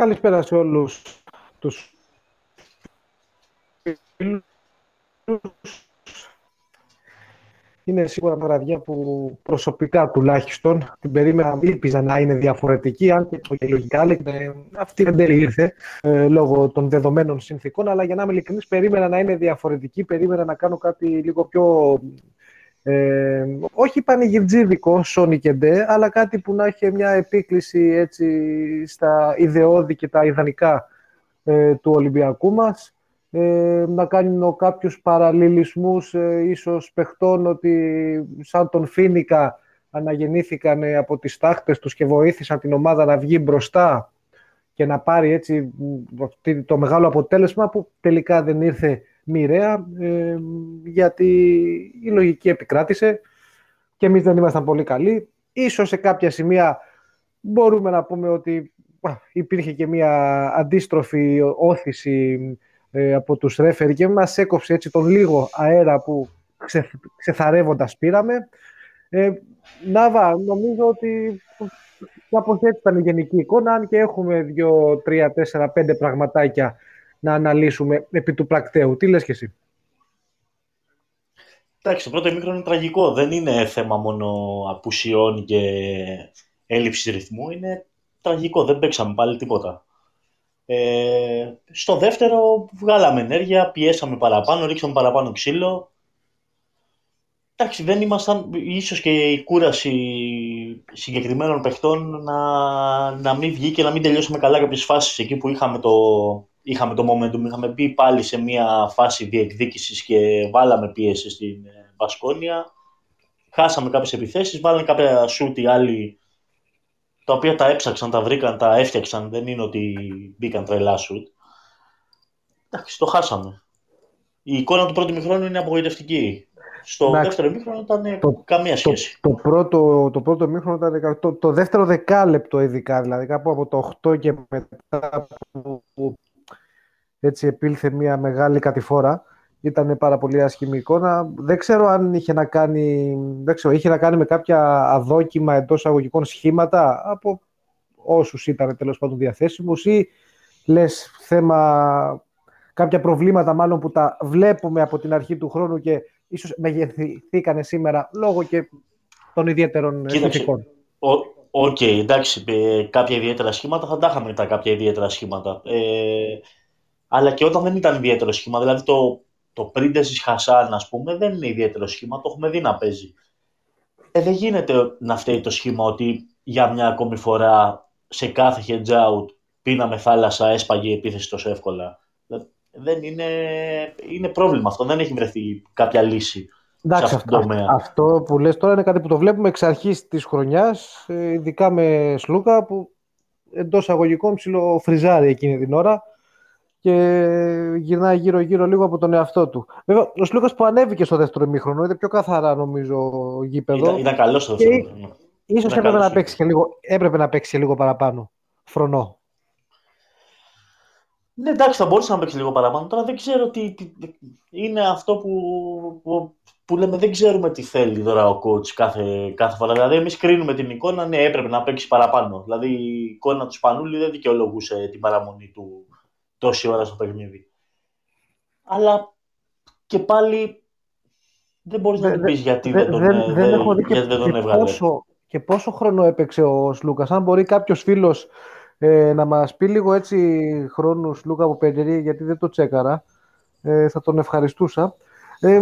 Καλησπέρα σε όλους τους είναι σίγουρα μια βραδιά που προσωπικά τουλάχιστον την περίμενα, ήλπιζα να είναι διαφορετική, αν και λογικά αυτή δεν τέλει ήρθε ε, λόγω των δεδομένων συνθήκων, αλλά για να είμαι ειλικρινής περίμενα να είναι διαφορετική, περίμενα να κάνω κάτι λίγο πιο ε, όχι πανηγυρτζίδικο, Sony και Ντε, αλλά κάτι που να έχει μια επίκληση έτσι, στα ιδεώδη και τα ιδανικά ε, του Ολυμπιακού μας. Ε, να κάνει κάποιους παραλληλισμούς ε, ίσως παιχτών ότι σαν τον Φίνικα αναγεννήθηκαν από τις τάχτες τους και βοήθησαν την ομάδα να βγει μπροστά και να πάρει έτσι το μεγάλο αποτέλεσμα που τελικά δεν ήρθε μοιραία ε, γιατί η λογική επικράτησε και εμείς δεν ήμασταν πολύ καλοί. Ίσως σε κάποια σημεία μπορούμε να πούμε ότι υπήρχε και μια αντίστροφη όθηση ε, από τους ρέφερ και μας έκοψε έτσι τον λίγο αέρα που ξε, ξεθαρεύοντας πήραμε. Ε, Νάβα, νομίζω ότι κάπως έτσι ήταν η γενική εικόνα, αν και έχουμε δύο, τρία, τέσσερα, πέντε πραγματάκια να αναλύσουμε επί του πρακτέου. Τι λες και εσύ; Εντάξει, το πρώτο ημίχρονο είναι τραγικό. Δεν είναι θέμα μόνο απουσιών και έλλειψης ρυθμού. Είναι τραγικό. Δεν παίξαμε πάλι τίποτα. Ε, στο δεύτερο βγάλαμε ενέργεια, πιέσαμε παραπάνω, ρίξαμε παραπάνω ξύλο. Εντάξει, δεν ήμασταν, ίσως και η κούραση συγκεκριμένων παιχτών να, να μην βγει και να μην τελειώσουμε καλά κάποιες φάσεις εκεί που είχαμε το, είχαμε το momentum, είχαμε μπει πάλι σε μια φάση διεκδίκησης και βάλαμε πίεση στην ε, Βασκόνια. Χάσαμε κάποιες επιθέσεις, βάλανε κάποια σούτ οι άλλοι τα οποία τα έψαξαν, τα βρήκαν, τα έφτιαξαν. Δεν είναι ότι μπήκαν τρελά σουτ. Εντάξει, το χάσαμε. Η εικόνα του πρώτου μηχρόνου είναι απογοητευτική. Στο Εντάξει, δεύτερο μήχρονο ήταν το, καμία σχέση. Το, το, πρώτο, το πρώτο μήχρονο ήταν το, το δεύτερο δεκάλεπτο ειδικά, δηλαδή κάπου από το 8 και μετά που έτσι επήλθε μια μεγάλη κατηφόρα. Ήταν πάρα πολύ άσχημη εικόνα. Δεν ξέρω αν είχε να κάνει, δεν ξέρω, είχε να κάνει με κάποια αδόκιμα εντός εισαγωγικών σχήματα από όσους ήταν τέλος πάντων διαθέσιμους ή λες θέμα κάποια προβλήματα μάλλον που τα βλέπουμε από την αρχή του χρόνου και ίσως μεγεθυνθήκανε σήμερα λόγω και των ιδιαίτερων συνθηκών. Ok, okay, εντάξει, ε, κάποια ιδιαίτερα σχήματα θα τα είχαμε τα κάποια ιδιαίτερα σχήματα. Ε, αλλά και όταν δεν ήταν ιδιαίτερο σχήμα, δηλαδή το, το πρίντεση Χασάν, ας πούμε, δεν είναι ιδιαίτερο σχήμα, το έχουμε δει να παίζει. Ε, δεν γίνεται να φταίει το σχήμα ότι για μια ακόμη φορά σε κάθε hedge out πίναμε θάλασσα, έσπαγε η επίθεση τόσο εύκολα. Δεν είναι, είναι πρόβλημα αυτό, δεν έχει βρεθεί κάποια λύση. Εντάξει, αυτό, αυτό που λες τώρα είναι κάτι που το βλέπουμε εξ αρχής της χρονιάς, ε, ειδικά με Σλούκα που εντός αγωγικών ψηλοφριζάρει εκείνη την ώρα και γυρνάει γύρω-γύρω λίγο από τον εαυτό του. Βέβαια, ο Σλούκας που ανέβηκε στο δεύτερο ημίχρονο, είδε πιο καθαρά νομίζω γήπεδο. Ήταν, ήταν καλός στο δεύτερο ημίχρονο. σω έπρεπε, να παίξει και λίγο, έπρεπε να παίξει και λίγο παραπάνω. Φρονό. Ναι, εντάξει, θα μπορούσε να παίξει λίγο παραπάνω. Τώρα δεν ξέρω τι. είναι αυτό που, που, που, λέμε, δεν ξέρουμε τι θέλει τώρα ο coach κάθε, κάθε φορά. Δηλαδή, εμείς κρίνουμε την εικόνα, ναι, έπρεπε να παίξει παραπάνω. Δηλαδή, η εικόνα του Σπανούλη δεν δικαιολογούσε την παραμονή του τόση ώρα στο παιχνίδι. Αλλά και πάλι δεν μπορείς να του πεις γιατί δεν, τον, δεν, δεν, έχω δει και, τον έβγαλε. Πόσο, και πόσο χρόνο έπαιξε ο Σλούκας. Αν μπορεί κάποιος φίλος ε, να μας πει λίγο έτσι χρόνους Σλούκα από περιέργεια, γιατί δεν το τσέκαρα, ε, θα τον ευχαριστούσα. Ε,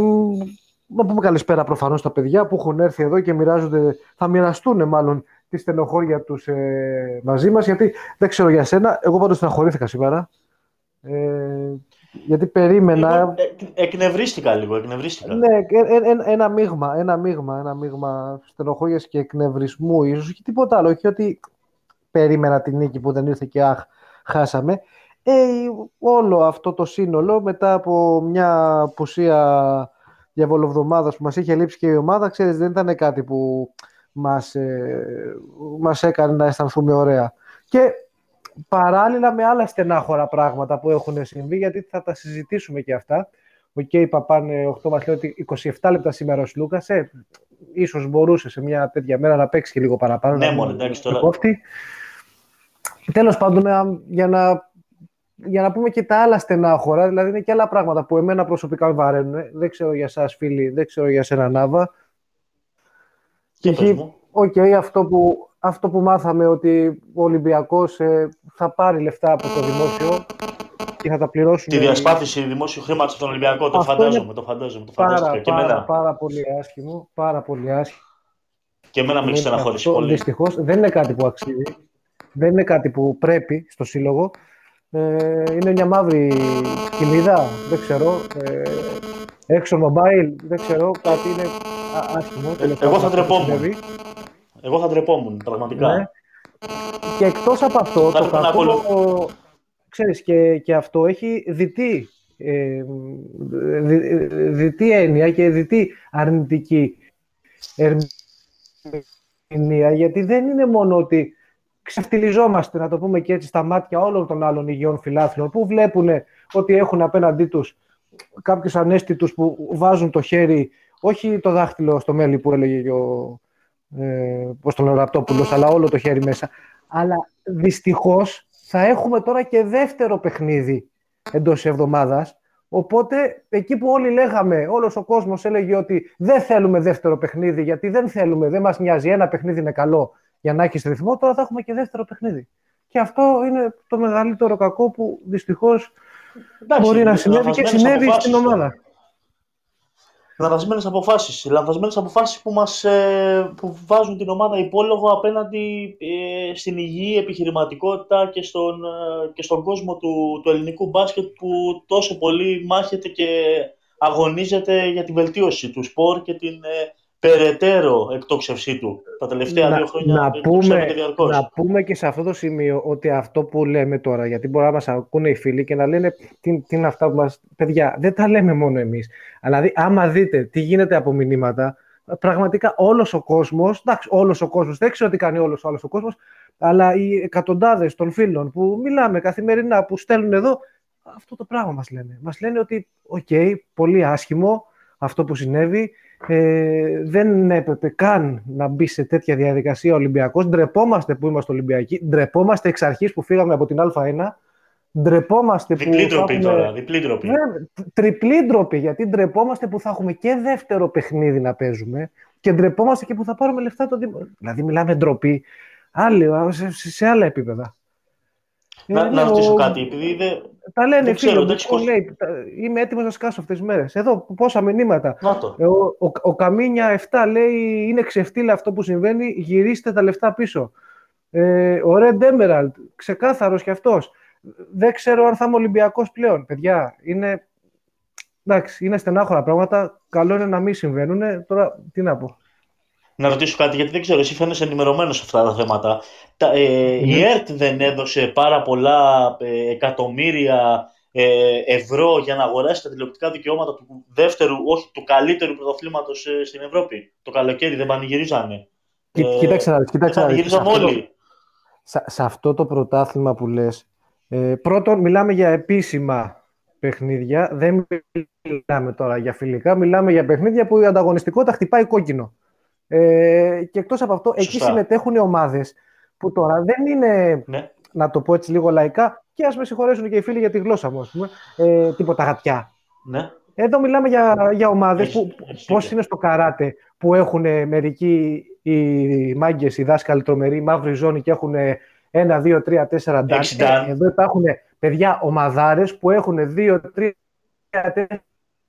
να πούμε καλησπέρα προφανώς στα παιδιά που έχουν έρθει εδώ και μοιράζονται, θα μοιραστούν μάλλον τη στενοχώρια τους ε, μαζί μας, γιατί δεν ξέρω για σένα, εγώ πάντως στεναχωρήθηκα σήμερα. Ε, γιατί περίμενα... Εγώ, ε, εκνευρίστηκα λίγο, εκνευρίστηκα. Ναι, ε, ε, ένα μείγμα, ένα μείγμα, ένα μείγμα στενοχώριας και εκνευρισμού ίσως και τίποτα άλλο. Όχι ότι περίμενα την νίκη που δεν ήρθε και αχ, χάσαμε. Ε, όλο αυτό το σύνολο μετά από μια απουσία διαβολοβδομάδας που μας είχε λείψει και η ομάδα, ξέρεις, δεν ήταν κάτι που μας, ε, μας έκανε να αισθανθούμε ωραία. Και παράλληλα με άλλα στενάχωρα πράγματα που έχουν συμβεί, γιατί θα τα συζητήσουμε και αυτά. Ο Κέι Παπάνε 8 μας λέει ότι 27 λεπτά σήμερα ο Σλούκας, ε, ίσως μπορούσε σε μια τέτοια μέρα να παίξει και λίγο παραπάνω. Ναι, μόνο εντάξει τώρα. Κόφτη. τέλος πάντων, για να, για να πούμε και τα άλλα στενά χώρα, δηλαδή είναι και άλλα πράγματα που εμένα προσωπικά με βαραίνουν. Δεν ξέρω για εσάς φίλοι, δεν ξέρω για σένα Νάβα. Και εκεί, okay, αυτό, που, αυτό που μάθαμε ότι ο Ολυμπιακός ε, θα πάρει λεφτά από το δημόσιο και θα τα πληρώσουν. Τη διασπάθηση δημόσιου χρήματος στον Ολυμπιακό, το φαντάζομαι, το φαντάζομαι. Το φαντάζομαι. Πάρα, πάρα, πάρα, πολύ άσχημο. Πάρα πολύ άσχημο. Και εμένα με έχει στεναχωρήσει πολύ. Δυστυχώς δεν είναι κάτι που αξίζει. Δεν είναι κάτι που πρέπει στο σύλλογο. Ε, είναι μια μαύρη κοιμίδα, δεν ξέρω. Ε, έξω mobile, δεν ξέρω. Κάτι είναι άσχημο. Ε, εγώ θα τρεπόμουν. Εγώ θα τρεπόμουν, πραγματικά. Ναι. Και εκτός από αυτό, το κακό, ξέρεις, και, και αυτό έχει διτή, ε, διτή έννοια και διτή αρνητική ερμηνεία, γιατί δεν είναι μόνο ότι ξεφτυλιζόμαστε, να το πούμε και έτσι, στα μάτια όλων των άλλων υγιών φιλάθλων, που βλέπουν ότι έχουν απέναντί τους κάποιους ανέστητους που βάζουν το χέρι, όχι το δάχτυλο στο μέλι που έλεγε ο, ε, πώς τον Ραπτόπουλος, αλλά όλο το χέρι μέσα. Αλλά δυστυχώς θα έχουμε τώρα και δεύτερο παιχνίδι εντός εβδομάδας. Οπότε, εκεί που όλοι λέγαμε, όλος ο κόσμος έλεγε ότι δεν θέλουμε δεύτερο παιχνίδι, γιατί δεν θέλουμε, δεν μας νοιάζει, ένα παιχνίδι είναι καλό για να έχεις ρυθμό, τώρα θα έχουμε και δεύτερο παιχνίδι. Και αυτό είναι το μεγαλύτερο κακό που δυστυχώς μπορεί να συνέβη και συνέβη στην ομάδα λανθασμένες αποφάσεις. Λανθασμένες αποφάσεις που, μας, ε, που βάζουν την ομάδα υπόλογο απέναντι ε, στην υγιή επιχειρηματικότητα και στον, ε, και στον κόσμο του, του ελληνικού μπάσκετ που τόσο πολύ μάχεται και αγωνίζεται για την βελτίωση του σπορ και την περαιτέρω εκτόξευσή του τα τελευταία να, δύο χρόνια. Να πούμε, να πούμε και σε αυτό το σημείο ότι αυτό που λέμε τώρα, γιατί μπορεί να μας ακούνε οι φίλοι και να λένε τι, τι είναι αυτά που μας... Παιδιά, δεν τα λέμε μόνο εμείς. Δηλαδή, άμα δείτε τι γίνεται από μηνύματα, πραγματικά όλος ο κόσμος, εντάξει, όλος ο κόσμος, δεν ξέρω τι κάνει όλος, όλος ο κόσμος, αλλά οι εκατοντάδες των φίλων που μιλάμε καθημερινά, που στέλνουν εδώ, αυτό το πράγμα μας λένε. Μας λένε ότι, ok, okay, πολύ άσχημο αυτό που συνέβη, ε, δεν έπρεπε καν να μπει σε τέτοια διαδικασία ο Ολυμπιακός. Ντρεπόμαστε που είμαστε Ολυμπιακοί. Ντρεπόμαστε εξ αρχής που φύγαμε από την Α1. Ντρεπόμαστε διπλή που. Ντροπή τώρα, διπλή ντροπή. Ναι, τριπλή ντροπή, γιατί ντρεπόμαστε που θα έχουμε και δεύτερο παιχνίδι να παίζουμε και ντρεπόμαστε και που θα πάρουμε λεφτά το δημόσιο. Δηλαδή, μιλάμε ντροπή άλλη, σε, σε άλλα επίπεδα. Να, ε, να ρωτήσω κάτι, επειδή δεν, τα λένε φίλοι μου. Λέει, είμαι έτοιμος να σκάσω αυτές τις μέρες. Εδώ πόσα μηνύματα. Ε, ο, ο, ο, Καμίνια 7 λέει είναι ξεφτύλα αυτό που συμβαίνει. Γυρίστε τα λεφτά πίσω. Ε, ο Ρεντ Emerald, ξεκάθαρος κι αυτός. Δεν ξέρω αν θα είμαι Ολυμπιακός πλέον. Παιδιά, είναι, εντάξει, είναι στενάχωρα πράγματα. Καλό είναι να μην συμβαίνουν. Τώρα τι να πω να ρωτήσω κάτι, γιατί δεν ξέρω, εσύ φαίνεσαι ενημερωμένος σε αυτά τα θέματα. Τα, ε, Η ΕΡΤ δεν έδωσε πάρα πολλά ε, εκατομμύρια ε, ευρώ για να αγοράσει τα τηλεοπτικά δικαιώματα του δεύτερου, όχι του καλύτερου πρωταθλήματος ε, στην Ευρώπη. Το καλοκαίρι δεν πανηγυρίζανε. κοίταξε να κοίταξε Πανηγυρίζαν όλοι. Σε, σε αυτό το πρωτάθλημα που λες, ε, πρώτον μιλάμε για επίσημα παιχνίδια, δεν μιλάμε τώρα για φιλικά, μιλάμε για παιχνίδια που η ανταγωνιστικότητα χτυπάει κόκκινο. Ε, και εκτός από αυτό, εκεί συμμετέχουν οι ομάδες που τώρα δεν είναι, ναι. να το πω έτσι λίγο λαϊκά, και ας με συγχωρέσουν και οι φίλοι για τη γλώσσα μου, ας πούμε, ε, τίποτα γατιά. Ναι. Εδώ μιλάμε για, για ομάδες που πώς είναι στο καράτε, που έχουν μερικοί οι μάγκες, οι δάσκαλοι τρομεροί, μαύρη ζώνη και έχουν ένα, δύο, τρία, τέσσερα ντάν. Εδώ υπάρχουν παιδιά ομαδάρες που έχουν δύο, τρία,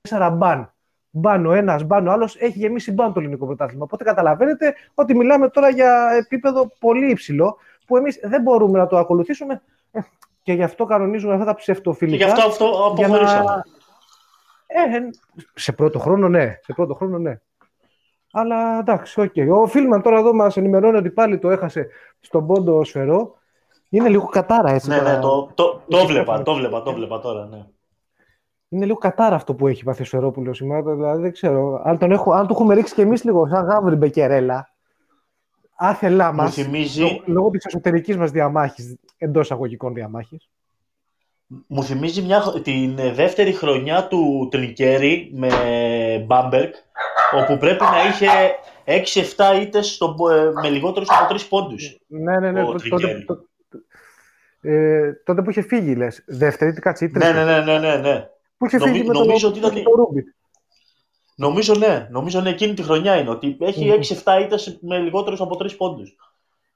τέσσερα μπαν μπαν ο ένας, μπαν ο άλλος, έχει γεμίσει μπαν το ελληνικό πρωτάθλημα. Οπότε καταλαβαίνετε ότι μιλάμε τώρα για επίπεδο πολύ υψηλό που εμείς δεν μπορούμε να το ακολουθήσουμε ε, και γι' αυτό κανονίζουμε αυτά τα ψευτοφιλικά. Και γι' αυτό, αυτό αποχωρήσαμε. Να... Ε, σε πρώτο χρόνο ναι, σε πρώτο χρόνο ναι. Αλλά εντάξει, ok. Okay. Ο Φίλμαν τώρα εδώ μας ενημερώνει ότι πάλι το έχασε στον πόντο ο Σφαιρό. Είναι λίγο κατάρα έτσι. Ναι, τώρα. ναι, το, το, το, βλέπα, το βλέπα, το βλέπα τώρα, ναι είναι λίγο κατάρα αυτό που έχει πάθει ο Σφαιρόπουλος σήμερα. Δηλαδή δεν ξέρω. Αν, τον έχω, αν το έχουμε ρίξει κι εμείς λίγο, σαν γαύροι μπεκερέλα, άθελά μας. Θυμίζει... Λόγω, λόγω της εσωτερικής μας διαμάχης, εντός εισαγωγικών διαμάχης. Μου θυμίζει μια, την δεύτερη χρονιά του Τρικέρι με Μπάμπερκ, όπου πρέπει να είχε 6-7 ήττες με λιγότερους από 3 πόντους. Ναι, ναι, ναι. Τότε, Ε, τότε που είχε φύγει, λες. Δεύτερη, τι κάτσε, ναι, ναι, ναι, ναι, ναι, ναι. Που είχε φύγει με νομίζω το, ότι ήταν... το Νομίζω ναι, νομίζω ναι, εκείνη τη χρονιά είναι ότι έχει 6-7 ήττες με λιγότερους από 3 πόντους.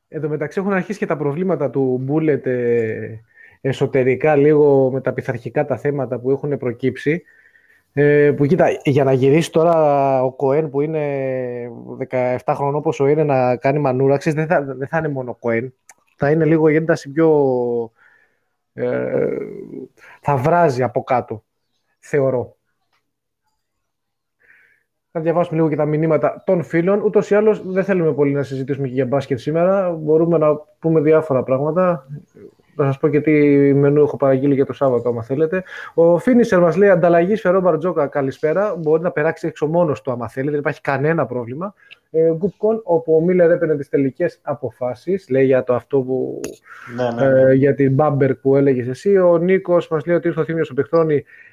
Εν τω μεταξύ έχουν αρχίσει και τα προβλήματα του Μπούλετ ε, εσωτερικά, λίγο με τα πειθαρχικά τα θέματα που έχουν προκύψει. Ε, που κοίτα, για να γυρίσεις τώρα ο Κοέν που είναι 17 χρονών πόσο είναι να κάνει μανούραξη, δεν θα, δεν θα είναι μόνο ο Κοέν. Θα είναι λίγο η ένταση πιο... Ε, θα βράζει από κάτω, θεωρώ. Θα διαβάσουμε λίγο και τα μηνύματα των φίλων. Ούτως ή άλλως δεν θέλουμε πολύ να συζητήσουμε και για μπάσκετ σήμερα. Μπορούμε να πούμε διάφορα πράγματα. Θα σας πω και τι μενού έχω παραγγείλει για το Σάββατο, άμα θέλετε. Ο Φίνισερ μας λέει ανταλλαγής Φερό Μπαρτζόκα, καλησπέρα. Μπορεί να περάξει έξω μόνος του, άμα θέλει, δεν υπάρχει κανένα πρόβλημα. Ε, Γκουπκον, όπου ο Μίλλερ έπαιρνε τις τελικές αποφάσεις, λέει για το αυτό που. Ναι, ναι, ναι. Ε, για την Μπάμπερ που έλεγες εσύ. Ο Νίκος μας λέει ότι ήρθε ο Θήμιος ο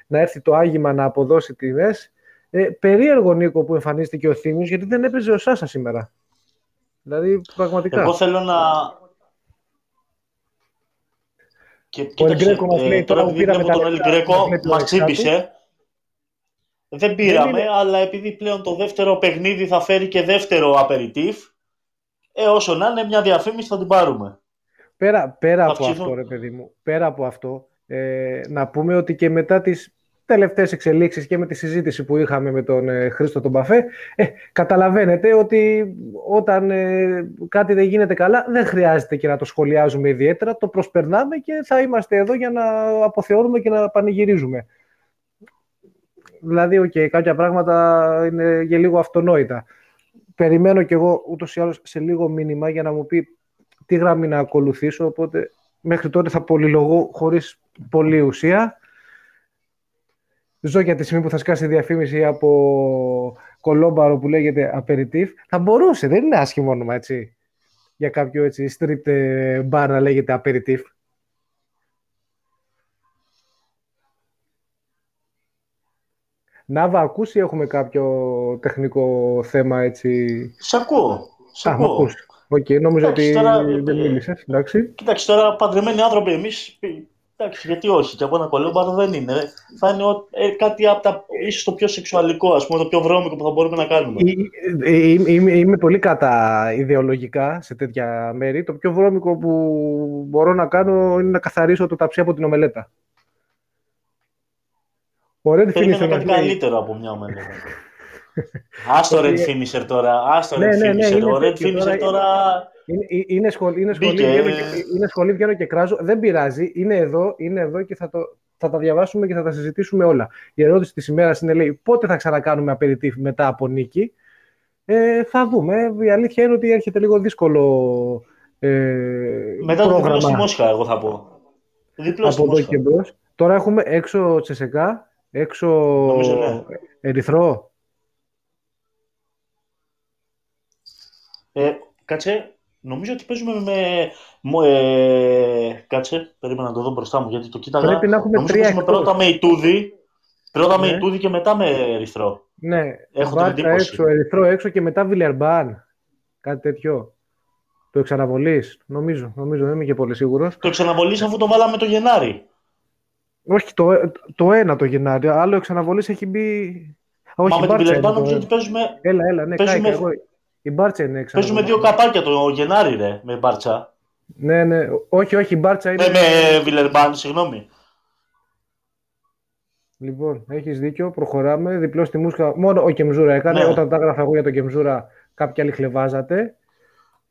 να έρθει το άγημα να αποδώσει τιμές. Ε, περίεργο Νίκο που εμφανίστηκε ο Θήμιος γιατί δεν έπαιζε ο Σάσα σήμερα. Δηλαδή πραγματικά. Εγώ θέλω να... Και, ο Ελγκρέκο μας ε, λέει τώρα που πήραμε τον Ελγκρέκο μας τσίπησε. Δεν πήραμε, δεν αλλά επειδή πλέον το δεύτερο παιχνίδι θα φέρει και δεύτερο απεριτίφ, ε, όσο να είναι μια διαφήμιση θα την πάρουμε. Πέρα, πέρα από αυτό, ρε παιδί μου, πέρα από αυτό, ε, να πούμε ότι και μετά τις τελευταίες εξελίξεις και με τη συζήτηση που είχαμε με τον ε, Χρήστο τον Παφέ, ε, καταλαβαίνετε ότι όταν ε, κάτι δεν γίνεται καλά δεν χρειάζεται και να το σχολιάζουμε ιδιαίτερα, το προσπερνάμε και θα είμαστε εδώ για να αποθεώρουμε και να πανηγυρίζουμε. Δηλαδή, okay, κάποια πράγματα είναι για λίγο αυτονόητα. Περιμένω κι εγώ ούτως ή άλλως σε λίγο μήνυμα για να μου πει τι γραμμή να ακολουθήσω, οπότε μέχρι τότε θα πολυλογώ χωρίς πολλή ουσία ζω για τη στιγμή που θα σκάσει διαφήμιση από κολόμπαρο που λέγεται Aperitif. Θα μπορούσε, δεν είναι άσχημο όνομα, έτσι. Για κάποιο έτσι street ε, bar να λέγεται Aperitif. Νάβα, ακούσει έχουμε κάποιο τεχνικό θέμα έτσι; Σ' ακούω. Σ' ακούω. Ok, okay, νόμιζα ότι δεν μίλησες, εντάξει. Κοίταξε τώρα, παντρεμένοι άνθρωποι εμείς Εντάξει, γιατί όχι, και από ένα κωλόμπαρο δεν είναι. Θα είναι ε, κάτι από τα ίσως το πιο σεξουαλικό, ας πούμε, το πιο βρώμικο που θα μπορούμε να κάνουμε. Ε, ε, είμαι, είμαι πολύ κατά ιδεολογικά σε τέτοια μέρη. Το πιο βρώμικο που μπορώ να κάνω είναι να καθαρίσω το ταψί από την ομελέτα. Ο Red Finisher κάτι καλύτερο από μια ομελέτα. Άστο Red Finisher τώρα, άστο ναι, Red ναι, ναι, Finisher. Ο Red Finisher τώρα είναι, είναι, σχολή, είναι, σχολή, βγαίνω και, είναι σχολή, βγαίνω και κράζω. Δεν πειράζει. Είναι εδώ, είναι εδώ και θα, το, θα τα διαβάσουμε και θα τα συζητήσουμε όλα. Η ερώτηση της ημέρας είναι, λέει, πότε θα ξανακάνουμε απεριτήφ μετά από νίκη; Ε, θα δούμε. Η αλήθεια είναι ότι έρχεται λίγο δύσκολο ε, Μετά το διπλό στη Μόσχα, εγώ θα πω. Διπλό από εδώ και μπρος. Τώρα έχουμε έξω Τσεσεκά, έξω ναι. Ερυθρό. Ε, κάτσε, Νομίζω ότι παίζουμε με. Ε, κάτσε, περίμενα να το δω μπροστά μου γιατί το κοίταγα. Πρέπει να έχουμε Νομίζω τρία πρώτα με Ιτούδη, πρώτα ναι. με Ιτούδη και μετά με Ερυθρό. Ναι, έχω την εντύπωση. Έξω, Ερυθρό έξω και μετά Βιλερμπάν. Κάτι τέτοιο. Το εξαναβολή, νομίζω, νομίζω, δεν είμαι και πολύ σίγουρος. Το εξαναβολή αφού το βάλαμε το Γενάρη. Όχι, το, το ένα το Γενάρη. Άλλο εξαναβολής έχει μπει. Όχι, Μα με την Βιλερμπάν νομίζω ότι παίζουμε. Έλα, έλα, ναι, παίζουμε... εγώ, η Μπάρτσα είναι έξω. Παίζουμε δύο καπάκια το Γενάρη, ρε, με Μπάρτσα. Ναι, ναι. Όχι, όχι, η Μπάρτσα είναι. Ναι, με Βιλερμπάν, συγγνώμη. Λοιπόν, έχεις δίκιο. Προχωράμε. Διπλό στη μουσκα. Μόνο ο Κεμζούρα έκανε. Ναι. Όταν τα έγραφα εγώ για τον Κεμζούρα, κάποιοι άλλοι χλεβάζατε.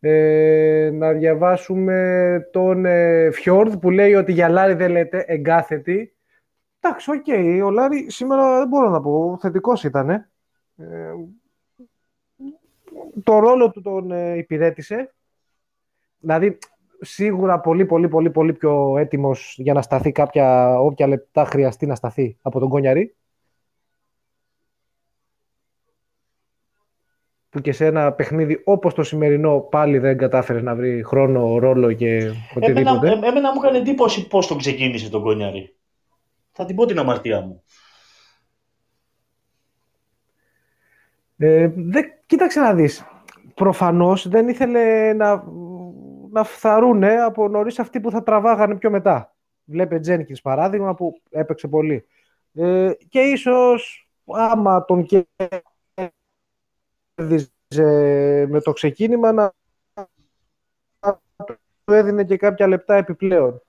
Ε, να διαβάσουμε τον ε, Φιόρδ που λέει ότι για Λάρη δεν λέτε εγκάθετη. Εντάξει, ok. Okay. Ο Λάρη σήμερα δεν μπορώ να πω. Θετικός ήταν. Ε, το ρόλο του τον ε, υπηρέτησε. Δηλαδή, σίγουρα πολύ, πολύ, πολύ, πολύ πιο έτοιμος για να σταθεί κάποια, όποια λεπτά χρειαστεί να σταθεί από τον Κόνιαρη. Που και σε ένα παιχνίδι όπως το σημερινό πάλι δεν κατάφερε να βρει χρόνο, ρόλο και οτιδήποτε. Εμένα, εμένα μου έκανε εντύπωση πώς τον ξεκίνησε τον Κόνιαρη. Θα την πω την αμαρτία μου. Ε, δε, κοίταξε να δεις. Προφανώς δεν ήθελε να, να φθαρούνε από νωρίς αυτοί που θα τραβάγανε πιο μετά. Βλέπε Τζένκιν παράδειγμα που έπαιξε πολύ. Ε, και ίσως άμα τον κέρδιζε με το ξεκίνημα να του έδινε και κάποια λεπτά επιπλέον.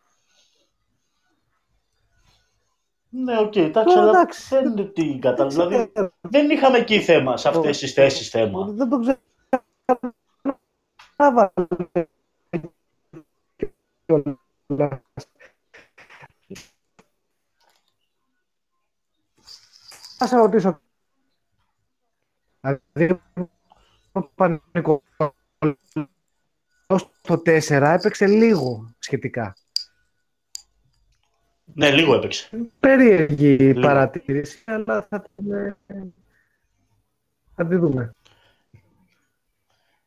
Ναι, ok, okay, εντάξει, αλλά δεν είναι τι κατάλαβα. Δηλαδή, δεν είχαμε εκεί θέμα, σε αυτές τις θέσεις θέμα. Δεν το ξέρω. Θα σε ρωτήσω. Δηλαδή, ο Πανικό στο 4 έπαιξε λίγο σχετικά. Ναι, λίγο έπαιξε. Περίεργη η παρατήρηση, αλλά θα την, θα τη δούμε.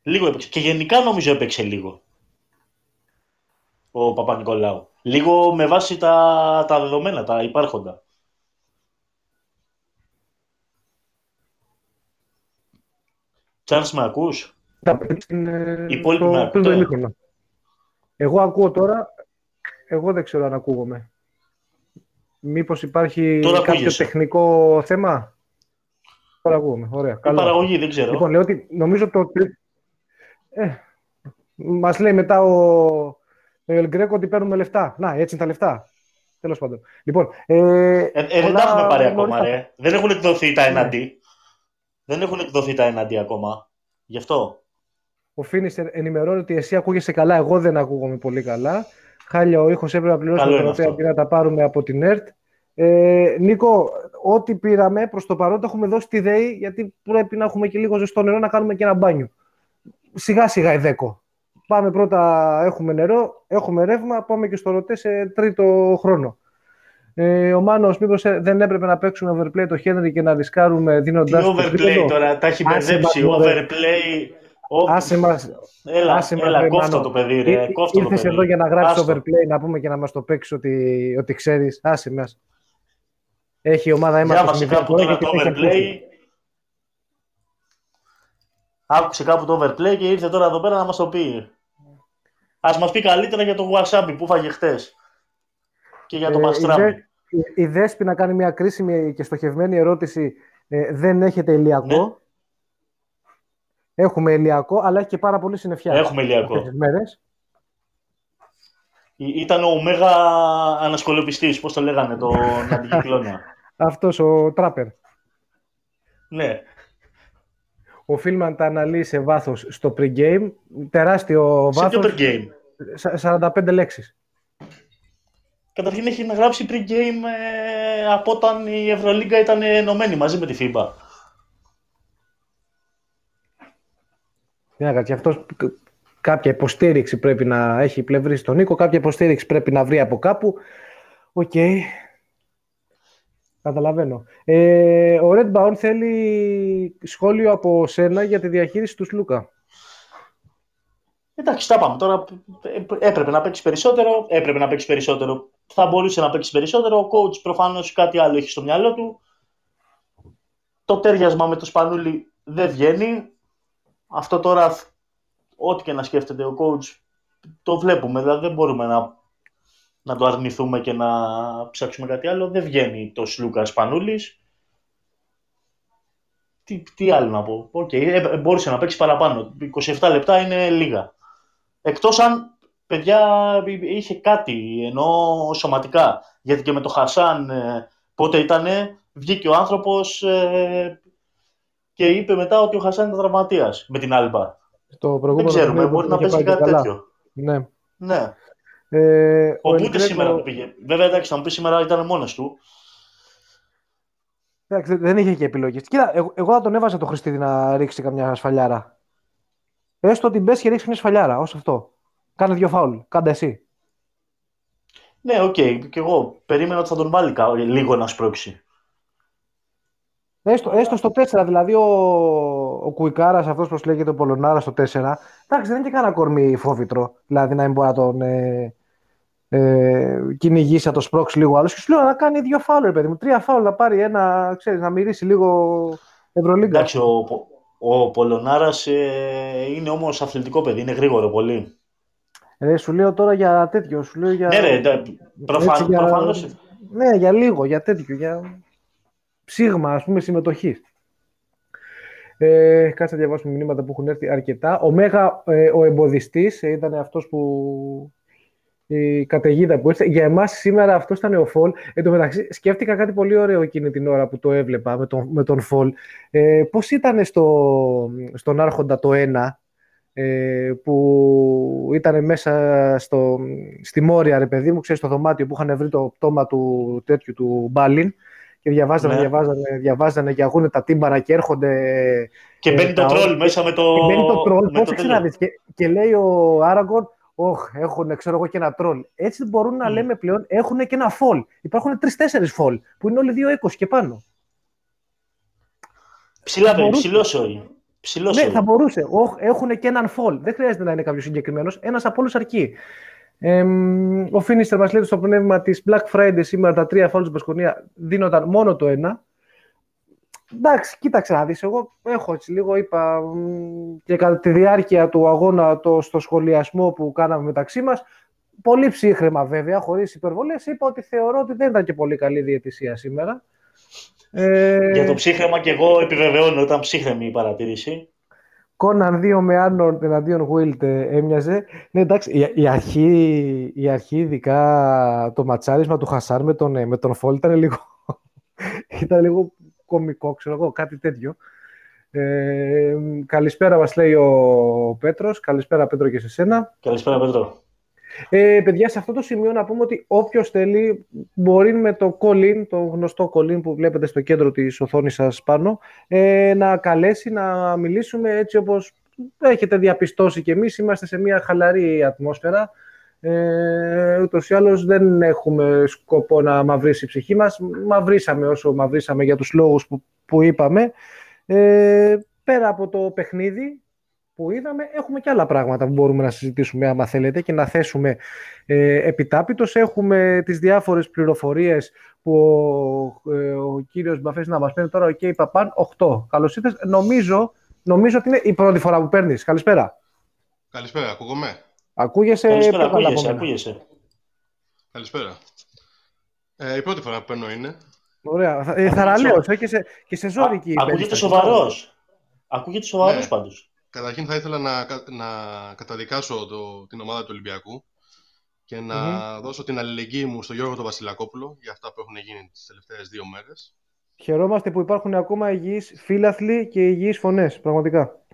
Λίγο έπαιξε. Και γενικά νομίζω έπαιξε λίγο. Ο Παπα-Νικολάου. Λίγο με βάση τα, τα δεδομένα, τα υπάρχοντα. Τσάρλς, με ακούς; Οι υπόλοιποι με ακούτε. Εγώ ακούω τώρα, εγώ δεν ξέρω αν ακούγομαι. Μήπως υπάρχει Τώρα κάποιο ακούγεσαι. τεχνικό θέμα; Τώρα ακούγομαι. Ωραία. Η παραγωγή δεν ξέρω. Λοιπόν, λέω ότι νομίζω το... Ε, μας λέει μετά ο, Ελγκρέκο ότι παίρνουμε λεφτά. Να, έτσι είναι τα λεφτά. Τέλος πάντων. Λοιπόν, ε, ε, ε δεν τα έχουμε πάρει ακόμα, ρε. Δεν έχουν εκδοθεί τα ναι. εναντί. Δεν έχουν εκδοθεί τα εναντί ακόμα. Γι' αυτό. Ο Φίνιστερ ενημερώνει ότι εσύ ακούγεσαι καλά, εγώ δεν ακούγομαι πολύ καλά. Χάλια ο ήχος έπρεπε να πληρώσουμε τα οποία να τα πάρουμε από την ΕΡΤ. Ε, Νίκο, ό,τι πήραμε προς το παρόν το έχουμε δώσει τη ΔΕΗ γιατί πρέπει να έχουμε και λίγο ζεστό νερό να κάνουμε και ένα μπάνιο. Σιγά σιγά η ΔΕΚΟ. Πάμε πρώτα, έχουμε νερό, έχουμε ρεύμα, πάμε και στο ρωτέ σε τρίτο χρόνο. Ε, ο Μάνος, μήπως ε, δεν έπρεπε να παίξουμε overplay το Χένρι και να ρισκάρουμε δίνοντα. Τι overplay τώρα, τα έχει μπερδέψει. Overplay Άσε μας, έλα, άσε έλα, κόφτω το παιδί, ρε. Κόφτω Ήρθες εδώ για να γράψεις Άστο. overplay, να πούμε και να μας το παίξεις ότι, ότι ξέρεις. Άσε μας. Έχει η ομάδα έμαθα. Διάβασε κάπου τώρα το overplay. Άκουσε κάπου το overplay και ήρθε τώρα εδώ πέρα να μας το πει. Ας μας πει καλύτερα για το WhatsApp που φάγε χτες. Και για το ε, Η, η Δέσπη να κάνει μια κρίσιμη και στοχευμένη ερώτηση. Ε, δεν έχετε ηλιακό; Ναι. Έχουμε ηλιακό, αλλά έχει και πάρα πολύ συννεφιά. Έχουμε ηλιακό. Μέρες. Ήταν ο μέγα ανασκολοπιστής, πώς το λέγανε, τον αντικυκλώνα. Αυτός ο Τράπερ. Ναι. Ο Φίλμαν τα αναλύει σε βάθος στο pre-game. Τεράστιο βάθος. Σε ποιο pre-game? 45 λέξεις. Καταρχήν έχει να γράψει pre-game ε, από όταν η Ευρωλίγκα ήταν ενωμένη μαζί με τη FIBA. Τι αυτός κάποια υποστήριξη πρέπει να έχει πλευρή στον Νίκο, κάποια υποστήριξη πρέπει να βρει από κάπου. Ok. Okay. Καταλαβαίνω. Ε, ο Red Bound θέλει σχόλιο από σένα για τη διαχείριση του Σλούκα. Εντάξει, τα πάμε. Τώρα έπρεπε να παίξει περισσότερο. Έπρεπε να παίξει περισσότερο. Θα μπορούσε να παίξει περισσότερο. Ο coach προφανώς κάτι άλλο έχει στο μυαλό του. Το τέριασμα με το Σπανούλι δεν βγαίνει αυτό τώρα, ό,τι και να σκέφτεται ο coach, το βλέπουμε. Δηλαδή δεν μπορούμε να, να το αρνηθούμε και να ψάξουμε κάτι άλλο. Δεν βγαίνει το Λούκα Πανούλη. Τι, τι άλλο να πω. Okay, ε, ε, μπόρεσε να παίξει παραπάνω. 27 λεπτά είναι λίγα. Εκτός αν, παιδιά, είχε κάτι, ενώ σωματικά. Γιατί και με το Χασάν, ε, πότε ήτανε, βγήκε ο άνθρωπος, και είπε μετά ότι ο Χασάν ήταν τραυματίας με την Άλμπα. Δεν ξέρουμε, μπορεί να παίζει κάτι καλά. τέτοιο. Ναι. ναι. Ε, ο Μπούτε σήμερα που πήγε. Βέβαια, εντάξει, θα μου πει σήμερα ήταν μόνος του. Εντάξει, δεν είχε και επιλογή. Κοίτα, εγώ, εγώ θα τον έβαζα το Χριστίδη να ρίξει καμιά σφαλιάρα. Έστω ότι μπες και ρίξεις μια σφαλιάρα, ως αυτό. Κάνε δύο φάουλ. Κάντε εσύ. Ναι, ok. Okay. Και εγώ περίμενα ότι θα τον βάλει λίγο να σπρώξει. Έστω, έστω στο 4, δηλαδή ο, ο Κουικάρας, αυτός που λέγεται ο Πολωνάρας στο 4, εντάξει, δεν είναι και κανένα κορμί φόβητρο. Δηλαδή να μην μπορεί να τον ε, ε, κυνηγήσει, να το σπρώξει λίγο άλλος. Και σου λέω να κάνει δύο φάουλ, παιδί μου. Τρία φάουλ να πάρει ένα, ξέρεις, να μυρίσει λίγο Ευρωλίγκα. Εντάξει, ο, ο Πολωνάρας ε, είναι όμως αθλητικό παιδί, είναι γρήγορο πολύ. Ρε, σου λέω τώρα για τέτοιο. Σου λέω για... Ναι, ρε, προφανώς. για... Προφανώς... Ναι, για λίγο, για τέτοιο. Για ψήγμα, ας πούμε, συμμετοχή. Ε, κάτσε να διαβάσουμε μηνύματα που έχουν έρθει αρκετά. Ο Μέγα, ε, ο εμποδιστής, ε, ήταν αυτός που η καταιγίδα που ήρθε. Για εμάς σήμερα αυτός ήταν ο Φολ. Εν τω μεταξύ, σκέφτηκα κάτι πολύ ωραίο εκείνη την ώρα που το έβλεπα με τον, με τον Φολ. Ε, πώς ήταν στο, στον Άρχοντα το 1, ε, που ήταν μέσα στο, στη Μόρια, ρε παιδί μου, ξέρεις, στο δωμάτιο που είχαν βρει το πτώμα του τέτοιου του Μπάλιν και διαβάζανε, ναι. διαβάζανε, διαβάζανε και αγούνε τα τύμπανα και έρχονται... Και μπαίνει ε, το τρόλ μέσα με το... Και μπαίνει το τρόλ, πώς και, και λέει ο Άραγκορ, Όχ, έχουν ξέρω εγώ και ένα τρόλ. Έτσι μπορούν να mm. λέμε πλέον έχουν και ένα φολ. Υπάρχουν τρει-τέσσερι φολ που είναι όλοι 2-20 και πάνω. Ψηλά, μπορούσε... ψηλός Ψηλός ναι, θα μπορούσε. Όχ, έχουν και έναν φολ. Δεν χρειάζεται να είναι κάποιος συγκεκριμένος. Ένας από όλους αρκεί. Ε, ο Φίνιστερ μας λέει στο πνεύμα της Black Friday σήμερα τα τρία φόλ στην Πασκονία δίνονταν μόνο το ένα. Εντάξει, κοίταξε να δεις, εγώ έχω έτσι λίγο, είπα, και κατά τη διάρκεια του αγώνα το, στο σχολιασμό που κάναμε μεταξύ μας, πολύ ψύχρεμα βέβαια, χωρίς υπερβολές, είπα ότι θεωρώ ότι δεν ήταν και πολύ καλή διαιτησία σήμερα. Ε... Για το ψύχρεμα και εγώ επιβεβαιώνω ήταν ψύχρεμη η παρατήρηση. Κόναν 2 με Άρνον εναντίον Γουίλτ έμοιαζε. Ναι, εντάξει, η, η, αρχή, η αρχή, ειδικά το ματσάρισμα του Χασάρ με τον, με τον Φόλ ήταν λίγο, ήταν λίγο κομικό, ξέρω εγώ, κάτι τέτοιο. Ε, καλησπέρα μας λέει ο Πέτρος. Καλησπέρα Πέτρο και σε σένα. Καλησπέρα Πέτρο. Ε, παιδιά, σε αυτό το σημείο να πούμε ότι όποιος θέλει μπορεί με το call το γνωστό call που βλέπετε στο κέντρο της οθόνης σας πάνω, ε, να καλέσει να μιλήσουμε έτσι όπως έχετε διαπιστώσει και εμείς. Είμαστε σε μια χαλαρή ατμόσφαιρα. Ε, ούτως ή άλλως δεν έχουμε σκοπό να μαυρίσει η ψυχή μας. Μαυρίσαμε όσο μαυρίσαμε για τους λόγους που, που είπαμε. Ε, πέρα από το παιχνίδι που είδαμε, έχουμε και άλλα πράγματα που μπορούμε να συζητήσουμε άμα θέλετε και να θέσουμε ε, επιτάπητος. Έχουμε τις διάφορες πληροφορίες που ο, ε, ο κύριος Μπαφές να μας παίρνει τώρα, ο okay, Παπάν, 8. Καλώς ήρθες. Νομίζω, νομίζω ότι είναι η πρώτη φορά που παίρνεις. Καλησπέρα. Καλησπέρα, ακούγομαι; Ακούγεσαι. Καλησπέρα, ακούγεσαι, ακούγεσαι. Καλησπέρα. Ε, η πρώτη φορά που παίρνω είναι. Ωραία. Ε, θαραλέος, ε, και σε, και σε ζώρικη. Ακούγεται σοβαρός. Ακούγεται σοβαρός ναι. πάντως. Καταρχήν θα ήθελα να, να καταδικάσω το, την ομάδα του Ολυμπιακού και να mm-hmm. δώσω την αλληλεγγύη μου στον Γιώργο τον Βασιλακόπουλο για αυτά που έχουν γίνει τις τελευταίες δύο μέρες. Χαιρόμαστε που υπάρχουν ακόμα υγιείς φίλαθλοι και υγιείς φωνές, πραγματικά.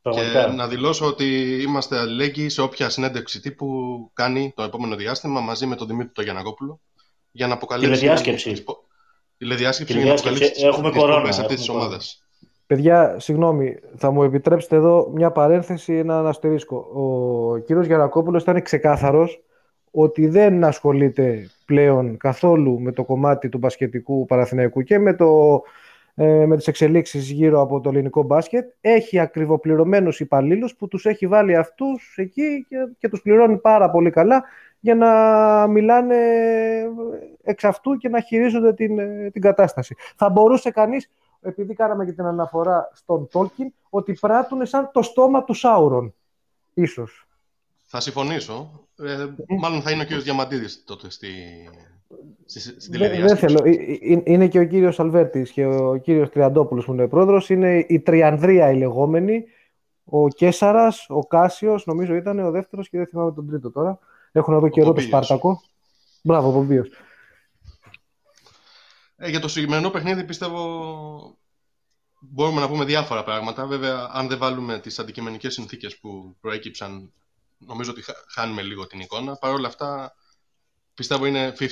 Και να δηλώσω ότι είμαστε αλληλέγγυοι σε όποια συνέντευξη τύπου κάνει το επόμενο διάστημα μαζί με τον Δημήτρη τον Γιανακόπουλο για να αποκαλύψει. Τηλεδιάσκεψη. Τηλεδιάσκεψη για να αποκαλύψει έχουμε κορώνα, αυτής της ομάδας. Παιδιά, συγγνώμη, θα μου επιτρέψετε εδώ μια παρένθεση, ένα αστερίσκο. Ο κύριος Γιανακόπουλος ήταν ξεκάθαρος ότι δεν ασχολείται πλέον καθόλου με το κομμάτι του μπασκετικού Παραθυναϊκού και με το ε, με τις εξελίξεις γύρω από το ελληνικό μπάσκετ. Έχει ακριβοπληρωμένους υπαλλήλους που τους έχει βάλει αυτούς εκεί και, και τους πληρώνει πάρα πολύ καλά για να μιλάνε εξ αυτού και να χειρίζονται την, την κατάσταση. Θα μπορούσε κανείς, επειδή κάναμε και την αναφορά στον Τόλκιν, ότι πράττουν σαν το στόμα του Σάουρον, ίσως. Θα συμφωνήσω. Ε, μάλλον θα είναι ο κ. Διαμαντίδης τότε στη, δεν θέλω. Είναι και ο κύριος Αλβέρτης και ο κύριος Τριαντόπουλος που είναι πρόεδρος. Είναι η Τριανδρία η λεγόμενη. Ο Κέσαρας, ο Κάσιος, νομίζω ήταν ο δεύτερος και δεν θυμάμαι τον τρίτο τώρα. Έχω να δω καιρό το Σπάρτακο. Μπράβο, Πομπίος. Ε, για το συγκεκριμένο παιχνίδι πιστεύω μπορούμε να πούμε διάφορα πράγματα. Βέβαια, αν δεν βάλουμε τις αντικειμενικές συνθήκες που προέκυψαν, νομίζω ότι χάνουμε λίγο την εικόνα. Παρ' όλα αυτά, Πιστεύω είναι 50-50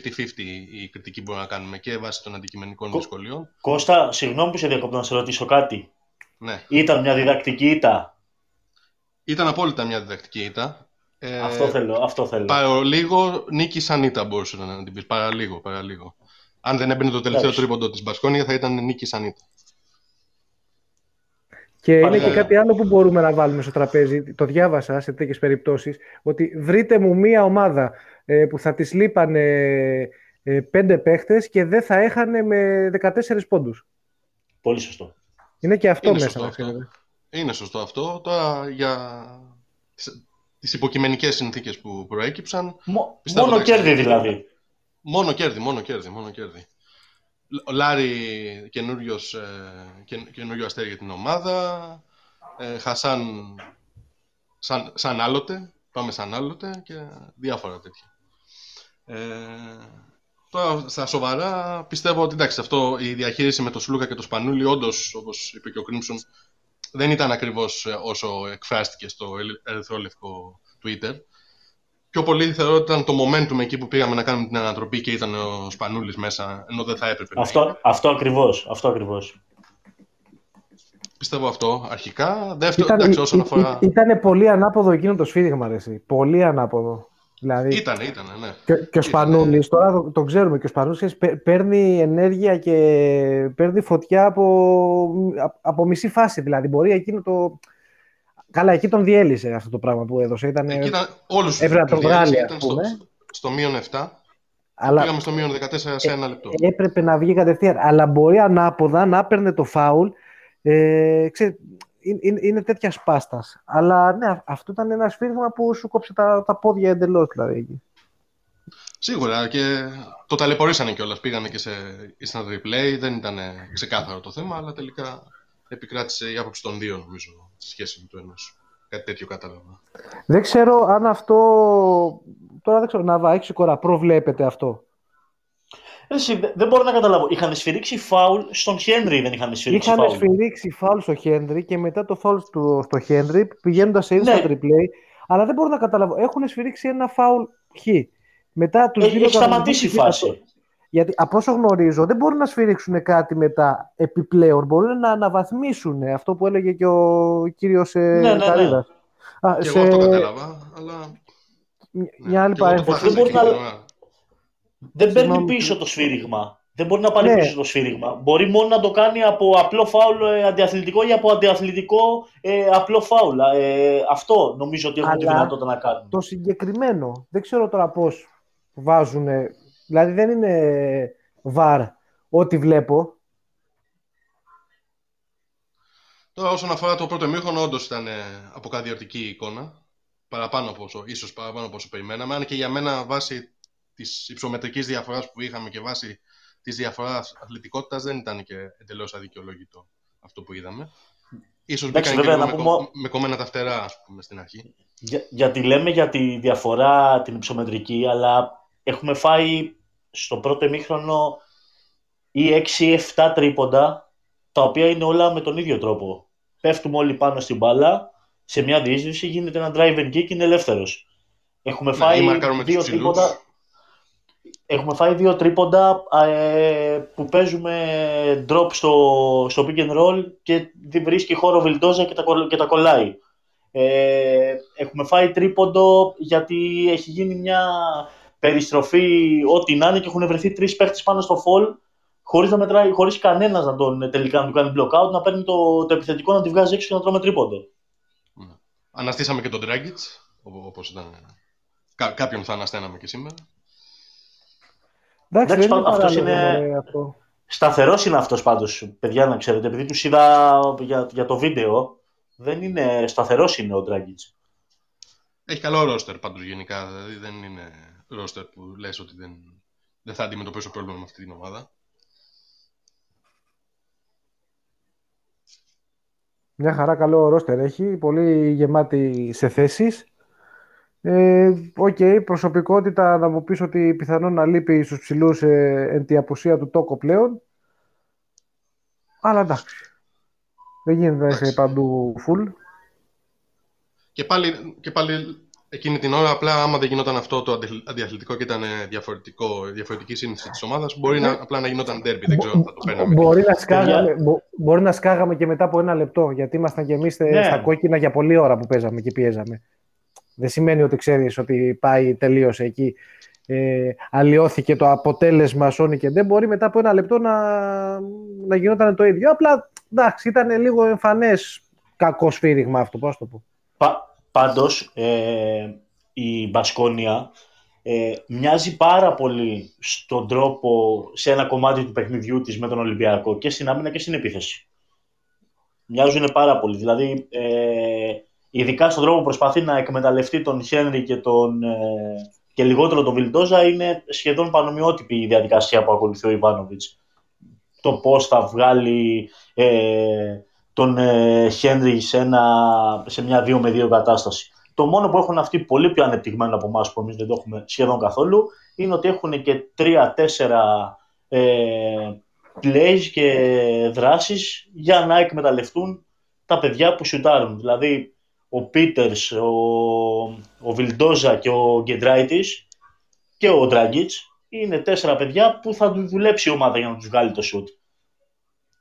η κριτική που μπορούμε να κάνουμε και βάσει των αντικειμενικών Κω... δυσκολιών. Κώστα, συγγνώμη που σε διακόπτω να σε ρωτήσω κάτι. Ναι. Ήταν μια διδακτική ήττα; Ήταν απόλυτα μια διδακτική ήττα. Ε, αυτό θέλω, αυτό θέλω. Παρολίγο νίκη σαν ήττα μπορούσε να την πεις. Παραλίγο, παραλίγο. Αν δεν έμπαινε το τελευταίο τρίποντο της Μπασκόνια θα ήταν νίκη σαν ήττα. Και είναι και κάτι άλλο που μπορούμε να βάλουμε στο τραπέζι. Το διάβασα σε τέτοιες περιπτώσεις. Ότι βρείτε μου μία ομάδα ε, που θα τη λείπανε ε, πέντε παίχτες και δεν θα έχανε με 14 πόντους. Πολύ σωστό. Είναι και αυτό είναι μέσα. Σωστό αυτό. Είναι σωστό αυτό. Τώρα για τις υποκειμενικές συνθήκες που προέκυψαν. μόνο κέρδη δηλαδή. Μόνο κέρδη, μόνο κέρδη, μόνο κέρδη. Ο Λάρη καινούριος, ε, καινούριο αστέρι για την ομάδα. Ε, Χασάν σαν, σαν άλλοτε, πάμε σαν άλλοτε και διάφορα τέτοια. Ε, τώρα στα σοβαρά πιστεύω ότι εντάξει, αυτό η διαχείριση με το Σλούκα και το Σπανούλι όντως, όπως είπε και ο Κρίμψον, δεν ήταν ακριβώς ε, όσο εκφράστηκε στο ερυθρόλευκο Twitter. Πιο πολύ θεωρώ ότι ήταν το momentum εκεί που πήγαμε να κάνουμε την ανατροπή και ήταν ο Σπανούλης μέσα, ενώ δεν θα έπρεπε. Αυτό, αυτό ακριβώς, αυτό ακριβώς. Πιστεύω αυτό αρχικά. Δεύτερο, ήταν, εντάξει, όσον αφορά... Ήταν πολύ ανάποδο εκείνο το σφύριγμα, αρέσει. Πολύ ανάποδο. Δηλαδή, ήτανε, ήτανε, ναι. Και, και ο Σπανούλης, τώρα το, το, ξέρουμε, και ο Σπανούλης παίρνει ενέργεια και παίρνει φωτιά από, από μισή φάση. Δηλαδή, μπορεί εκείνο το... Καλά, εκεί τον διέλυσε αυτό το πράγμα που έδωσε. Ήταν, εκεί ήταν όλους έπρεπε να τον βγάλει, ας πούμε. Στο, στο μείον 7. Αλλά πήγαμε στο μείον 14 σε ένα λεπτό. Έπρεπε να βγει κατευθείαν. Αλλά μπορεί ανάποδα να έπαιρνε το φάουλ. Ε, ξέρε, είναι, είναι τέτοια σπάστας. Αλλά ναι, αυτό ήταν ένα σφύριγμα που σου κόψε τα, τα πόδια εντελώς. Δηλαδή. Σίγουρα και το ταλαιπωρήσανε κιόλας. Πήγανε και σε instant replay. Δεν ήταν ξεκάθαρο το θέμα, αλλά τελικά επικράτησε η άποψη των δύο, νομίζω, στη σχέση με το ένας. Κάτι τέτοιο κατάλαβα. Δεν ξέρω αν αυτό. Τώρα δεν ξέρω, να έχεις κόρα, προβλέπετε αυτό; Εσύ, δεν μπορώ να καταλάβω. Είχαν σφυρίξει φάουλ στον Χένρι, δεν είχαν σφυρίξει είχαν φάουλ; Είχαν σφυρίξει φάουλ στο Χένρι και μετά το φάουλ στο, στο Χένρι πηγαίνοντας σε instant ναι. replay. Αλλά δεν μπορώ να καταλάβω. Έχουν σφυρίξει ένα φάουλ χ. Μετά τους έχει, έχει σταματήσει η φάση. Γιατί από όσο γνωρίζω δεν μπορούν να σφυρίξουν κάτι μετά επιπλέον. Μπορούν να αναβαθμίσουν αυτό που έλεγε και ο κύριος ε, ναι, ναι, ναι. και εγώ αυτό κατάλαβα, αλλά... Μια άλλη παρένθεση. Δεν μπορεί να, δεν παίρνει πίσω το σφύριγμα. Δεν μπορεί να πάρει ναι. πίσω το σφύριγμα. Μπορεί μόνο να το κάνει από απλό φάουλ ε, αντιαθλητικό ή από αντιαθλητικό ε, απλό φάουλ. Ε, αυτό νομίζω ότι έχουν τη δυνατότητα να κάνουν. Το συγκεκριμένο. Δεν ξέρω τώρα πώς βάζουν. Δηλαδή δεν είναι βαρ ό,τι βλέπω. Τώρα όσον αφορά το πρώτο μήχρονο, όντως ήταν αποκαδιωτική εικόνα. Παραπάνω από όσο, ίσως παραπάνω από όσο περιμέναμε. Αν και για μένα βάσει της υψομετρικής διαφοράς που είχαμε και βάσει της διαφοράς αθλητικότητας δεν ήταν και εντελώς αδικαιολόγητο αυτό που είδαμε. Ίσως μπήκαν και με, πούμε... με κομμένα τα φτερά, ας πούμε, στην αρχή. Για, γιατί λέμε για τη διαφορά την υψομετρική, αλλά έχουμε φάει στο πρώτο ημίχρονο ή 6-7 τρίποντα, τα οποία είναι όλα με τον ίδιο τρόπο. Πέφτουμε όλοι πάνω στην μπάλα, σε μια διείσδυση γίνεται ένα drive and kick και είναι ελεύθερος. Έχουμε ναι, φάει δύο τρίποντα. Έχουμε φάει δύο τρίποντα ε, που παίζουμε drop στο, στο pick and roll και βρίσκει χώρο Βιλντόζα και τα, και τα κολλάει. Ε, έχουμε φάει τρίποντο γιατί έχει γίνει μια περιστροφή ό,τι να είναι και έχουν βρεθεί τρεις παίχτε πάνω στο fall χωρίς να μετράει, χωρίς κανένας να τον τελικά να του κάνει block out, να παίρνει το, το επιθετικό να τη βγάζει έξω και να τρώμε τρίποντο. Ναι. Αναστήσαμε και τον Dragic, όπως ήταν. Κά, κάποιον θα αναστέναμε και σήμερα. Εντάξει, Εντάξει είναι αυτός είναι... Αυτό. Σταθερός είναι αυτός πάντως, παιδιά, να ξέρετε, επειδή τους είδα για, για το βίντεο, δεν είναι σταθερός είναι ο Ντράγκιτς. Έχει καλό ρόστερ πάντως γενικά, δηλαδή δεν είναι ρόστερ που λες ότι δεν, δεν θα αντιμετωπίσω πρόβλημα με αυτή την ομάδα. Μια χαρά καλό ρόστερ έχει, πολύ γεμάτη σε θέσεις. Ε, Ok, okay, προσωπικότητα να μου πεις ότι πιθανόν να λείπει στους ψηλούς ε, εν τη απουσία του Τόκο πλέον. Αλλά εντάξει. Δεν γίνεται να είσαι παντού full. Και πάλι, και πάλι εκείνη την ώρα, απλά άμα δεν γινόταν αυτό το αντιαθλητικό και ήταν διαφορετικό, διαφορετική σύνθεση της ομάδας, μπορεί να, απλά να γινόταν derby, δεν ξέρω αν θα το παίρναμε. Μπορεί να, σκάγαμε, μπορεί να σκάγαμε και μετά από ένα λεπτό, γιατί ήμασταν και εμείς ναι. στα κόκκινα για πολλή ώρα που παίζαμε και πιέζαμε. Δεν σημαίνει ότι ξέρεις ότι πάει τελείω εκεί. Ε, αλλοιώθηκε το αποτέλεσμα Sony και δεν μπορεί μετά από ένα λεπτό να, να γινόταν το ίδιο. Απλά εντάξει, ήταν λίγο εμφανές κακό σφύριγμα αυτό, πώς το πω. Πα, πάντως, ε, η Μπασκόνια ε, μοιάζει πάρα πολύ στον τρόπο, σε ένα κομμάτι του παιχνιδιού της με τον Ολυμπιακό και στην άμυνα και στην επίθεση. Μοιάζουν πάρα πολύ. Δηλαδή, ε, ειδικά στον τρόπο που προσπαθεί να εκμεταλλευτεί τον Χένρι και, τον, ε, και λιγότερο τον Βιλντόζα, είναι σχεδόν πανομοιότυπη η διαδικασία που ακολουθεί ο Ιβάνοβιτς. Το πώς θα βγάλει ε, τον ε, Χένρι σε, σε μια 2 με 2 κατάσταση. Το μόνο που έχουν αυτοί πολύ πιο ανεπτυγμένο από εμάς που εμείς δεν το έχουμε σχεδόν καθόλου είναι ότι έχουν και 3-4 ε, plays και δράσεις για να εκμεταλλευτούν τα παιδιά που σουτάρουν. Δηλαδή ο Πίτερς, ο, ο Βιλντόζα και ο Γκεντράιτης και ο Ντράγκητς είναι τέσσερα παιδιά που θα τους δουλέψει η ομάδα για να τους βγάλει το σουτ.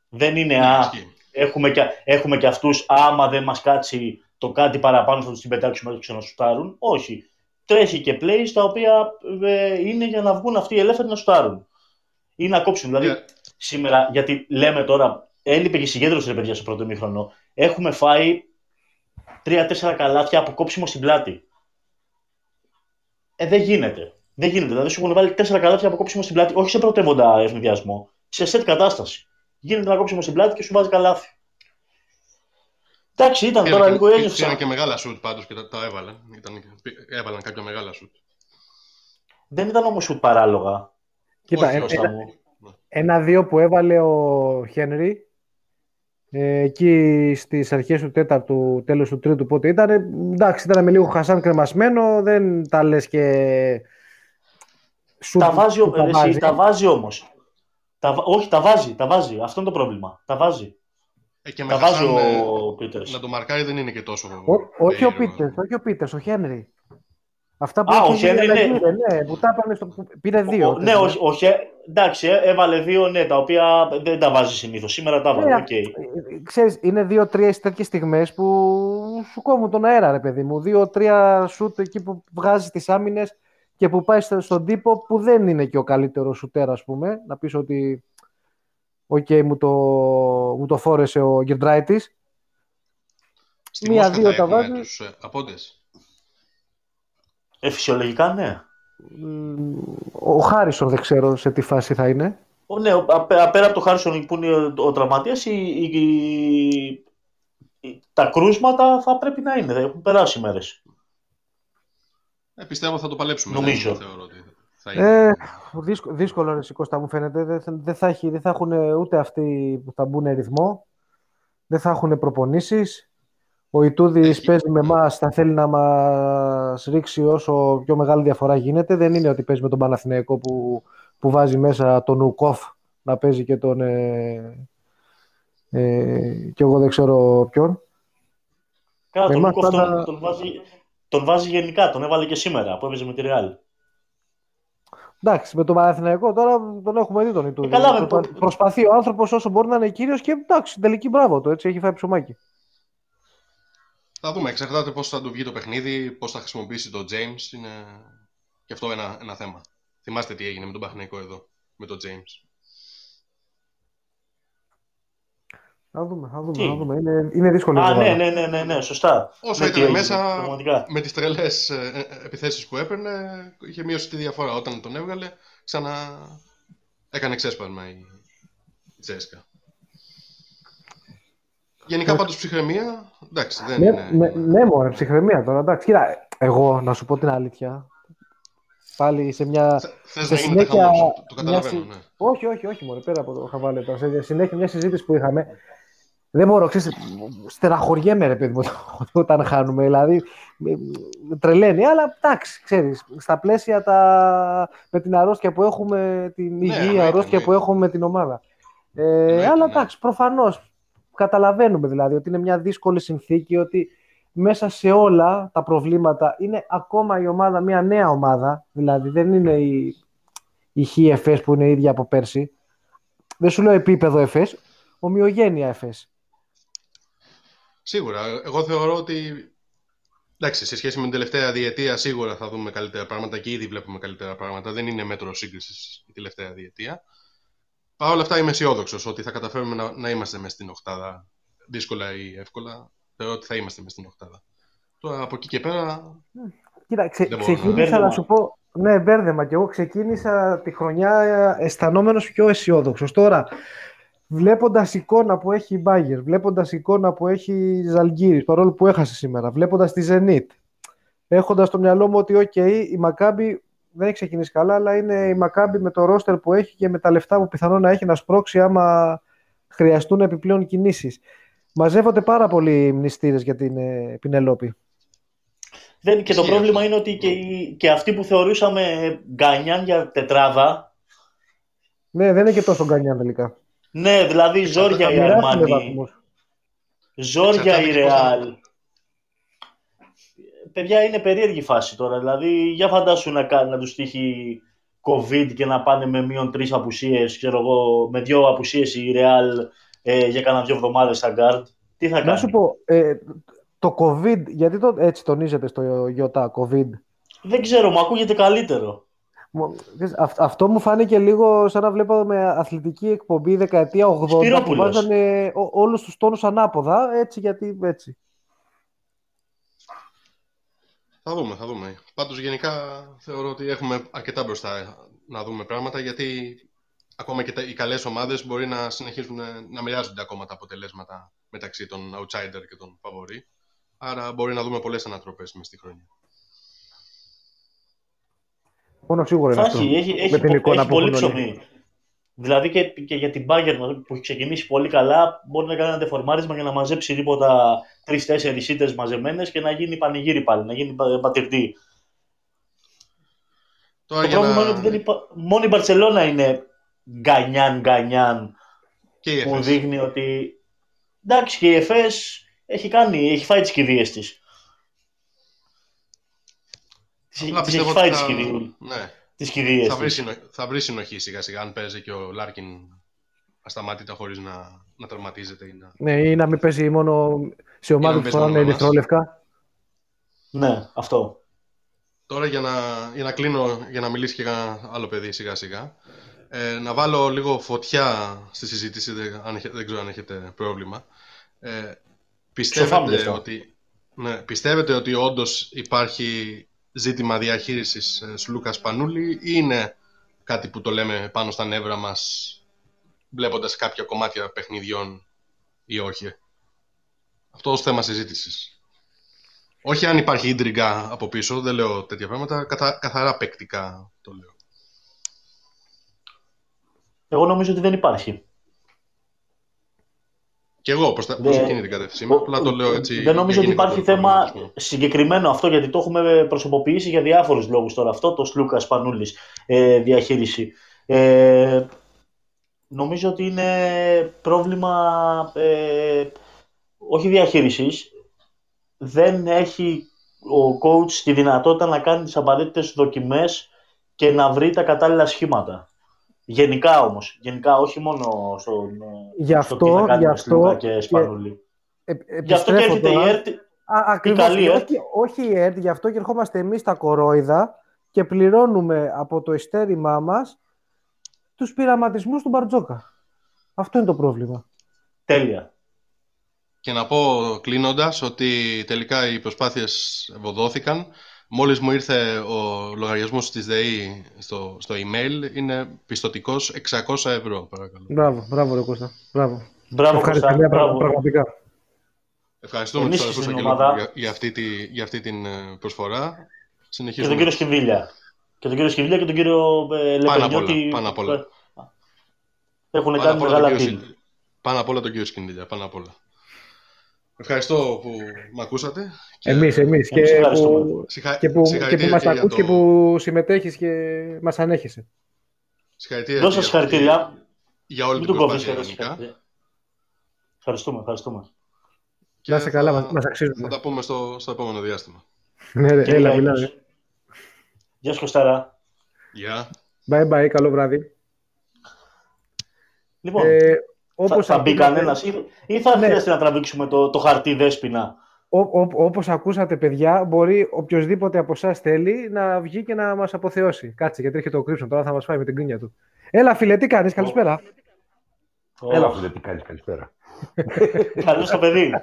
Δεν είναι Ναι, α, ισχύει. Έχουμε και, έχουμε και αυτούς άμα δεν μας κάτσει το κάτι παραπάνω θα τους την πετάξουμε να τους ξανασουτάρουν. Όχι. Τρέχει και plays τα οποία ε, είναι για να βγουν αυτοί οι ελεύθεροι να σουτάρουν. Ή να κόψουν. Δηλαδή Ναι. σήμερα, γιατί λέμε τώρα, έλειπε και η συγκέντρωση ρε παιδιά στο πρώτο μήχρονο. Έχουμε φάει τρία-τέσσερα καλάθια από κόψιμο στην πλάτη. Ε, δεν γίνεται. Δεν γίνεται. Δηλαδή σου έχουν βάλει τέσσερα καλάθια από κόψιμο στην πλάτη, όχι σε πρωτεύοντα ευνηδιασμό, σε σετ κατάσταση. Γίνεται ένα κόψιμο στην πλάτη και σου βάζει καλάθι. Εντάξει, ήταν τώρα Πήραν λίγο και, ένιωσα. πήραν και μεγάλα σουτ πάντως και τα, τα έβαλαν. Ήταν, έβαλαν κάποια μεγάλα σουτ. Δεν ήταν όμως σουτ παράλογα. Κοίτα, Όχι, ε, Κώστα ένα- μου. ένα-δύο που έβαλε ο Χένρι ε, εκεί στις αρχές του τέταρτου, τέλος του τρίτου πότε ήταν, ε, εντάξει ήταν με λίγο Χασάν κρεμασμένο, δεν τα λες και σουτ Τα βάζει, που ο- ρε, εσύ, τα βάζει όμως. Τα, βα- όχι, τα βάζει, τα βάζει. Αυτό είναι το πρόβλημα. Τα βάζει. Ε, και με Τα βάζει Χασάν, ε, ο Πίτερς. να το μαρκάρει δεν είναι και τόσο. Ό- όχι ο περίεργο. Πίτερς, όχι ο Πίτερς, ο Χένρι. Αυτά που Α, είχε ο γίνει, Χένρι, αλλά ναι. πήρε, ναι, που τα έπαιρνε στο... που Πήρε δύο. ναι, όχι, όχι, ε, εντάξει, ε, έβαλε δύο, ναι, τα οποία δεν τα βάζει συνήθως. Σήμερα τα έβαλε, Ναι, οκ. ε, Ξέρεις, είναι δύο-τρία τέτοιες στιγμές που σου κόβουν τον αέρα, ρε παιδί μου. Δύο-τρία σουτ εκεί που βγάζεις τις άμυνες και που πάει στο- στον τύπο που δεν είναι και ο καλύτερος σουτέρ, ας πούμε. Να πεις ότι οκ, μου, το, μου το φόρεσε ο Γκεντράιτις. Στη Μία, Μόσχα δύο θα τα έχουμε βάζει. τους ε, απόντες. Ε, φυσιολογικά ναι. Μ, Ο Χάρισον δεν ξέρω σε τι φάση θα είναι. Ο, ναι, ο- απέ- απέρα από το Χάρισον που είναι ο, ο τραυματίας, η, η- η- η- τα κρούσματα θα πρέπει να είναι, θα έχουν περάσει οι μέρες. Ε, πιστεύω θα το παλέψουμε. Νομίζω. Δεν θεωρώ ότι θα είναι. Ε, δύσκολο, δύσκολο ρε Σικώστα μου φαίνεται. Δεν, θα- δεν θα, έχει, δεν θα έχουν ούτε αυτοί που θα μπουν ρυθμό. Δεν θα έχουν προπονήσεις. Ο Ιτούδης Έχει. παίζει με εμάς, θα θέλει να μας ρίξει όσο πιο μεγάλη διαφορά γίνεται. Δεν είναι ότι παίζει με τον Παναθηναϊκό που, που βάζει μέσα τον Ουκόφ να παίζει και τον... Ε, ε, και εγώ δεν ξέρω ποιον. Καλά, τον Εμάς Λούκοφ τον, πάντα- τον, βάζει, τον βάζει γενικά, τον έβαλε και σήμερα που έπαιζε με τη Ρεάλ. Εντάξει, με τον Παναθηναϊκό τώρα τον έχουμε δει τον Ιτούδη. Ε, καλά, με- Προσπα- Προσπαθεί ο άνθρωπος όσο μπορεί να είναι κύριος και εντάξει, τελική μπράβο του, έτσι έχει φάει ψωμάκι. Θα δούμε. Εξαρτάται πώς θα του βγει το παιχνίδι, πώς θα χρησιμοποιήσει τον James. Είναι και αυτό ένα, ένα θέμα. Θυμάστε τι έγινε με τον Παχναϊκό εδώ, με τον James. Θα δούμε, θα δούμε. Τι; Θα δούμε. Είναι, είναι δύσκολη Α, εβδομάδα. ναι, ναι, ναι, ναι, ναι, σωστά. Όσο Ναι, ήταν τι έγινε, μέσα, πραγματικά. με τις τρελές ε, ε, επιθέσεις που έπαιρνε, είχε μείωση τη διαφορά. Όταν τον έβγαλε, ξανά έκανε ξέσπασμα η η Τσέσκα. Γενικά πάντως ψυχραιμία, εντάξει, δεν Ναι, είναι... ναι, ναι, μωρέ, ψυχραιμία τώρα. Εντάξει, κοίτα, εγώ να σου πω την αλήθεια. Πάλι σε μια. Θες σε να γίνεται συνέχεια χαμός, το, το μια καταλαβαίνω, συ- ναι. Όχι, όχι, όχι, μωρέ, πέρα από το χαβάλε τώρα. Σε συνέχεια μια συζήτηση που είχαμε. Δεν μπορώ, ξέρεις, στεραχωριέμαι ρε παιδί μου όταν χάνουμε, δηλαδή με- με τρελαίνει, αλλά εντάξει, ξέρεις, στα πλαίσια τα, με την αρρώστια που έχουμε, την Ναι, υγιή εννοείται, αρρώστια εννοείται. που έχουμε με την ομάδα. Ε, Εννοείται, αλλά ναι. εντάξει, προφανώς καταλαβαίνουμε δηλαδή ότι είναι μια δύσκολη συνθήκη, ότι μέσα σε όλα τα προβλήματα είναι ακόμα η ομάδα μια νέα ομάδα, δηλαδή δεν είναι η, η ΧΕΦΕΣ που είναι η ίδια από πέρσι. Δεν σου λέω επίπεδο ΕΦΕΣ, ομοιογένεια ΕΦΕΣ. Σίγουρα. Εγώ θεωρώ ότι. Εντάξει, σε σχέση με την τελευταία διετία σίγουρα θα δούμε καλύτερα πράγματα και ήδη βλέπουμε καλύτερα πράγματα. Δεν είναι μέτρο σύγκρισης η τελευταία διετία. Παρ' όλα αυτά είμαι αισιόδοξος ότι θα καταφέρουμε να, να είμαστε μέσα στην Οχτάδα. Δύσκολα ή εύκολα. Θεωρώ ότι θα είμαστε μέσα στην Οχτάδα. Τώρα από εκεί και πέρα. Κοίτα, ξε, Δεν μπορώ να- ξεκίνησα Μπέρδεμα. να σου πω. Ναι, μπέρδεμα. Και εγώ ξεκίνησα τη χρονιά αισθανόμενος πιο αισιόδοξος. Τώρα βλέποντας εικόνα που έχει η Μπάγκερ, βλέποντας εικόνα που έχει η Ζαλγκύρη, παρόλο που έχασε σήμερα, βλέποντας τη Zenit, έχοντας στο μυαλό μου ότι, OK, η Μακάμπη δεν έχει ξεκινήσει καλά, αλλά είναι η Μακάμπη με το ρόστερ που έχει και με τα λεφτά που πιθανόν να έχει να σπρώξει άμα χρειαστούν επιπλέον κινήσεις. Μαζεύονται πάρα πολλοί μνηστήρες για την ε, Πινελόπη. Δεν, και το πρόβλημα είναι ότι και, και αυτοί που θεωρούσαμε γκανιάν για τετράδα. Ναι, δεν είναι και τόσο γκανιάν τελικά. Ναι, δηλαδή ζόρια η Αρμάνι. Ζόρια η Ρεάλ. Παιδιά, είναι περίεργη φάση τώρα. Δηλαδή, για φαντάσου να, να τους τύχει COVID και να πάνε με μείον τρεις απουσίες, ξέρω εγώ, με δύο απουσίες η Ρεάλ ε, για κάνα δύο εβδομάδες στα γκαρντ. Τι θα κάνει; Να σου πω, ε, το COVID, γιατί το, έτσι τονίζεται στο γιώτα, COVID; Δεν ξέρω, μου ακούγεται καλύτερο. Αυτό μου φάνηκε λίγο σαν να βλέπω με αθλητική εκπομπή δεκαετία 80 που βάζανε όλους τους τόνους ανάποδα, έτσι γιατί έτσι. Θα δούμε, θα δούμε. Πάντως γενικά θεωρώ ότι έχουμε αρκετά μπροστά να δούμε πράγματα γιατί ακόμα και οι καλές ομάδες μπορεί να συνεχίσουν να μοιράζονται ακόμα τα αποτελέσματα μεταξύ των outsider και των favori. Άρα μπορεί να δούμε πολλές ανατροπές μέσα στη χρόνια. Μόνο σίγουρα είναι αυτό. Έχει, έχει, έχει, έχει πολύ ψωμί. Δηλαδή και, και για την Bayern που έχει ξεκινήσει πολύ καλά, μπορεί να κάνει ένα δεφορμάρισμα για να μαζέψει τίποτα τρει-τέσσερι ήττες μαζεμένες και να γίνει πανηγύρι πάλι, να γίνει πατηρτή. το πρόβλημα να... είναι ότι δεν υπά... μόνο η Μπαρσελόνα είναι γκανιάν γκανιάν και που δείχνει ότι εντάξει και η ΕΦΕΣ έχει κάνει, έχει φάει τις κηδείες της. Της έχει φάει τις κηδείες. Ναι τις κυρίες θα βρει, συνοχή, θα βρει συνοχή σιγά σιγά αν παίζει και ο Λάρκιν ασταμάτητα χωρίς να, να τερματίζεται. Ή να... Ναι, ή να μην παίζει μόνο σε ομάδα που φοράνε ερυθρόλευκα. Ναι, αυτό. Τώρα για να, για να κλείνω, για να μιλήσει και ένα άλλο παιδί σιγά σιγά, ε, να βάλω λίγο φωτιά στη συζήτηση, δεν, αν, δεν ξέρω αν έχετε πρόβλημα. Ε, πιστεύετε, ότι, ναι, πιστεύετε ότι όντως υπάρχει ζήτημα διαχείρισης ε, Σλούκα Πανούλη ή είναι κάτι που το λέμε πάνω στα νεύρα μας βλέποντας κάποια κομμάτια παιχνιδιών ή όχι; Αυτό ως θέμα συζήτησης. Όχι αν υπάρχει ίντριγκα από πίσω, δεν λέω τέτοια πράγματα, καθα, καθαρά παικτικά το λέω. Εγώ νομίζω ότι δεν υπάρχει. Και εγώ προς προς εκείνη την κατεύθυνση. Απλά το λέω έτσι. Δεν νομίζω ότι υπάρχει θέμα συγκεκριμένο αυτό, γιατί το έχουμε προσωποποιήσει για διάφορους λόγους τώρα. Αυτό το Σλούκα Πανούλη ε, διαχείριση. Ε, νομίζω ότι είναι πρόβλημα ε, όχι διαχείρισης. Δεν έχει ο coach τη δυνατότητα να κάνει τις απαραίτητες δοκιμές και να βρει τα κατάλληλα σχήματα. Γενικά όμως, γενικά όχι μόνο στον, γι αυτό, στο τι θα κάνει αυτό, και Σπανούλη. Ε, ε, γι' αυτό και έρχεται η ΕΡΤ, ακριβώς, καλή Όχι, όχι η ΕΡΤ, γι' αυτό και ερχόμαστε εμείς τα κορόιδα και πληρώνουμε από το ειστέρημά μας τους πειραματισμούς του Μπαρτζόκα. Αυτό είναι το πρόβλημα. Τέλεια. Και να πω κλείνοντας ότι τελικά οι προσπάθειες ευωδόθηκαν Μόλις μου ήρθε ο λογαριασμός της ΔΕΗ στο, στο email, είναι πιστοτικός 600 ευρώ, παρακαλώ. Μπράβο, μπράβο ρε Κώστα. Μπράβο. Μπράβο, Κώστα. Μπράβο. Πραγματικά. Ευχαριστούμε τους αδερφούς για, για, αυτή τη, για αυτή την ε, προσφορά. Συνεχίζουμε. Και τον κύριο Σκυβίλια. Και τον κύριο Σκυβίλια και τον κύριο ε, Λεπενιώτη. Πάνω απ' όλα. Έχουν κάνει μεγάλα τίμη. Πάνω απ' όλα τον κύριο Σκυβίλια. Πάνω απ' όλα. Ευχαριστώ που με ακούσατε. Και... Εμείς, εμείς. Και, που, Συγχα... και που, και που μας ακούς το... και που συμμετέχεις και μας ανέχεσαι. Συγχαρητήρια. Δώσε συγχαρητήρια. Για όλη την προσπάθεια Ευχαριστούμε, ευχαριστούμε. Να είστε καλά, θα, μας αξίζουν. Θα τα πούμε στο, στο επόμενο διάστημα. ναι, ρε, έλα, μιλάμε. Γεια σου Κωστάρα. Γεια. Bye bye, καλό βράδυ. Λοιπόν, ε, όπως θα, θα μπει κανένας ή, θα ναι. χρειαστεί να τραβήξουμε το, το χαρτί δέσπινα. Όπως ακούσατε παιδιά, μπορεί οποιοδήποτε από εσάς θέλει να βγει και να μας αποθεώσει. Κάτσε γιατί έρχεται ο Κρύψον, τώρα θα μας φάει με την κρίνια του. Έλα φίλε, τι κάνεις, καλησπέρα. Oh. Έλα φίλε, τι κάνεις, καλησπέρα. Καλό το παιδί.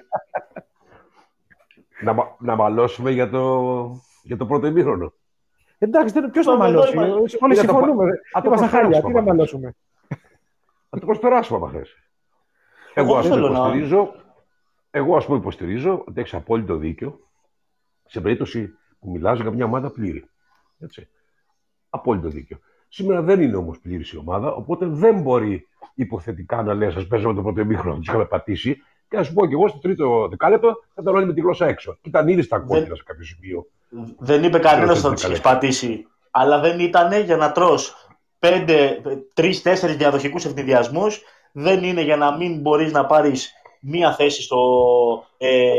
να, να μαλώσουμε για το, για το πρώτο ημίχρονο. Εντάξει, ποιος θα μαλώσει. Όλοι συμφωνούμε. Είμαστε χάλια. Τι να μαλώσουμε. Θα το προσπεράσουμε, άμα θες. Εγώ, ας πούμε, θέλω να- υποστηρίζω, εγώ ας πούμε υποστηρίζω ότι έχεις απόλυτο δίκιο σε περίπτωση που μιλάς για μια ομάδα πλήρη. Έτσι. Απόλυτο δίκιο. Σήμερα δεν είναι όμως πλήρης η ομάδα, οπότε δεν μπορεί υποθετικά να λες, ας παίζαμε το πρώτο ημίχρονο, τους είχαμε πατήσει και να σου πω και εγώ στο τρίτο δεκάλεπτο θα ήταν όλοι με τη γλώσσα έξω. Και ήταν ήδη στα κόκκινα σε κάποιο σημείο. Δεν είπε κανένας Ξέρω ότι τι θα του καλά. πατήσει. Αλλά δεν ήταν για να τρως τρει-τέσσερι διαδοχικούς ευνηδιασμούς. Δεν είναι για να μην μπορείς να πάρεις μία θέση στο ε,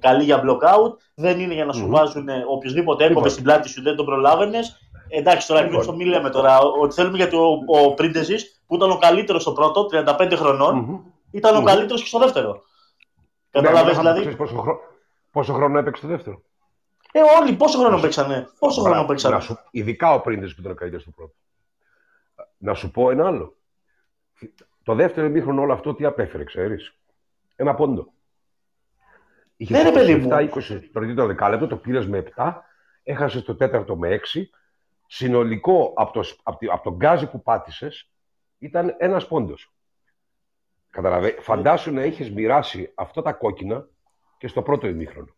καλή για blockout. Δεν είναι για να σου Μμμ. βάζουν ε, οποιοδήποτε έκοβε Λοιπόν. στην πλάτη σου, δεν τον προλάβαινες. Εντάξει, τώρα Λοιπόν. λοιπόν. μην λέμε τώρα ότι θέλουμε γιατί ο, ο Πρίντεζης που ήταν ο καλύτερος στο πρώτο, 35 χρονών, Μμμ. ήταν ο Μμμ. καλύτερος και στο δεύτερο. Ναι, Καταλαβες αλλά θα δηλαδή. ξέρεις Πόσο, χρόνο, πόσο χρόνο έπαιξε το δεύτερο; Ε, όλοι πόσο χρόνο παίξανε. Πόσο χρόνο Μπράβο, παίξανε. να σου, ειδικά ο Πρίντες που ήταν ο καλύτερος στο πρώτο. Να σου πω ένα άλλο. Το δεύτερο ημίχρονο όλο αυτό τι απέφερε, ξέρεις; Ένα πόντο. Είχε Ναι, ρε, παιδί μου. 27-20 το τρίτο δεκάλεπτο, το πήρες με 7, έχασε το τέταρτο με 6. Συνολικό από, το, από, τη- από τον γκάζι που πάτησες ήταν ένας πόντος. Καταλαβαίνετε. Φαντάσου να είχες μοιράσει αυτά τα κόκκινα και στο πρώτο ημίχρονο.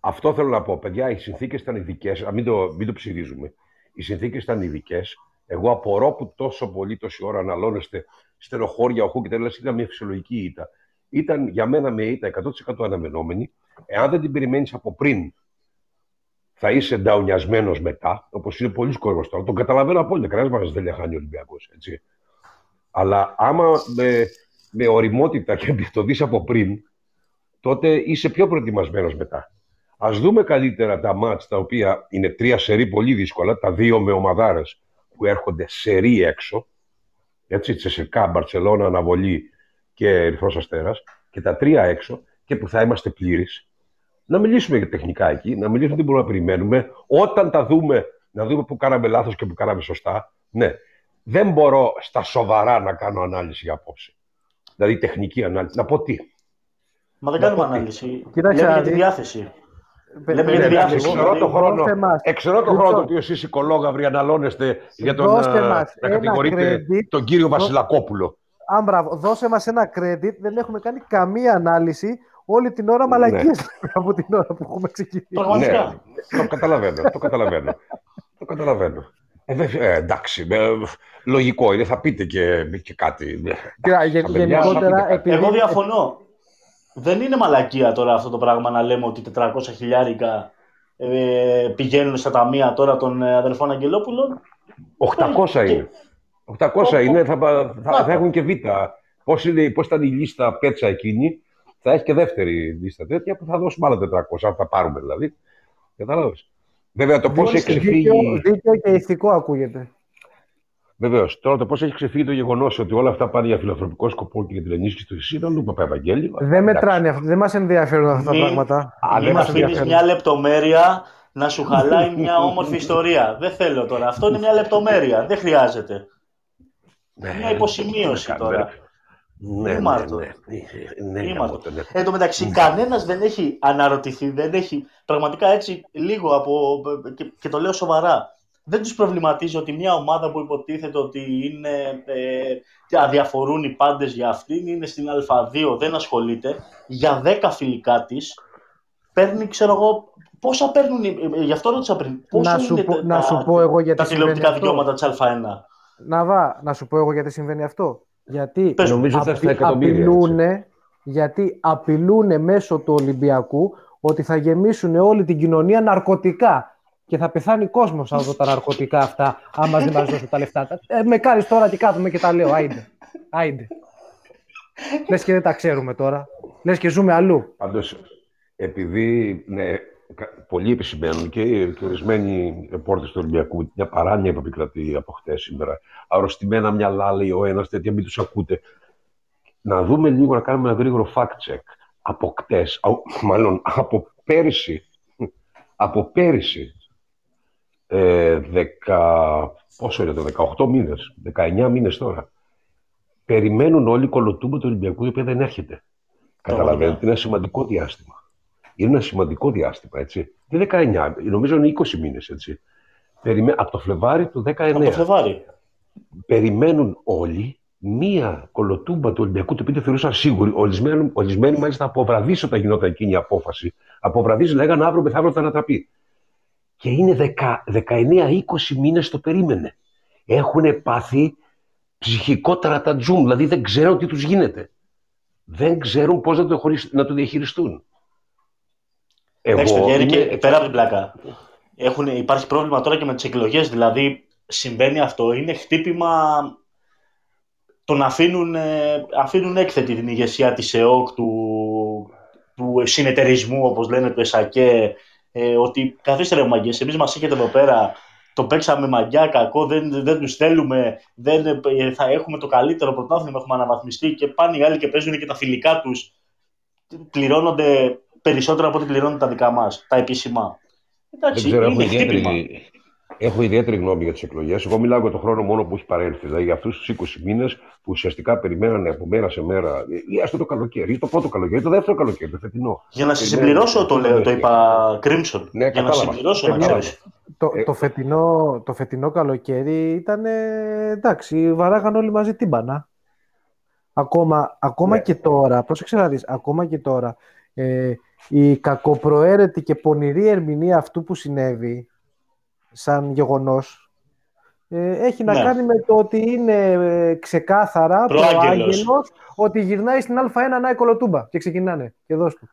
Αυτό θέλω να πω, παιδιά. Οι συνθήκες ήταν ειδικές. Μην το, μην το ψηρίζουμε. Οι συνθήκες ήταν ειδικές. Εγώ απορώ που τόσο πολύ τόση ώρα αναλώνεστε στενοχώρια, οχού και τέλος. Ήταν μια φυσιολογική ήττα. Ήταν για μένα με ήττα 100% αναμενόμενη. Εάν δεν την περιμένεις από πριν, θα είσαι νταουνιασμένος μετά, όπως είναι πολλοί κόσμος τώρα. Τον καταλαβαίνω απόλυτα. Κανένας μας δεν λέει χάνει ο Ολυμπιακός. Αλλά άμα με, με οριμότητα και το δεις από πριν, τότε είσαι πιο προετοιμασμένος μετά. Α δούμε καλύτερα τα μάτς τα οποία είναι τρία σερί πολύ δύσκολα, τα δύο με ομαδάρες που έρχονται σερί έξω. Έτσι, Τσεσεκά, Μπαρσελόνα, Αναβολή και Ερυθρός Αστέρας, και τα τρία έξω και που θα είμαστε πλήρεις. Να μιλήσουμε για τεχνικά εκεί, να μιλήσουμε τι μπορούμε να περιμένουμε. Όταν τα δούμε, να δούμε που κάναμε λάθος και που κάναμε σωστά. Ναι, δεν μπορώ στα σοβαρά να κάνω ανάλυση για απόψε. Δηλαδή τεχνική ανάλυση. Να πω τι. Μα δεν Να κάνουμε πω τι. ανάλυση. Κοίταξε, Λέμε για τη Άδη. διάθεση. Πε- Λέμε πε- για τη πε- διάθεση. λίγο. Εξαιρώ το χρόνο, Δώστε μας- εξαιρώ το Λοιπόν. χρόνο το οποίο εσείς οικολόγαυροι αναλώνεστε για τον, Δώστε α, μας να ένα κατηγορείτε credit. τον κύριο Βασιλακόπουλο. Αν μπράβο, δώσε μας ένα credit, δεν έχουμε κάνει καμία ανάλυση. Όλη την ώρα μαλακίες λέμε από την ώρα που έχουμε ξεκινήσει. Πραγματικά. Ναι, το καταλαβαίνω, το καταλαβαίνω. το καταλαβαίνω. Ε, δε- ε, εντάξει, ε, λογικό είναι, θα πείτε και, και κάτι. Κοίτα, γε- Τα παιδιά γενικότερα, θα πείτε επειδή... Εγώ διαφωνώ. Δεν είναι μαλακία τώρα αυτό το πράγμα να λέμε ότι 400 χιλιάρικα ε, πηγαίνουν στα ταμεία τώρα των ε, αδελφών Αγγελόπουλων. 800 είναι. 800 είναι, θα, πα- θα, Πάτα. θα έχουν και β. Πώς, είναι, πώς ήταν η λίστα πέτσα εκείνη, θα έχει και δεύτερη λίστα τέτοια που θα δώσουμε άλλα 400, αν θα πάρουμε δηλαδή. Κατάλαβες. Βέβαια το πώς έχει Δίκαιο, ξεφύγει, δίκαιο και ηθικό ακούγεται. Βεβαίως, τώρα το πώς έχει ξεφύγει το γεγονός ότι όλα αυτά πάνε για φιλανθρωπικό σκοπό και για την ενίσχυση του ΙΣΥΝΑ, του Παπαευαγγέλη. Δεν μετράνε αυτό, δεν μας ενδιαφέρουν αυτά τα Μη- πράγματα. Α, Μην δεν μας μας αφήνει ενδιαφέρουν. μια λεπτομέρεια να σου χαλάει μια όμορφη ιστορία. Δεν θέλω τώρα. Αυτό είναι μια λεπτομέρεια. Δεν χρειάζεται. Μια υποσημείωση τώρα. Ναι, ναι, Ήμαρτο. ναι, ναι, ναι, Ήμαρτο. γαμώτο, ναι. Εν τω μεταξύ, κανένας δεν έχει αναρωτηθεί, δεν έχει πραγματικά έτσι λίγο από. και, και το λέω σοβαρά. Δεν τους προβληματίζει ότι μια ομάδα που υποτίθεται ότι είναι. Ε, και αδιαφορούν οι πάντες για αυτήν, είναι στην Α2, δεν ασχολείται. Για 10 φιλικά της παίρνει, ξέρω εγώ. Πόσα παίρνουν, οι- ε, γι' αυτό ρώτησα πριν. Πόσα Να σου, είναι πω, τα, να σου πω εγώ γιατί τα συμβαίνει τηλεοπτικά αυτό. δικαιώματα της Α1. Ναβά, να σου πω εγώ γιατί συμβαίνει αυτό. Γιατί Πες μου. Νομίζω ότι θα στα εκατομμύρια. έτσι. απειλούνε, γιατί απειλούνε μέσω του Ολυμπιακού ότι θα γεμίσουν όλη την κοινωνία ναρκωτικά. Και θα πεθάνει κόσμος από τα ναρκωτικά αυτά, άμα δεν μας δώσουν τα λεφτά. Ε, με κάνεις τώρα και κάθομαι και τα λέω. Άιντε. Άιντε. Λες και δεν τα ξέρουμε τώρα. Λες και ζούμε αλλού. Πάντως, επειδή ναι, κα- πολλοί επισημαίνουν και, και ορισμένοι ρεπόρτε του Ολυμπιακού, μια παράνοια που επικρατεί από χτες σήμερα. Αρρωστημένα μυαλά, λέει ο ένας, τέτοια μην τους ακούτε. Να δούμε λίγο, να κάνουμε ένα γρήγορο fact check. Από χτες, μάλλον από πέρυσι, από πέρυσι, ε, δεκα, πόσο είναι το, 18 μήνες, 19 μήνες τώρα, περιμένουν όλοι κολοτούμπο του Ολυμπιακού, η οποία δεν έρχεται. Καταλαβαίνετε, είναι ένα σημαντικό διάστημα. Είναι ένα σημαντικό διάστημα, έτσι. Δεν 19, νομίζω είναι 20 μήνες, έτσι. Περιμέ... Από το Φλεβάρι του 19. Από το Φλεβάρι. Περιμένουν όλοι μία κολοτούμπα του Ολυμπιακού, το οποίο το θεωρούσαν σίγουροι. Ορισμένοι, ορισμένοι μάλιστα αποβραδείς όταν γινόταν εκείνη η απόφαση. Αποβραδείς λέγανε αύριο μεθαύριο θα ανατραπεί. Και είναι 19-20 μήνες το περίμενε. Έχουν πάθει ψυχικότερα τα τζουμ, δηλαδή δεν ξέρουν τι τους γίνεται. Δεν ξέρουν πώς να, το να το διαχειριστούν. Εγώ Εντάξει, και πέρα από την πλάκα. Έχουν, υπάρχει πρόβλημα τώρα και με τις εκλογές. Δηλαδή, συμβαίνει αυτό. Είναι χτύπημα τον αφήνουν, ε, αφήνουν έκθετη την ηγεσία της ΕΟΚ, του, του συνεταιρισμού, όπως λένε, του ΕΣΑΚΕ, ε, ότι καθίστε ρε μαγκές, εμείς μας έχετε εδώ πέρα, το παίξαμε μαγιά, κακό, δεν, δεν τους θέλουμε, δεν, ε, θα έχουμε το καλύτερο πρωτάθλημα, έχουμε αναβαθμιστεί και πάνε οι άλλοι και παίζουν και τα φιλικά τους, πληρώνονται περισσότερα από ό,τι πληρώνουν τα δικά μας, τα επίσημα. Εντάξει, δεν ξέρω, είναι χτύπημα. Έχω ιδιαίτερη γνώμη για τις εκλογές. Εγώ μιλάω για τον χρόνο μόνο που έχει παρέλθει. Δηλαδή για αυτούς τους 20 μήνες που ουσιαστικά περιμένανε από μέρα σε μέρα, ή έστω το καλοκαίρι, ή το πρώτο καλοκαίρι, ή το δεύτερο καλοκαίρι, το φετινό. Για να συμπληρώσω το λέω, το είπα Κρίμψον. Ναι, για να συμπληρώσω να Το, το, φετινό, το φετινό καλοκαίρι ήταν εντάξει, βαράγαν όλοι μαζί τύμπανα. Ακόμα, ακόμα ναι. και τώρα, πρόσεξε να δεις, ακόμα και τώρα, ε, η κακοπροαίρετη και πονηρή ερμηνεία αυτού που συνέβη σαν γεγονός ε, έχει να ναι. κάνει με το ότι είναι ε, ξεκάθαρα προάγγελος ότι γυρνάει στην Α1 να κολοτούμπα και ξεκινάνε και δώσ' του.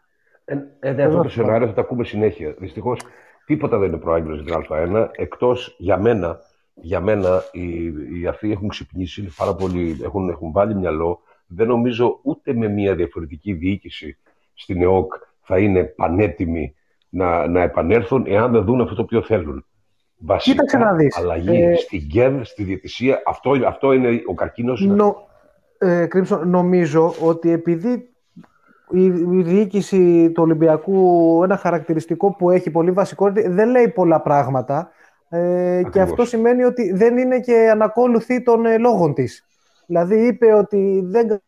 Ε, ε, ναι, αυτό το σενάριο θα το ακούμε συνέχεια. Δυστυχώς τίποτα δεν είναι προάγγελος στην Α1 εκτός για μένα, για μένα οι, οι αυτοί έχουν ξυπνήσει, είναι πάρα πολύ, έχουν, έχουν βάλει μυαλό. Δεν νομίζω ούτε με μια διαφορετική διοίκηση στην ΕΟΚ θα είναι πανέτοιμοι να, να επανέλθουν εάν δεν δουν αυτό το οποίο θέλουν. Βασικά, Κοίταξε να δεις. αλλαγή ε, στην ΚΕΔ, στη διαιτησία, αυτό, αυτό είναι ο καρκίνος. Νο, ε, νομίζω ότι επειδή η, διοίκηση του Ολυμπιακού ένα χαρακτηριστικό που έχει πολύ βασικό δεν λέει πολλά πράγματα ε, και αυτό σημαίνει ότι δεν είναι και ανακόλουθη των ε, λόγων της. Δηλαδή είπε ότι δεν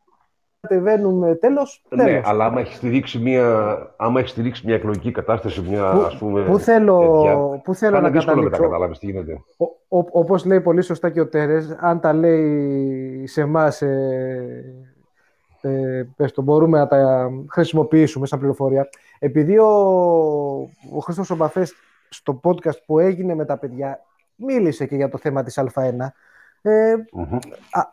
κατεβαίνουμε τέλος. Ναι, αλλά άμα έχεις στηρίξει μια, άμα έχεις στηρίξει μια εκλογική κατάσταση, μια που, ας πούμε. Πού θέλω, που θέλω να καταλήξω. να καταλάβεις τι γίνεται. Όπως λέει πολύ σωστά και ο Τέρες, αν τα λέει σε εμάς, ε, ε, το μπορούμε να τα χρησιμοποιήσουμε σαν πληροφορία. Επειδή ο, ο Χρήστος Ομπαφές στο podcast που έγινε με τα παιδιά μίλησε και για το θέμα της Α1 ε,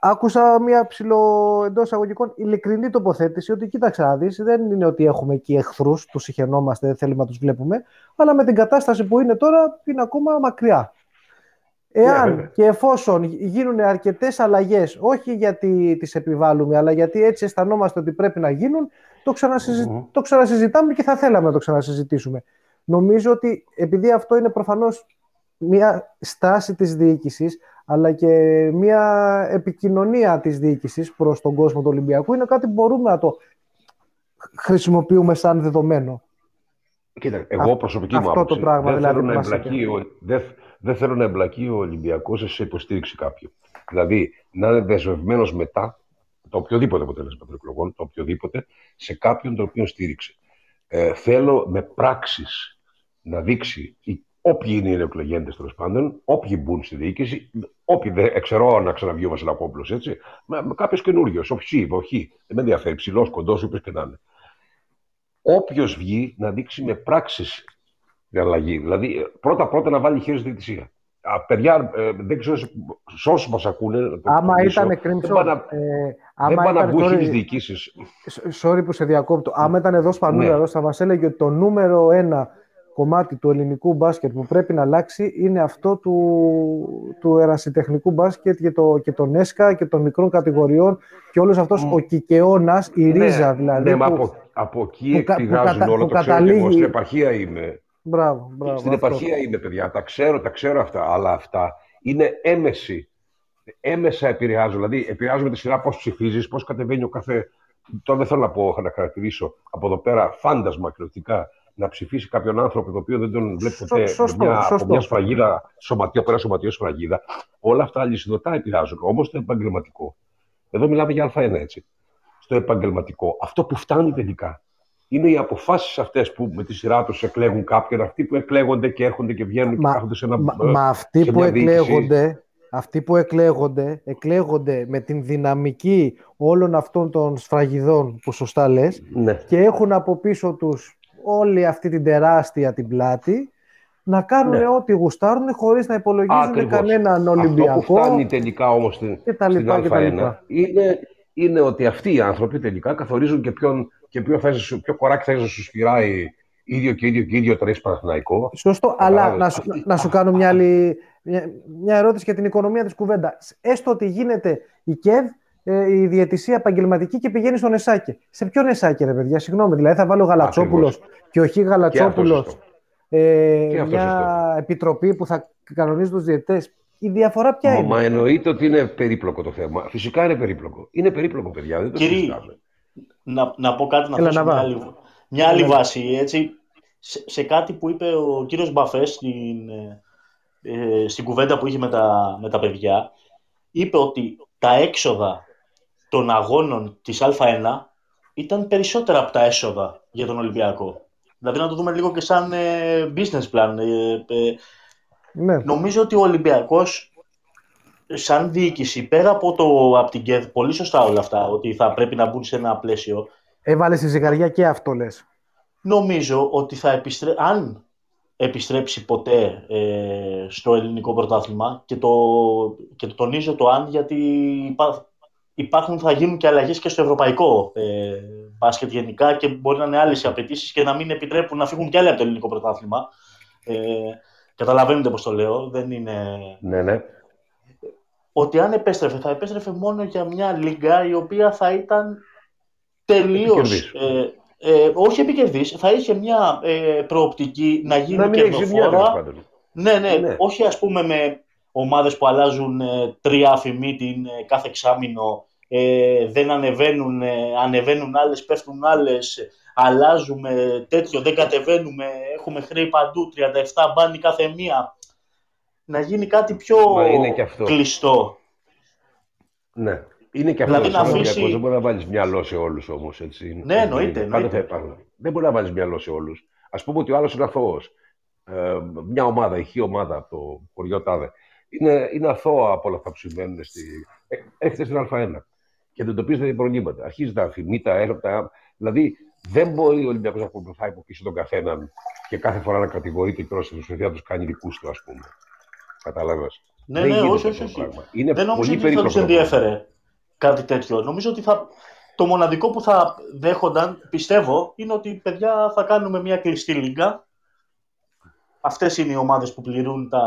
άκουσα μια ψηλό εντός αγωγικών ειλικρινή τοποθέτηση ότι κοίταξε να δεις, δεν είναι ότι έχουμε εκεί εχθρούς, τους συχαινόμαστε, δεν θέλουμε να τους βλέπουμε, αλλά με την κατάσταση που είναι τώρα είναι ακόμα μακριά. Εάν ναι, και εφόσον γίνουν αρκετές αλλαγές, όχι γιατί τις επιβάλλουμε, αλλά γιατί έτσι αισθανόμαστε ότι πρέπει να γίνουν, το, το ξανασυζητάμε και θα θέλαμε να το ξανασυζητήσουμε. Νομίζω ότι επειδή αυτό είναι προφανώς μια στάση της διοίκησης, αλλά και μια επικοινωνία της διοίκησης προς τον κόσμο του Ολυμπιακού είναι κάτι που μπορούμε να το χρησιμοποιούμε σαν δεδομένο. Κοίτα, εγώ προσωπική μου άποψη δεν, δηλαδή, θέλω να εμπλακεί, ο, δεν, δεν θέλω να εμπλακεί ο Ολυμπιακός σε υποστήριξη κάποιου. Δηλαδή, να είναι δεσμευμένος μετά το οποιοδήποτε αποτέλεσμα των εκλογών, το οποιοδήποτε, σε κάποιον τον οποίο στήριξε. Ε, θέλω με πράξεις να δείξει όποιοι είναι οι εκλογέντε τέλος πάντων, όποιοι μπουν στη διοίκηση, όποιοι δεν ξέρω να ξαναβγεί ο Βασιλακόπουλος, έτσι, με, με κάποιος καινούριος, οψί, βοχή, δεν με ενδιαφέρει, ψηλός, κοντός, όποιο και να είναι. Όποιος βγει να δείξει με πράξεις την αλλαγή. Δηλαδή, πρώτα-πρώτα να βάλει χέρι στη διοικησία. Α, παιδιά, ε, δεν ξέρω σε όσους μας ακούνε. Άμα ήταν κρίμψο. Δεν πάνε να βγουν χίλιες διοικήσεις. Sorry που σε διακόπτω. Άμα ήταν εδώ σπανούλα, ναι. εδώ θα μα έλεγε ότι το νούμερο ένα κομμάτι του ελληνικού μπάσκετ που πρέπει να αλλάξει είναι αυτό του, του ερασιτεχνικού μπάσκετ και, το, και τον ΕΣΚΑ και των μικρών κατηγοριών και όλος αυτός ο κικαιώνας, η ναι, ρίζα δηλαδή. Ναι, που, από, από εκεί εκπηγάζουν όλα, το καταλήγει... ξέρω στην επαρχία είμαι. Μπράβο, μπράβο. Στην αυτό. επαρχία είμαι, παιδιά, τα ξέρω, τα ξέρω αυτά, αλλά αυτά είναι έμεση. Έμεσα επηρεάζουν, δηλαδή επηρεάζουν με τη σειρά πώς ψηφίζεις, πώς κατεβαίνει ο κάθε. Τώρα δεν θέλω να πω, να χαρακτηρίσω από εδώ πέρα φάντασμα κριτικά να ψηφίσει κάποιον άνθρωπο το οποίο δεν τον βλέπει ποτέ σωστό, μια, σωστό. από μια σφραγίδα σωματείο, πέρα σωματείο σφραγίδα. Όλα αυτά αλυσιδωτά επηρεάζουν. Όμως το επαγγελματικό. Εδώ μιλάμε για Α1 έτσι. Στο επαγγελματικό. Αυτό που φτάνει τελικά είναι οι αποφάσεις αυτές που με τη σειρά τους εκλέγουν κάποιον, αυτοί που εκλέγονται και έρχονται και βγαίνουν μα, και κάθονται σε ένα. Μα, μα αυτοί που εκλέγονται, αυτοί που εκλέγονται, εκλέγονται με την δυναμική όλων αυτών των σφραγιδών που σωστά λες Ναι. και έχουν από πίσω τους όλη αυτή την τεράστια την πλάτη να κάνουν Ναι. ό,τι γουστάρουν χωρίς να υπολογίζουν Ακριβώς. κανέναν Αυτό που Ολυμπιακό φτάνει τελικά όμως στην, και τα στην λοιπά και τα Α1 λοιπά. είναι, είναι ότι αυτοί οι άνθρωποι τελικά καθορίζουν και, ποιον, και ποιο, θες, ποιο κοράκι θες να σου σφυράει ίδιο και ίδιο και ίδιο όταν έχεις Παναθηναϊκό. Σωστό, αλλά Κατάλαβες. να σου, να σου κάνω μια, άλλη, μια, μια ερώτηση για την οικονομία της κουβέντα. Έστω ότι γίνεται η ΚΕΔ, ε, η διαιτησία επαγγελματική και πηγαίνει στον Εσάκε. Σε ποιον Εσάκε, ρε παιδιά, συγγνώμη, δηλαδή θα βάλω Γαλατσόπουλος Ακριβώς. και όχι Και αυτό Γαλατσόπουλος. σωστό. Ε, Και αυτό μια επιτροπή που θα κανονίζει τους διαιτητές. Η διαφορά ποια Μα, είναι; μα εννοείται ότι είναι περίπλοκο το θέμα. Φυσικά είναι περίπλοκο. Είναι περίπλοκο, παιδιά. Δεν το Κύριε, συζητάμε. να, να πω κάτι, να Έλα, θέσω να μια βά. άλλη, μια άλλη Έλα. βάση. Έτσι, σε, σε κάτι που είπε ο κύριος Μπαφές στην, ε, ε, στην κουβέντα που είχε με τα, με τα παιδιά, είπε ότι τα έξοδα των αγώνων της Α1 ήταν περισσότερα από τα έσοδα για τον Ολυμπιακό. Δηλαδή να το δούμε λίγο και σαν ε, business plan. Ε, ε, Ναι. Νομίζω ότι ο Ολυμπιακός σαν διοίκηση, πέρα από, το, από την ΚΕΔ, πολύ σωστά όλα αυτά, ότι θα πρέπει να μπουν σε ένα πλαίσιο, Έβαλε στη ζυγαριά και αυτό λες. νομίζω ότι θα επιστρέψει, αν επιστρέψει ποτέ ε, στο ελληνικό πρωτάθλημα και το, και το τονίζω το αν γιατί υπά, υπάρχουν, θα γίνουν και αλλαγές και στο ευρωπαϊκό ε, μπάσκετ γενικά και μπορεί να είναι άλλες οι απαιτήσεις και να μην επιτρέπουν να φύγουν και άλλοι από το ελληνικό πρωτάθλημα. Ε, καταλαβαίνετε πώς το λέω, δεν είναι... Ναι, ναι. Ότι αν επέστρεφε, θα επέστρεφε μόνο για μια λίγα η οποία θα ήταν τελείως... Επικερδής. Ε, ε, όχι επικερδής, θα είχε μια ε, προοπτική να γίνει Να μην έχει ζημιά, τέλος κερδοφόρα. πάντων. Ναι, ναι, Ναι. όχι ας πούμε με ομάδες που αλλάζουν ε, τρία αφημί την ε, κάθε εξάμηνο, ε, δεν ανεβαίνουν, ε, ανεβαίνουν άλλες, πέφτουν άλλες, αλλάζουμε τέτοιο, δεν κατεβαίνουμε, έχουμε χρέη παντού, 37 μπάνι κάθε μία. Να γίνει κάτι πιο Μα είναι και αυτό. κλειστό. Ναι. Είναι και αυτό. Δηλαδή να Σαν αφήσει- Ολυμπιακός Δεν μπορεί να βάλεις μυαλό σε όλους όμως. Ναι, εννοείται, Πάντα εννοείται. θα υπάρχουν. Δεν μπορεί να βάλεις μυαλό σε όλους. Α πούμε ότι ο άλλος είναι αθώος. Ε, μια ομάδα, η χή ομάδα από το χωριό Τάδε. Είναι, είναι αθώα από όλα αυτά που συμβαίνουν. Στη... Ε, Έρχεται στην Α1 και αντιμετωπίζεται προβλήματα. Αρχίζει τα αφημί, τα έρωτα. Δηλαδή δεν μπορεί ο Ολυμπιακός να προσπαθάει από πίσω τον καθέναν και κάθε φορά να κατηγορεί τον πρόσωπο του να τους κάνει δικούς του, ας πούμε. Κατάλαβες. Ναι, Δεν ναι, γίνεται όχι, αυτό όχι, το όχι. πράγμα. Είναι Δεν νομίζω πολύ ότι θα τους περίπλοκο. ενδιέφερε κάτι τέτοιο. Νομίζω ότι θα... το μοναδικό που θα δέχονταν, πιστεύω, είναι ότι παιδιά θα κάνουμε μια κλειστή λίγκα. Αυτές είναι οι ομάδες που πληρούν τα...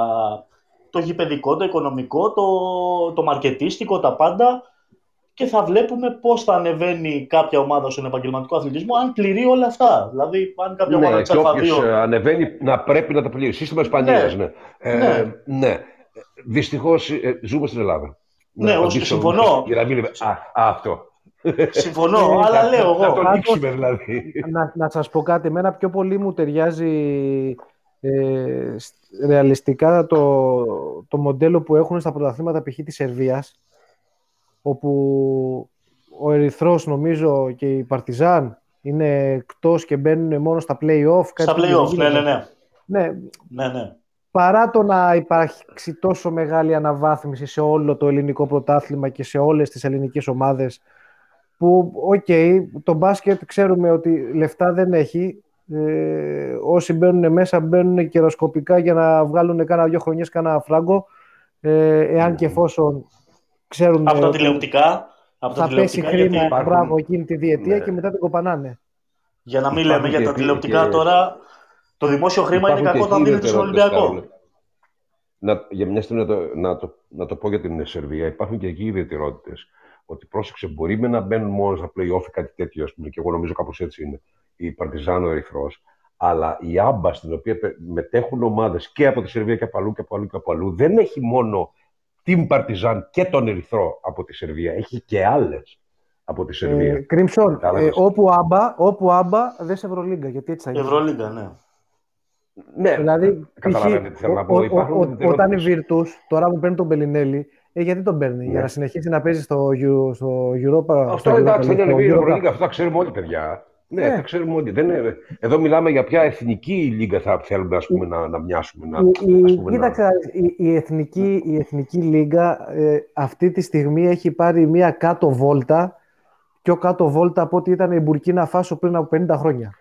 το γηπαιδικό, το οικονομικό, το, το μαρκετίστικο, τα πάντα και θα βλέπουμε πώς θα ανεβαίνει κάποια ομάδα στον επαγγελματικό αθλητισμό αν πληρεί όλα αυτά. Δηλαδή, αν κάποια ομάδα Ναι, της και όποιος Α2... ε, ανεβαίνει να πρέπει να τα πληρεί. Σύστημα Ισπανίας, ναι. Ε, Ναι. ναι. Δυστυχώς ε, ζούμε στην Ελλάδα. Ναι, Να όχι, απαντήσω συμφωνώ. για να μην λέμε, Α, α, αυτό. Συμφωνώ, Ε, αλλά να- λέω Να εγώ. το Πάντως- λήξουμε δηλαδή. να, να σας πω κάτι, εμένα πιο πολύ μου ταιριάζει ε, σ- ρεαλιστικά το, το μοντέλο που έχουν στα πρωταθλήματα π.χ. της Σερβίας όπου ο Ερυθρός νομίζω και η Παρτιζάν είναι εκτός και μπαίνουν μόνο στα play-off. κάτι Στα που play-off, ναι, γίνεται. ναι, ναι. ναι. ναι, ναι. Παρά το να υπάρξει τόσο μεγάλη αναβάθμιση σε όλο το ελληνικό πρωτάθλημα και σε όλες τις ελληνικές ομάδες που, οκ, το μπάσκετ ξέρουμε ότι λεφτά δεν έχει. Ε, όσοι μπαίνουν μέσα μπαίνουν καιροσκοπικά για να βγάλουν κάνα δύο χρονιές κάνα φράγκο. Ε, εάν και εφόσον ξέρουν Από τα ότι τηλεοπτικά. Από τα θα πέσει τηλεοπτικά χρήμα γιατί, υπάρχουν- μπράβο εκείνη τη διετία Ναι. και μετά την κοπανάνε. για να μην Υπάρχουν λέμε για και τα επί- τηλεοπτικά και- τώρα, το δημόσιο χρήμα είναι Υπάρχουν κακό και όταν δίνεται στον ιδιαιτερότητες, Ολυμπιακό. Κάρολε. Να, για μια στιγμή να το, να, το, να το πω για την Σερβία. Υπάρχουν και εκεί ιδιαιτερότητες. Ότι πρόσεξε, μπορεί με να μπαίνουν μόνο στα play-off ή κάτι τέτοιο, ας πούμε, και εγώ νομίζω κάπως έτσι είναι. Η Παρτιζάνο Ερυθρός. Αλλά η άμπα στην οποία πε- μετέχουν ομάδες και από τη Σερβία και από αλλού και από αλλού και από αλλού δεν έχει μόνο την Παρτιζάν και τον Ερυθρό από τη Σερβία. Έχει και άλλες από τη Σερβία. Ε, Κρίμψον, Κατάλαβες. ε, όπου άμπα, όπου άμπα δεν σε Ευρωλίγκα, γιατί έτσι θα γίνει. Ευρωλίγκα, ναι. ναι, Δηλαδή, καταλαβαίνετε π.χ. τι θέλω να ο- πω. ο- Υπάρχουν ο- ιδιαιτερότητες. όταν η Virtus, τώρα που παίρνει τον Μπελινέλη, ε, γιατί τον παίρνει, για Ναι. να συνεχίσει να παίζει στο, Euro- στο Europa. Αυτό στο εντάξει, Europa δεν είναι League, η στο Europa. Ευρωλίγα, αυτό τα ξέρουμε όλοι, παιδιά. Ναι, Ναι. θα ξέρουμε ότι δεν είναι. Εδώ μιλάμε για ποια εθνική λίγα θα θέλουμε ας πούμε, να, να μοιάσουμε. Να, Η, η, ας πούμε, κοίταξε, να δεις, η, η, εθνική, η Εθνική Λίγκα ε, αυτή τη στιγμή έχει πάρει μία κάτω βόλτα πιο κάτω βόλτα από ό,τι ήταν η Μπουρκίνα Φάσο πριν από 50 χρόνια.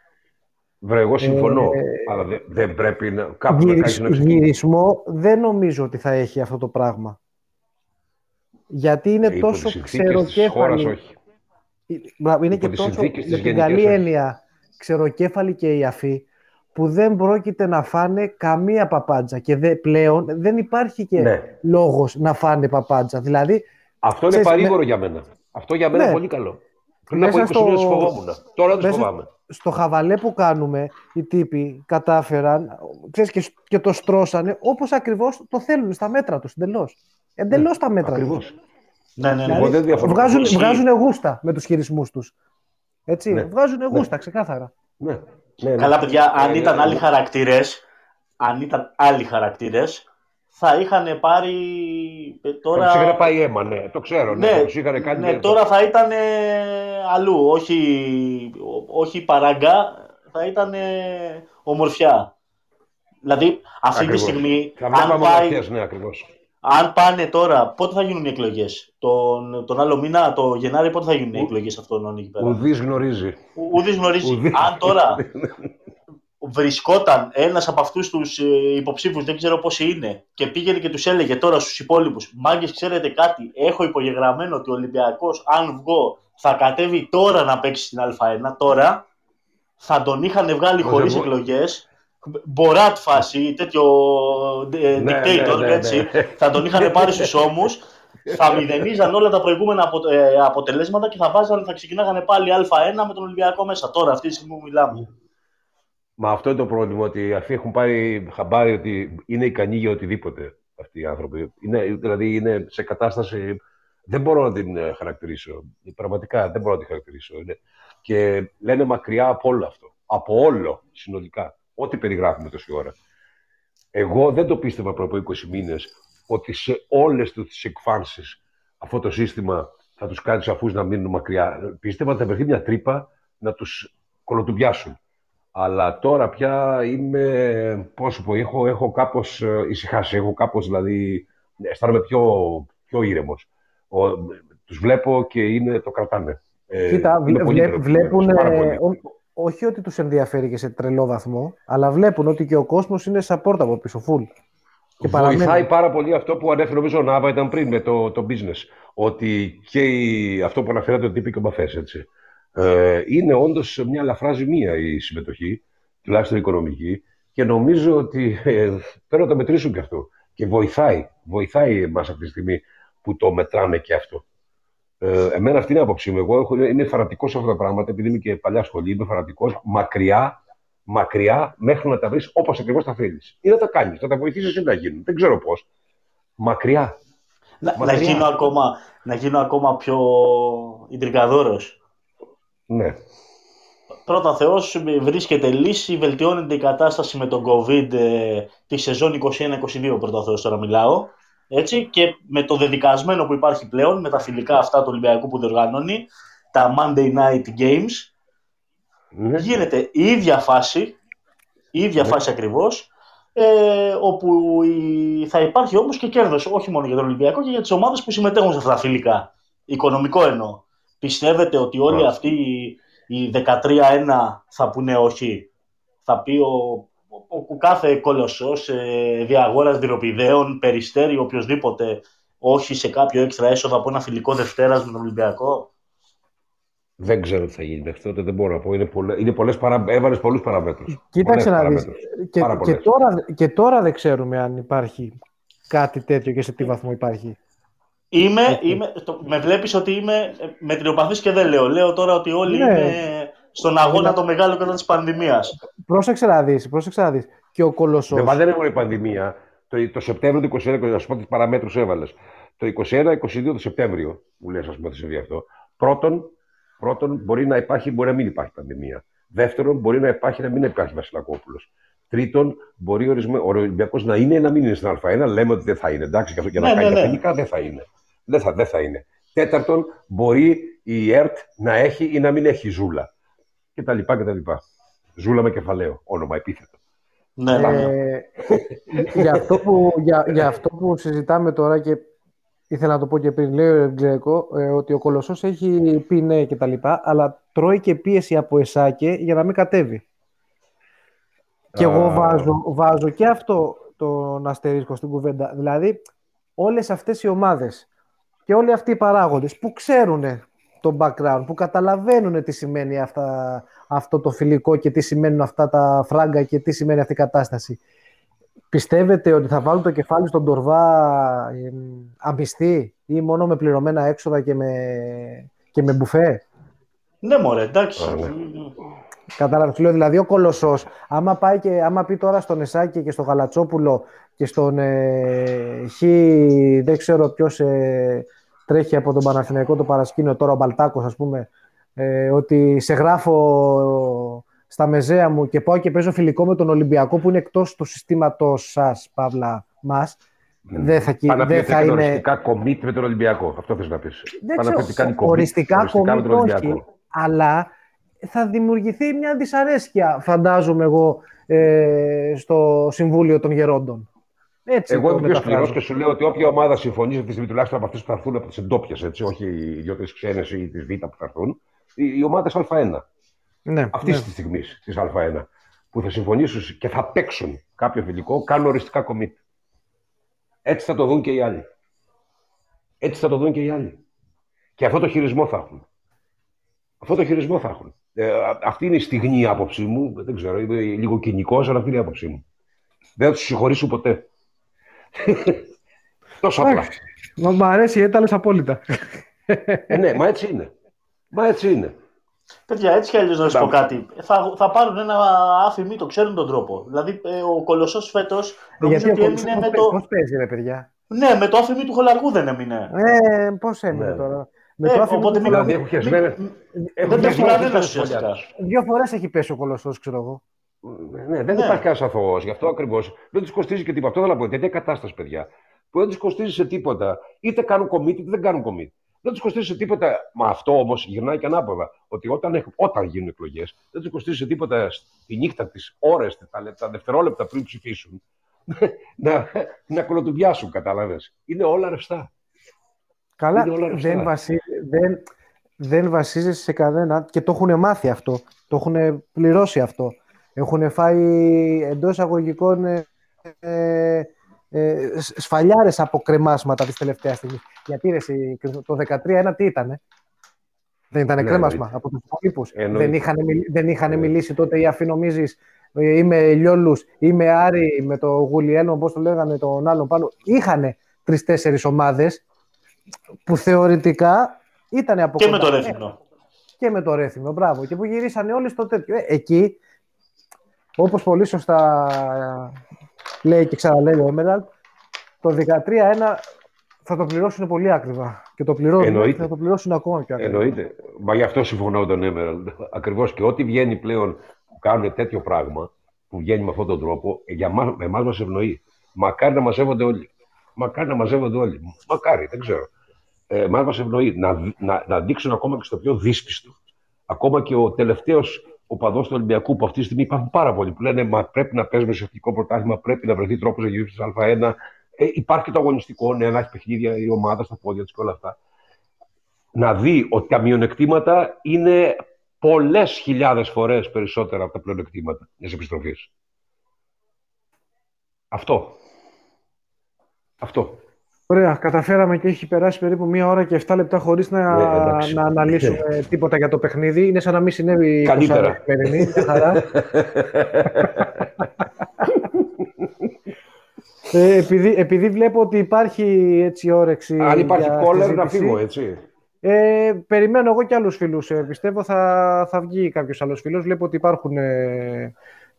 να... Βρε, εγώ συμφωνώ. Ε, αλλά δεν, δεν πρέπει να. Κάπου να Γυρις- κάνεις να ξεκινήσει. γυρισμό δεν νομίζω ότι θα έχει αυτό το πράγμα. Γιατί είναι Ε, υπό τόσο τις συνθήκες της χώρας, ξεροκέφαλη. Όχι. Μπράβο, Είναι Υπό και τις τόσο συνθήκες με της την γενικές, καλή όχι. έννοια ξεροκέφαλη και η αφή που δεν πρόκειται να φάνε καμία παπάντζα και δε, πλέον δεν υπάρχει και Ναι. λόγος να φάνε παπάντζα. Δηλαδή, Αυτό είναι Ξέρεις, παρήγορο για μένα. Αυτό για μένα Ναι. είναι πολύ καλό. Πριν Μέσα από 20 στο- μήνες φοβόμουν. Τώρα δεν μέσα- φοβάμαι. στο χαβαλέ που κάνουμε οι τύποι κατάφεραν ξέρεις, και, και το στρώσανε όπως ακριβώς το θέλουν στα μέτρα τους εντελώς. Εντελώς στα μέτρα τους. Ακριβώς. Ναι, ναι, ναι. Εγώ δεν διαφωνώ. Βγάζουν, Ισχύει. βγάζουν γούστα με τους χειρισμούς τους. Έτσι, Ναι. βγάζουν γούστα ξεκάθαρα. Ναι. Ναι, ναι. Καλά, παιδιά, αν Ε, ήταν ε, άλλοι χαρακτήρες, αν ήταν άλλοι χαρακτήρες, θα είχαν πάρει. ε, Θα Τώρα... τους είχαν πάει αίμα, ναι. Το ξέρω. Ναι, Ναι, θα τους είχαν κάνει. ναι, τώρα θα ήταν ε, αλλού. Όχι, ό- όχι παράγκα, θα ήταν ε, ομορφιά. Δηλαδή, αυτή Ακριβώς. τη στιγμή, Θα αν, βλέπαμε πάει, ομορφιές, ναι, ακριβώς. Αν πάνε τώρα, πότε θα γίνουν οι εκλογές; Τον, τον άλλο μήνα, το Γενάρη, πότε θα γίνουν οι Ο- εκλογές αυτών εκεί πέρα; Ουδής γνωρίζει. Ουδής γνωρίζει. Ουδής. Αν τώρα βρισκόταν ένας από αυτούς τους υποψήφους, δεν ξέρω πόσοι είναι, και πήγαινε και τους έλεγε τώρα στους υπόλοιπους: Μάγκες, ξέρετε κάτι, έχω υπογεγραμμένο ότι ο Ολυμπιακός, αν βγω, θα κατέβει τώρα να παίξει στην Α1. Τώρα θα τον είχαν βγάλει Πώς χωρίς δεν μπο- εκλογές. Μποράτ φάση, τέτοιο ε, Ναι, dictator, ναι, ναι, έτσι. ναι. Θα τον είχαν πάρει στους ώμους, θα μηδενίζαν όλα τα προηγούμενα απο- ε, αποτελέσματα και θα, βάζαν, θα ξεκινάγανε πάλι Α1 με τον Ολυμπιακό μέσα. Τώρα, αυτή τη στιγμή που μιλάμε. Μα αυτό είναι το πρόβλημα, ότι αυτοί έχουν πάρει χαμπάρι ότι είναι ικανοί για οτιδήποτε αυτοί οι άνθρωποι. Είναι, δηλαδή είναι σε κατάσταση. Δεν μπορώ να την ε, χαρακτηρίσω. Πραγματικά δεν μπορώ να την χαρακτηρίσω. Είναι. Και λένε μακριά από όλο αυτό. Από όλο συνολικά. Ό,τι περιγράφουμε τόση ώρα. Εγώ δεν το πίστευα πριν από 20 μήνες ότι σε όλες τους τις εκφάνσεις αυτό το σύστημα θα τους κάνει αφού να μείνουν μακριά. Πίστευα ότι θα βρεθεί μια τρύπα να τους κολοτουμπιάσουν. Αλλά τώρα πια είμαι, πώς σου πω, έχω, έχω κάπως ε, ησυχάσει, έχω κάπως δηλαδή, αισθάνομαι πιο, πιο ήρεμος. Ο, τους βλέπω και είναι, το κρατάνε. Ε, Κοίτα, είμαι βλέ, πολύ βλέ- ηρεμός, βλέπουν, πάρα ε, πολύ. ό- όχι ότι τους ενδιαφέρει και σε τρελό βαθμό, αλλά βλέπουν ότι και ο κόσμος είναι support από πίσω, full. Και Βοηθάει παραμένουν. πάρα πολύ αυτό που ανέφερε νομίζω ο Νάβα ήταν πριν με το, το business. Ότι και η, αυτό που αναφέρατε ότι είπε και ο Μπαφές, έτσι. Ε, είναι όντως μια ελαφρά ζημία η συμμετοχή, τουλάχιστον η οικονομική, και νομίζω ότι ε, πρέπει να το μετρήσουν και αυτό. Και βοηθάει, βοηθάει εμάς αυτή τη στιγμή που το μετράμε και αυτό. Ε, εμένα αυτή είναι η άποψή μου. Εγώ έχω, είμαι φανατικός σε αυτά τα πράγματα, επειδή είμαι και παλιά σχολή, είμαι φανατικός μακριά, μακριά μέχρι να τα βρεις όπως ακριβώς τα θέλεις. Ή να τα κάνεις, να τα βοηθήσεις εσύ να γίνουν. Δεν ξέρω πώς. Μακριά. Να, να, Μακριά. γίνω ακόμα, να γίνω ακόμα πιο ιντρικαδόρος. Ναι. Πρώτα Θεός βρίσκεται λύση, βελτιώνεται η κατάσταση με τον COVID ε, τη σεζόν 21-22 πρώτα Θεός τώρα μιλάω. Έτσι, και με το δεδικασμένο που υπάρχει πλέον, με τα φιλικά αυτά του Ολυμπιακού που διοργανώνει, τα Monday Night Games, ναι. γίνεται η ίδια φάση, η ίδια Ναι. φάση ακριβώς, ε, όπου η- θα υπάρχει όμως και κέρδος, όχι μόνο για τον Ολυμπιακό και για τις ομάδες που συμμετέχουν σε αυτά τα φιλικά. Οικονομικό εννοώ. Πιστεύετε ότι όλοι Μάλιστα. αυτοί οι- οι 13-1 θα πούνε όχι; Θα πει ο, ο, ο κάθε κολοσσός, ε, διαγόρας δυροπηδαίων, περιστέρι, οποιοδήποτε, όχι σε κάποιο έξτρα έσοδο από ένα φιλικό Δευτέρας με τον Ολυμπιακό. Δεν ξέρω τι θα γίνει μέχρι τότε, δεν μπορώ να πω. Είναι, πολλέ, είναι πολλές παρα... Έβαλες πολλούς παραμέτρους. Κοίταξε Πολλές να δεις. παραμέτρους. Και, Πάρα και, πολλές. τώρα, και τώρα δεν ξέρουμε αν υπάρχει κάτι τέτοιο και σε τι βαθμό υπάρχει. Είμαι, Έτσι. είμαι, το, με βλέπεις ότι είμαι ε, μετριοπαθής και δεν λέω. Λέω τώρα ότι όλοι Ναι. είναι στον αγώνα Είναι- το μεγάλο κατά της πανδημίας. Πρόσεξε να δεις, πρόσεξε να δεις. Και ο Κολοσσός. Δεν, μα δεν έχουμε πανδημία. Το, το Σεπτέμβριο του 2021, να σου πω τις παραμέτρους έβαλες. Το 21-22 το Σεπτέμβριο, μου λες, α πούμε, ότι συμβεί αυτό. Πρώτον, πρώτον, μπορεί να υπάρχει, μπορεί να μην υπάρχει πανδημία. Δεύτερον, μπορεί να υπάρχει, να μην υπάρχει Βασιλακόπουλος. Τρίτον, μπορεί ορισμέ- ο Ολυμπιακός να είναι ή να μην είναι στην Α1. Λέμε ότι δεν θα είναι. Εντάξει, για, αυτό- για να Ναι, κάνει ναι, τα ναι. φιλικά δεν θα είναι. Δεν θα, δεν θα είναι. Τέταρτον, μπορεί η ΕΡΤ να έχει ή να μην έχει ζούλα. Κτλ. κτλ. Ζούλα με κεφαλαίο, όνομα επίθετο. Ναι, Ε, για, αυτό που, για, για αυτό που συζητάμε τώρα και ήθελα να το πω και πριν, λέει ο Γκρέκο, ε, ότι ο Κολοσσός έχει πει ναι και τα λοιπά, αλλά τρώει και πίεση από εσάκε για να μην κατέβει. Και εγώ Α. βάζω, βάζω και αυτό τον αστερίσκο στην κουβέντα. Δηλαδή, όλες αυτές οι ομάδες και όλοι αυτοί οι παράγοντες που ξέρουν το background, που καταλαβαίνουν τι σημαίνει αυτά, αυτό το φιλικό και τι σημαίνουν αυτά τα φράγκα και τι σημαίνει αυτή η κατάσταση. Πιστεύετε ότι θα βάλουν το κεφάλι στον Τορβά ε, αμπιστή ή μόνο με πληρωμένα έξοδα και με, και με μπουφέ; ναι, μωρέ, εντάξει. Α, ναι. Κατάλαβες, λέω δηλαδή ο Κολοσσός, άμα, πάει και, άμα πει τώρα στον Εσάκη και στον Γαλατσόπουλο και στον ε, Χ, δεν ξέρω ποιος ε, τρέχει από τον Παναθηναϊκό το παρασκήνιο, τώρα ο Μπαλτάκος, ας πούμε, ε, ότι σε γράφω στα μεζέα μου και πάω και παίζω φιλικό με τον Ολυμπιακό που είναι εκτός του συστήματο σας, Παύλα, μας. Δεν θα, κυ- Πάνε να δεν πει θα ότι είναι. οριστικά commit με τον Ολυμπιακό. Αυτό θες να πεις. Δεν Πάνε να πει ότι ξέρω, κάνει commit οριστικά οριστικά με τον commit όχι, Ολυμπιακό. αλλά θα δημιουργηθεί μια δυσαρέσκεια, φαντάζομαι εγώ, ε, στο Συμβούλιο των Γερόντων. Έτσι Εγώ το είμαι πιο σκληρός μεταφράζω. και σου λέω ότι όποια ομάδα συμφωνεί αυτή τη στιγμή, τουλάχιστον από αυτές που θα έρθουν από τις εντόπιες, έτσι, όχι οι δύο-τρει ξένες ή τις Β που θα έρθουν, οι, οι ομάδες Α1 Ναι, αυτής ναι. της στιγμής της Α1 που θα συμφωνήσουν και θα παίξουν κάποιο φιλικό, κάνουν οριστικά commit. Έτσι θα το δουν και οι άλλοι. Έτσι θα το δουν και οι άλλοι. Και αυτό το χειρισμό θα έχουν. Αυτό το χειρισμό θα έχουν. Ε, α- αυτή είναι η στιγμή άποψή μου. Δεν ξέρω, είμαι λίγο κοινικός, αλλά αυτή είναι η άποψή μου. Δεν θα τους συγχωρήσω ποτέ. Τόσο απλά. Εντάξει. Μα μ' αρέσει γιατί τα λες απόλυτα. Ε, ναι, μα έτσι είναι. Μα έτσι είναι. Παιδιά, έτσι κι αλλιώς να σα πω Μπράβο. κάτι. Θα, θα πάρουν ένα άφημί, το ξέρουν τον τρόπο. Δηλαδή, ε, ο Κολοσσός φέτος νομίζω ότι έμεινε με το. Πώς παίζει ρε παιδιά; Ναι, με το άφημί του Χολαργού δεν έμεινε. Ε, πώς έμεινε Ναι. τώρα; Με Ε, το άφημο οπότε του μην- Δηλαδή Κολοσσού. έχουν χεσμένα. Δεν πέφτει κανένας ουσιαστικά. Δύο φορές έχει πέσει ο Κολοσσός, ξέρω εγώ. Ναι, δεν Ναι. υπάρχει κανένας αθώο. Γι' αυτό ακριβώς δεν τους κοστίζει και τίποτα. Αυτό θέλω να πω. Τέτοια κατάσταση, παιδιά, που δεν τους κοστίζει σε τίποτα. Είτε κάνουν commit, είτε δεν κάνουν commit. Δεν τους κοστίζει σε τίποτα. Μα αυτό όμως γυρνάει και ανάποδα. Ότι όταν, έχ- όταν γίνουν εκλογές, δεν τους κοστίζει σε τίποτα τη νύχτα, τις ώρες, τα, λε- τα δευτερόλεπτα πριν ψηφίσουν. να, να κολοτουμπιάσουν, κατάλαβες. Είναι όλα ρευστά. Καλά, Είναι όλα ρευστά. δεν, βασί, δεν, δεν βασίζεσαι σε κανένα και το έχουν μάθει αυτό. Το έχουν πληρώσει αυτό. Έχουν φάει εντός εισαγωγικών ε, ε, ε, σ- σφαλιάρες από κρεμάσματα της τελευταίας στιγμής. Γιατί ρε, εσύ, το 13-1 τι ήτανε; Δεν ήταν Ναι, κρέμασμα εννοείται. από τους υπόλοιπους. Εννοείται. Δεν είχαν, μιλ- δεν είχαν Ναι. μιλήσει τότε οι αφή νομίζεις ε, είμαι Λιόλους, είμαι Άρη με το Γουλιένο, πώς το λέγανε τον άλλον πάνω. Είχαν τρεις-τέσσερις ομάδες που θεωρητικά ήταν από Και με κοντά. το Ε, Ρέθυμνο. και με το Ρέθυμνο, μπράβο. Και που γυρίσανε όλοι στο τέτοιο. Ε, εκεί, όπως πολύ σωστά λέει και ξαναλέει ο Έμεραλ, το 13-1 θα το πληρώσουν πολύ ακριβά. Και το πληρώνουν Εννοείται. και θα το πληρώσουν ακόμα πιο ακριβά. Εννοείται. Μα γι' αυτό συμφωνώ με τον Έμεραλντ. Ακριβώς και ό,τι βγαίνει πλέον που κάνουν τέτοιο πράγμα, που βγαίνει με αυτόν τον τρόπο, ε, για εμά εμάς μας ευνοεί. Μακάρι να μαζεύονται όλοι. Μακάρι να μαζεύονται όλοι. Μακάρι, δεν ξέρω. Ε, εμάς μας ευνοεί να, να, να δείξουν ακόμα και στο πιο δύσπιστο. Ακόμα και ο τελευταίος οπαδό του Ολυμπιακού που αυτή τη στιγμή υπάρχουν πάρα πολλοί που λένε Μα πρέπει να παίζουμε σε εθνικό πρωτάθλημα, πρέπει να βρεθεί τρόπος να γυρίσει στο Α1. Ε, υπάρχει και το αγωνιστικό, ναι, να έχει παιχνίδια η ομάδα στα πόδια της και όλα αυτά να δει ότι τα μειονεκτήματα είναι πολλές χιλιάδες φορές περισσότερα από τα πλεονεκτήματα της επιστροφής. Αυτό. Αυτό. Ωραία, καταφέραμε και έχει περάσει περίπου μία ώρα και 7 λεπτά χωρίς να, Ναι, εντάξει. να αναλύσουμε τίποτα για το παιχνίδι. Είναι σαν να μην συνέβη Καλύτερα. 20 σημερινή, μια χαρά. ε, επειδή, επειδή βλέπω ότι υπάρχει έτσι όρεξη. Αν υπάρχει για κόλλερ να συζήτηση, φύγω, έτσι. Ε, περιμένω εγώ και άλλους φίλους. Ε, πιστεύω θα, θα βγει κάποιος άλλος φίλος. Βλέπω ότι υπάρχουν ε,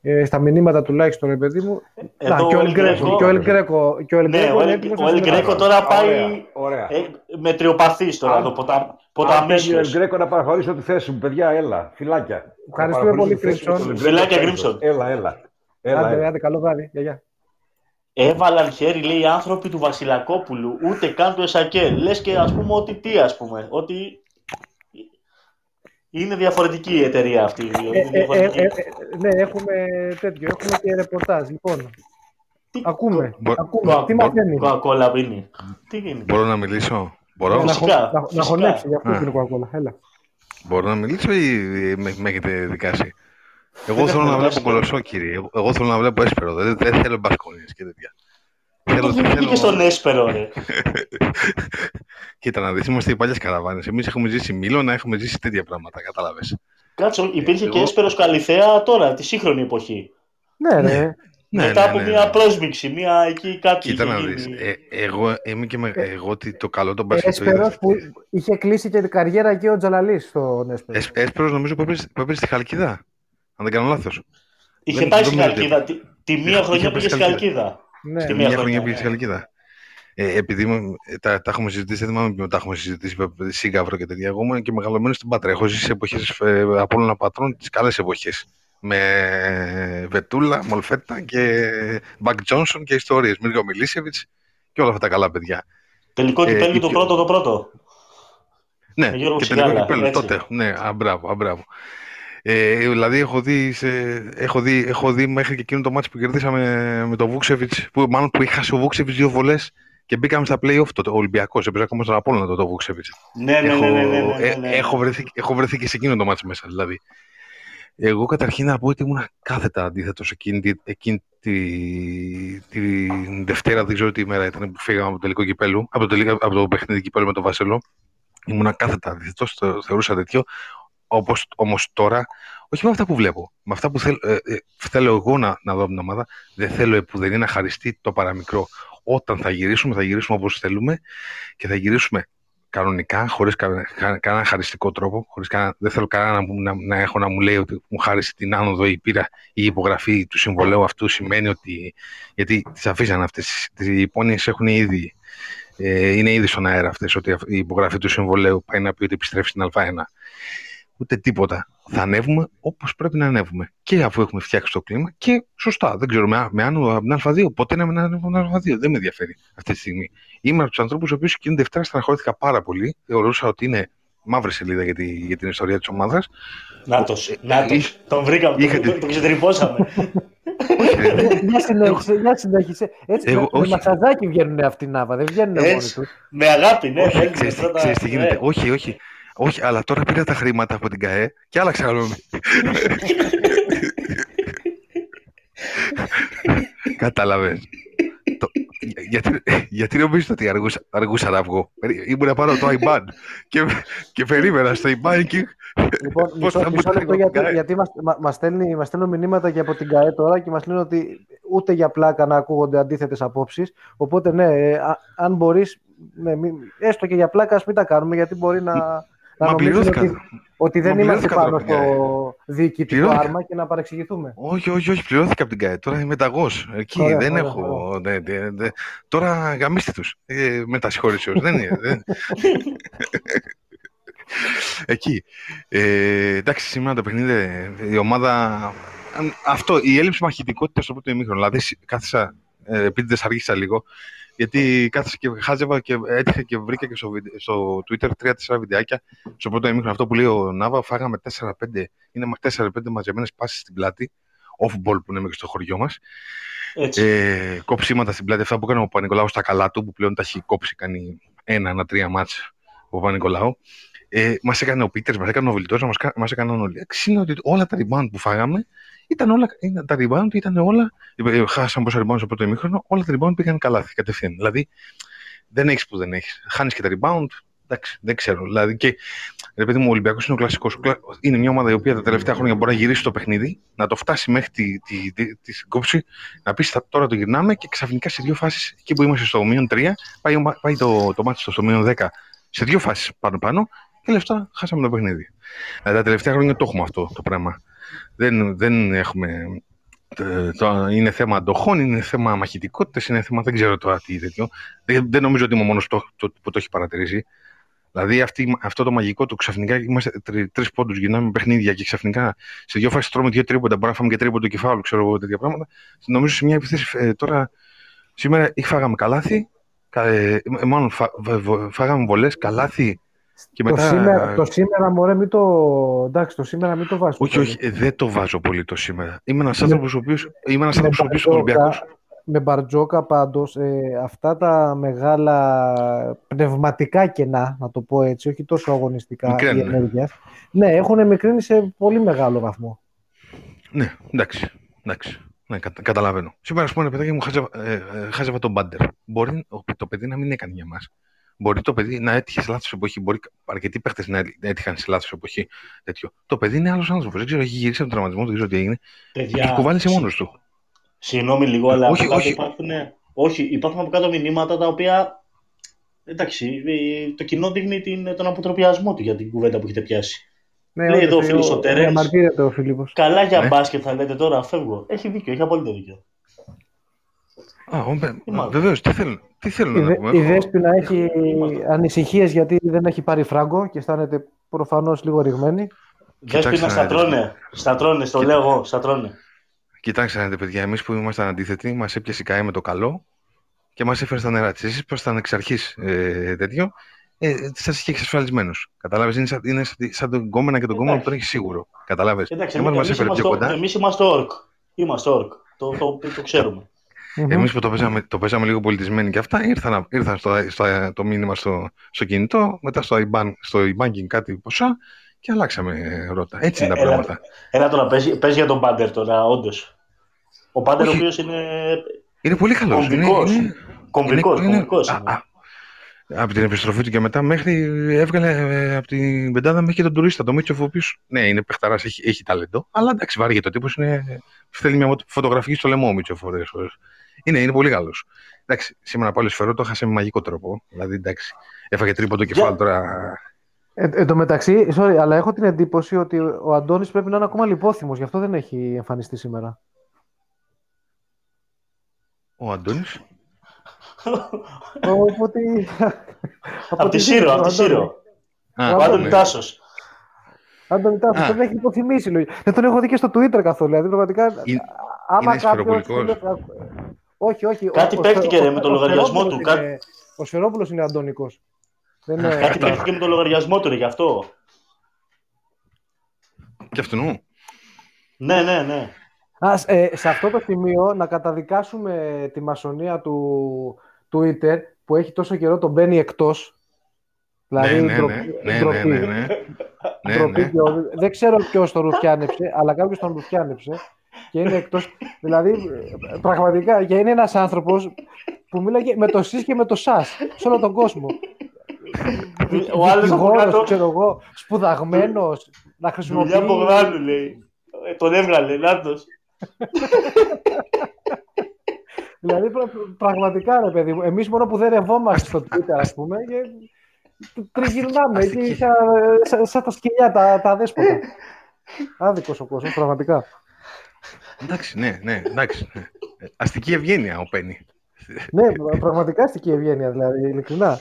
ε, στα μηνύματα τουλάχιστον, ρε παιδί μου. Εδώ Να, και ο ο Ελ Γκρέκο. Ελ Και ο Ελ Γκρέκο. και ο Ελ Ναι, Γκρέκο ο είναι Ελ- έτοιμος ο να Ελ συμμετάσχει. Γκρέκο τώρα πάει Ωραία, ωραία. ε, μετριοπαθής τώρα, Αν- το ποτα, Αν θέλει ο ποταμίσιος. Ελγκρέκο να παραχωρήσω τη θέση μου, παιδιά, έλα. Φυλάκια. Ευχαριστούμε Να παραχωρήσω πολύ, τη θέση μου Κρίμψον. στον Ελγκρέκο Φυλάκια, έξω. Κρίμψον. Έλα, έλα. Έλα, Άντε, έλα. άντε, καλό βράδυ. Γεια, γεια. Έβαλαν χέρι, λέει, οι άνθρωποι του Βασιλακόπουλου, ούτε καν του Εσακέ. Λες και ας πούμε ότι τι, ας πούμε, ότι Είναι διαφορετική η εταιρεία αυτή. Ε, ε, ε, ε, ναι, έχουμε τέτοιο. Έχουμε και ρεπορτάζ. Λοιπόν, τι, ακούμε. Μπο... ακούμε. τι μαθαίνει. Κοκακόλα πίνει. Τι γίνει. Μπορώ να μιλήσω; Μπορώ; Να, να, να χωνέψει. Για αυτό την κοκακόλα. Έλα. Μπορώ να μιλήσω ή με, με έχετε δικάσει; Εγώ θέλω να βλέπω κολοσσό, κύριε. Εγώ θέλω να βλέπω έσπερο. Δεν, δεν θέλω μπασκόνιες και τέτοια. Θέλω, θέλω... και στον έσπερο, ρε. Κοίτα να δεις, είμαστε οι παλιές καραβάνες. Εμείς έχουμε ζήσει να έχουμε ζήσει τέτοια πράγματα, κατάλαβες. Κάτσε, υπήρχε Εγώ... και έσπερος Καλυθέα τώρα, τη σύγχρονη εποχή. Ναι, ρε. Ναι. Ναι, Μετά ναι, από ναι, μια ναι. πρόσμιξη, μια εκεί κάτι. Κοίτα να δεις. Ε, εγώ είμαι και με, εγώ ότι το καλό τον μπάσκετ. Έσπερος που είχε κλείσει και την καριέρα και ο Τζαλαλής στον Έσπερο. Έσπερος νομίζω που έπαιζε στη Χαλκίδα, αν δεν κάνω λάθος. Είχε πάει στη Χαλκίδα. Τη, μία χρονιά πήγε στη Χαλκίδα. Ναι. Στη μία χρονιά πήγε στη Χαλκίδα. Ε, επειδή τα, τα έχουμε συζητήσει, δεν θυμάμαι ποιο τα έχουμε συζητήσει, Σίγκαυρο και τέτοια. Εγώ ήμουν και μεγαλωμένος στην Πάτρα. Έχω ζήσει εποχές ε, από όλα πατρών, τις καλές εποχές με Βετούλα, Μολφέτα και Μπακ Τζόνσον και ιστορίες. Μίλιο Μιλίσεβιτς και όλα αυτά τα καλά παιδιά. Τελικό ε, κυπέλι το πρώτο το πρώτο. Ναι, και τελικό κυπέλι τότε. Ναι, αμπράβο, αμπράβο. Ε, δηλαδή έχω δει, σε, έχω, δει, έχω δει μέχρι και εκείνο το μάτι που κερδίσαμε με τον Βούξεβιτ, που μάλλον που είχα ο Βούξεβιτ δύο βολές και μπήκαμε στα play-off το Ολυμπιακός. Έπαιζε ακόμα στον Απόλυνα το, το Βούξεβιτ. Ναι, ναι, ναι, ναι, ναι, ναι, ναι. Έχω, βρεθεί, έχω βρεθεί και σε εκείνο το μάτι μέσα. Δηλαδή. Εγώ καταρχήν να πω ότι ήμουν κάθετα αντίθετος εκείνη, εκείνη τη, τη, Δευτέρα, δεν ξέρω τι ημέρα ήταν που φύγαμε από το τελικό κυπέλου, από το, από το παιχνίδι κυπέλου με τον Βασελό. Ήμουν κάθετα αντίθετος, το θεωρούσα τέτοιο. Όπως, όμως τώρα, όχι με αυτά που βλέπω, με αυτά που θέλ, ε, ε, θέλω εγώ να, να δω από την ομάδα, δεν θέλω που δεν είναι να χαριστεί το παραμικρό. Όταν θα γυρίσουμε, θα γυρίσουμε όπως θέλουμε και θα γυρίσουμε κανονικά, χωρίς κανένα χαριστικό τρόπο. Χωρίς κανένα, δεν θέλω κανένα να, να, να, έχω να μου λέει ότι μου χάρισε την άνοδο ή πήρα η υπογραφή του συμβολέου αυτού. Σημαίνει ότι. Γιατί τις αφήσαν αυτές. Οι υπόνοιε έχουν ήδη. Ε, είναι ήδη στον αέρα αυτές ότι η υπογραφή του συμβολέου πάει να πει ότι επιστρέφει στην Α1 ούτε τίποτα. Θα ανέβουμε όπως πρέπει να ανέβουμε. Και αφού έχουμε φτιάξει το κλίμα και σωστά. Δεν ξέρω με, με άνω από την Α2. Ποτέ να μην ανέβουμε από την Α2. Δεν με ενδιαφέρει αυτή τη στιγμή. Είμαι από τους ανθρώπους οι οποίοι εκείνη Δευτέρα στεναχωρήθηκα πάρα πολύ. Θεωρούσα ότι είναι μαύρη σελίδα για, τη, για την ιστορία της ομάδας. Νάτο. Νάτος. Τον βρήκαμε. Είχα... Τον, τον ξετρυπώσαμε. Για συνέχισε. Έτσι, με μασαζάκι βγαίνουν αυτοί οι Νάβα, δεν βγαίνουν μόνοι τους. Με αγάπη, ναι. Ξέρεις τι γίνεται. Όχι, όχι. Όχι, αλλά τώρα πήρα τα χρήματα από την ΚΑΕ και άλλαξα γνώμη. Κατάλαβες. γιατί, γιατί νομίζετε ότι αργούσα, αργούσα να βγω; Ήμουν να πάρω το iBand και, και περίμενα στο e-banking. Λοιπόν, μισό, μισό λεπτό γιατί, γιατί μας, μας, στέλνει, μας στέλνουν μηνύματα και από την ΚΑΕ τώρα και μας λένε ότι ούτε για πλάκα να ακούγονται αντίθετες απόψεις. Οπότε ναι, ε, αν μπορείς, ναι, έστω και για πλάκα ας μην τα κάνουμε γιατί μπορεί να να νομίζουν ότι, ότι δεν είμαστε πάνω στο διοικητικό άρμα και να παρεξηγηθούμε. Όχι, όχι, όχι. Πληρώθηκα από την ΚΑΕ. Τώρα είμαι μεταγό. Εκεί ωραία, δεν ωραία, έχω. Ωραία. Ναι, ναι, ναι. Τώρα γαμίστε τους. Ε, με τα δεν είναι. δεν... Εκεί. Ε, εντάξει, σήμερα το παιχνίδι, η ομάδα. Αυτό, η έλλειψη μαχητικότητας στο πρώτο ημίχρονο. Δηλαδή, κάθισα, ε, επειδή δεν αργήσα λίγο, γιατί κάθεσα και χάζευα και έτυχε και βρήκα και στο, στο Twitter τρία-τέσσερα βιντεάκια. Στο πρώτο ημίχρονο αυτό που λέει ο Νάβα, φάγαμε 4-5, είναι 4-5 μαζεμένες πάσει στην πλάτη. Off-ball που είναι μέχρι στο χωριό μας. Ε, κόψίματα στην πλάτη, αυτά που έκανε ο Πανικολάου στα καλά του, που πλέον τα έχει κόψει, κάνει ένα-ένα-τρία μάτς ο Πανικολάου. Ε, μας έκανε ο Πίτερς, μας έκανε ο Βιλτό, μας έκαναν όλοι. Είναι ότι όλα τα rebound που φάγαμε ήταν όλα, τα rebound ήταν όλα. Ε, χάσαμε πόσα rebound στο πρώτο ημίχρονο, όλα τα rebound πήγαν καλά κατευθείαν. Δηλαδή, δεν έχεις που δεν έχεις. Χάνεις και τα rebound, εντάξει, δεν ξέρω. Δηλαδή, και επειδή μου, ο Ολυμπιακός είναι ο κλασικός. Είναι μια ομάδα η οποία τα τελευταία χρόνια μπορεί να γυρίσει το παιχνίδι, να το φτάσει μέχρι τη, τη, τη, τη κόψη, να πεις τώρα το γυρνάμε και ξαφνικά σε δύο φάσεις, εκεί που είμαστε στο μείον 3, πάει, πάει το, το μάτι στο μείον 10 σε δύο φάσεις πάνω-πάνω και λεφτά χάσαμε το παιχνίδι. Δηλαδή, τα τελευταία χρόνια το έχουμε αυτό το πράγμα. Δεν, δεν έχουμε... Ε, το, είναι θέμα αντοχών, είναι θέμα μαχητικότητας, είναι θέμα δεν ξέρω τώρα τι τέτοιο. Δεν, δεν νομίζω ότι είμαι ο μόνος το, το, που το έχει παρατηρήσει. Δηλαδή αυτή, αυτό το μαγικό του ξαφνικά είμαστε τρει τρεις πόντους, γυρνάμε παιχνίδια και ξαφνικά σε δύο φάσεις τρώμε δύο τρίποντα. Μπορεί να φάμε και τρίποντο κεφάλου, ξέρω εγώ τέτοια πράγματα. Νομίζω σε μια επιθέση ε, τώρα σήμερα φάγαμε καλάθι, κα, ε, μάλλον φά, φάγαμε βολές, καλάθι Και Το, μετά... σήμερα, το σήμερα, μωρέ, μην το... Εντάξει, το σήμερα μην το βάζω. Όχι, όχι, ε, δεν το βάζω πολύ το σήμερα. Είμαι ένας Με- άνθρωπος ο οποίος, είμαι ένας με άνθρωπος ο οποίος Μπαρτζόκα- Ολυμπιακός. Με Μπαρτζόκα πάντως, ε, αυτά τα μεγάλα πνευματικά κενά, να το πω έτσι, όχι τόσο αγωνιστικά η Μικραίνουν. ενέργεια, ναι, έχουν μικρύνει σε πολύ μεγάλο βαθμό. Ναι, εντάξει. εντάξει. Ναι, κατα- καταλαβαίνω. Σήμερα, ας πούμε, παιδάκι μου χάζευα, ε, ε, χάζευα τον μπάντερ. Μπορεί ο- το παιδί να μην έκανε για μας. Μπορεί το παιδί να έτυχε σε λάθος εποχή. Μπορεί αρκετοί παίχτες να έτυχαν σε λάθος εποχή. Τέτοιο. Το παιδί είναι άλλος άνθρωπος. Δεν ξέρω, έχει γυρίσει από τον τραυματισμό, δεν ξέρω τι έγινε. Και Παιδιά, κουβάλισε μόνος του. Συγγνώμη λίγο, αλλά Όχι, από κάτω όχι. Υπάρχουν, όχι, υπάρχουν από κάτω μηνύματα τα οποία. Εντάξει, ε, το κοινό δείχνει την, τον αποτροπιασμό του για την κουβέντα που έχετε πιάσει. Ναι, Λέει όντως, εδώ ο φίλος ο Terence. Διαμαρτύρεται ο Φίλιππος. Καλά για Ναι. μπάσκετ θα λέτε τώρα, φεύγω. Έχει δίκιο, έχει απόλυτο δίκιο. Α, μάλλον. βεβαίως, τι θέλουν, τι θέλουν Η, να Δε- πούμε. η Έχω- Δέσποινα έχει Είμαστε. ανησυχίες γιατί δεν έχει πάρει φράγκο και αισθάνεται προφανώς λίγο ρηγμένη. Κοιτάξτε Δέσποινα να στα δείτε. τρώνε. Στα τρώνε, στο λέω εγώ, στα τρώνε. Κοιτάξτε, να δείτε, παιδιά, εμείς που ήμασταν αντίθετοι, μας έπιασε η ΚΑΕ με το καλό και μας έφερε στα νερά της. Εσείς που ήσασταν εξ αρχής ε, τέτοιο, ε, σας είχε εξασφαλισμένου. Κατάλαβε, είναι, σαν, είναι σαν- σαν τον κόμενα και τον κόμμα που τον έχεις σίγουρο. Κατάλαβε. Εντάξει, Εμάς μας εμείς έφερε πιο είμαστε, κοντά. εμείς είμαστε ορκ. Είμαστε ορκ. Το, το, το, το ξέρουμε. Μμμ. Εμείς που το παίζαμε, το παίζαμε λίγο πολιτισμένοι και αυτά, ήρθαν, ήρθαν στο, στο, το μήνυμα στο, στο κινητό, μετά στο, e στο e-banking κάτι ποσά και αλλάξαμε ε, ρότα. Έτσι είναι τα Ε, έλα. πράγματα. Έλα τώρα, παίζει, παίζει για τον Πάντερ τώρα, όντως. Ο Πάντερ ο Όχι. οποίος είναι Είναι πολύ καλός. Κομβικός. κομβικός, κομβικός. είναι. από την επιστροφή του και μετά μέχρι έβγαλε ε, από την πεντάδα μέχρι και τον τουρίστα, τον Μίτσοφ, ο οποίο ναι, είναι παιχταράς, έχει, έχει ταλέντο, αλλά εντάξει, βάργεται ο τύπος. Θέλει μια φωτογραφική στο λαιμό ο Μίτσοφ, φορές, φορές. Είναι, είναι πολύ καλός. Εντάξει, σήμερα πάλι σφαιρό το έχασε με μαγικό τρόπο. Δηλαδή, εντάξει, έφαγε τρίποντο κεφάλι τώρα. Ε, εν τω μεταξύ, sorry, αλλά έχω την εντύπωση ότι ο Αντώνης πρέπει να είναι ακόμα λιπόθυμος, γι' αυτό δεν έχει εμφανιστεί σήμερα. Ο Αντώνης; Οπότε... Από τη Σύρο, από τη Σύρο. Ο Αντώνη. Άντωνη Τάσος. Άντωνη Τάσος, Α. πρέπει να έχει υποθυμίσει. λογικά. Δεν τον έχω δει και στο Twitter καθόλου. Δηλαδή, πραγματικά, Είναι- άμα είναι κάποιος σφαιροπολικός. φίλος- Όχι, όχι. Κάτι ο- ο- παίχτηκε, ο- ρε, με το ο λογαριασμό Σφαιρόπουλος του, είναι- Ο Σφαιρόπουλος είναι αντωνικός. Δεν είναι... Κάτι παίχτηκε με το λογαριασμό του, ρε, γι' αυτό. Και αυτού. Ναι, ναι, ναι. Α, ε, σε αυτό το σημείο να καταδικάσουμε τη μασονία του Twitter που έχει τόσο καιρό τον μπαίνει εκτός. Ναι, Δηλαδή, ναι, ντροπή- ναι, ναι, ναι, ντροπή. ναι, ναι. Ναι, ντροπή ναι. και ο- Δεν ξέρω ποιος τον ρουφιάνεψε, αλλά κάποιος τον ρουφιάνεψε και είναι εκτός. Δηλαδή, ε, πραγματικά, και είναι ένας άνθρωπος που μίλαγε με το ΣΥΣ και με το ΣΑΣ σε όλο τον κόσμο. Ο άλλος από Δικηγόρος, κάτω, ξέρω εγώ, σπουδαγμένος, να χρησιμοποιεί... δουλειά Μπογδάνου, λέει. Ε, Τον έβγαλε, νάτος. Δηλαδή, πρα- πραγματικά, ρε παιδί μου, εμείς μόνο που δεν ρευόμαστε στο Twitter, ας πούμε, και τριγυρνάμε εκεί σαν, σαν, σαν τα σκυλιά, τα, τα δέσποτα. Άδικος ο κόσμος, πραγματικά. Εντάξει, ναι, ναι, εντάξει. ναι. Ε, Αστική ευγένεια ο Πένι. ναι, πρα- πραγματικά αστική ευγένεια, δηλαδή, ειλικρινά.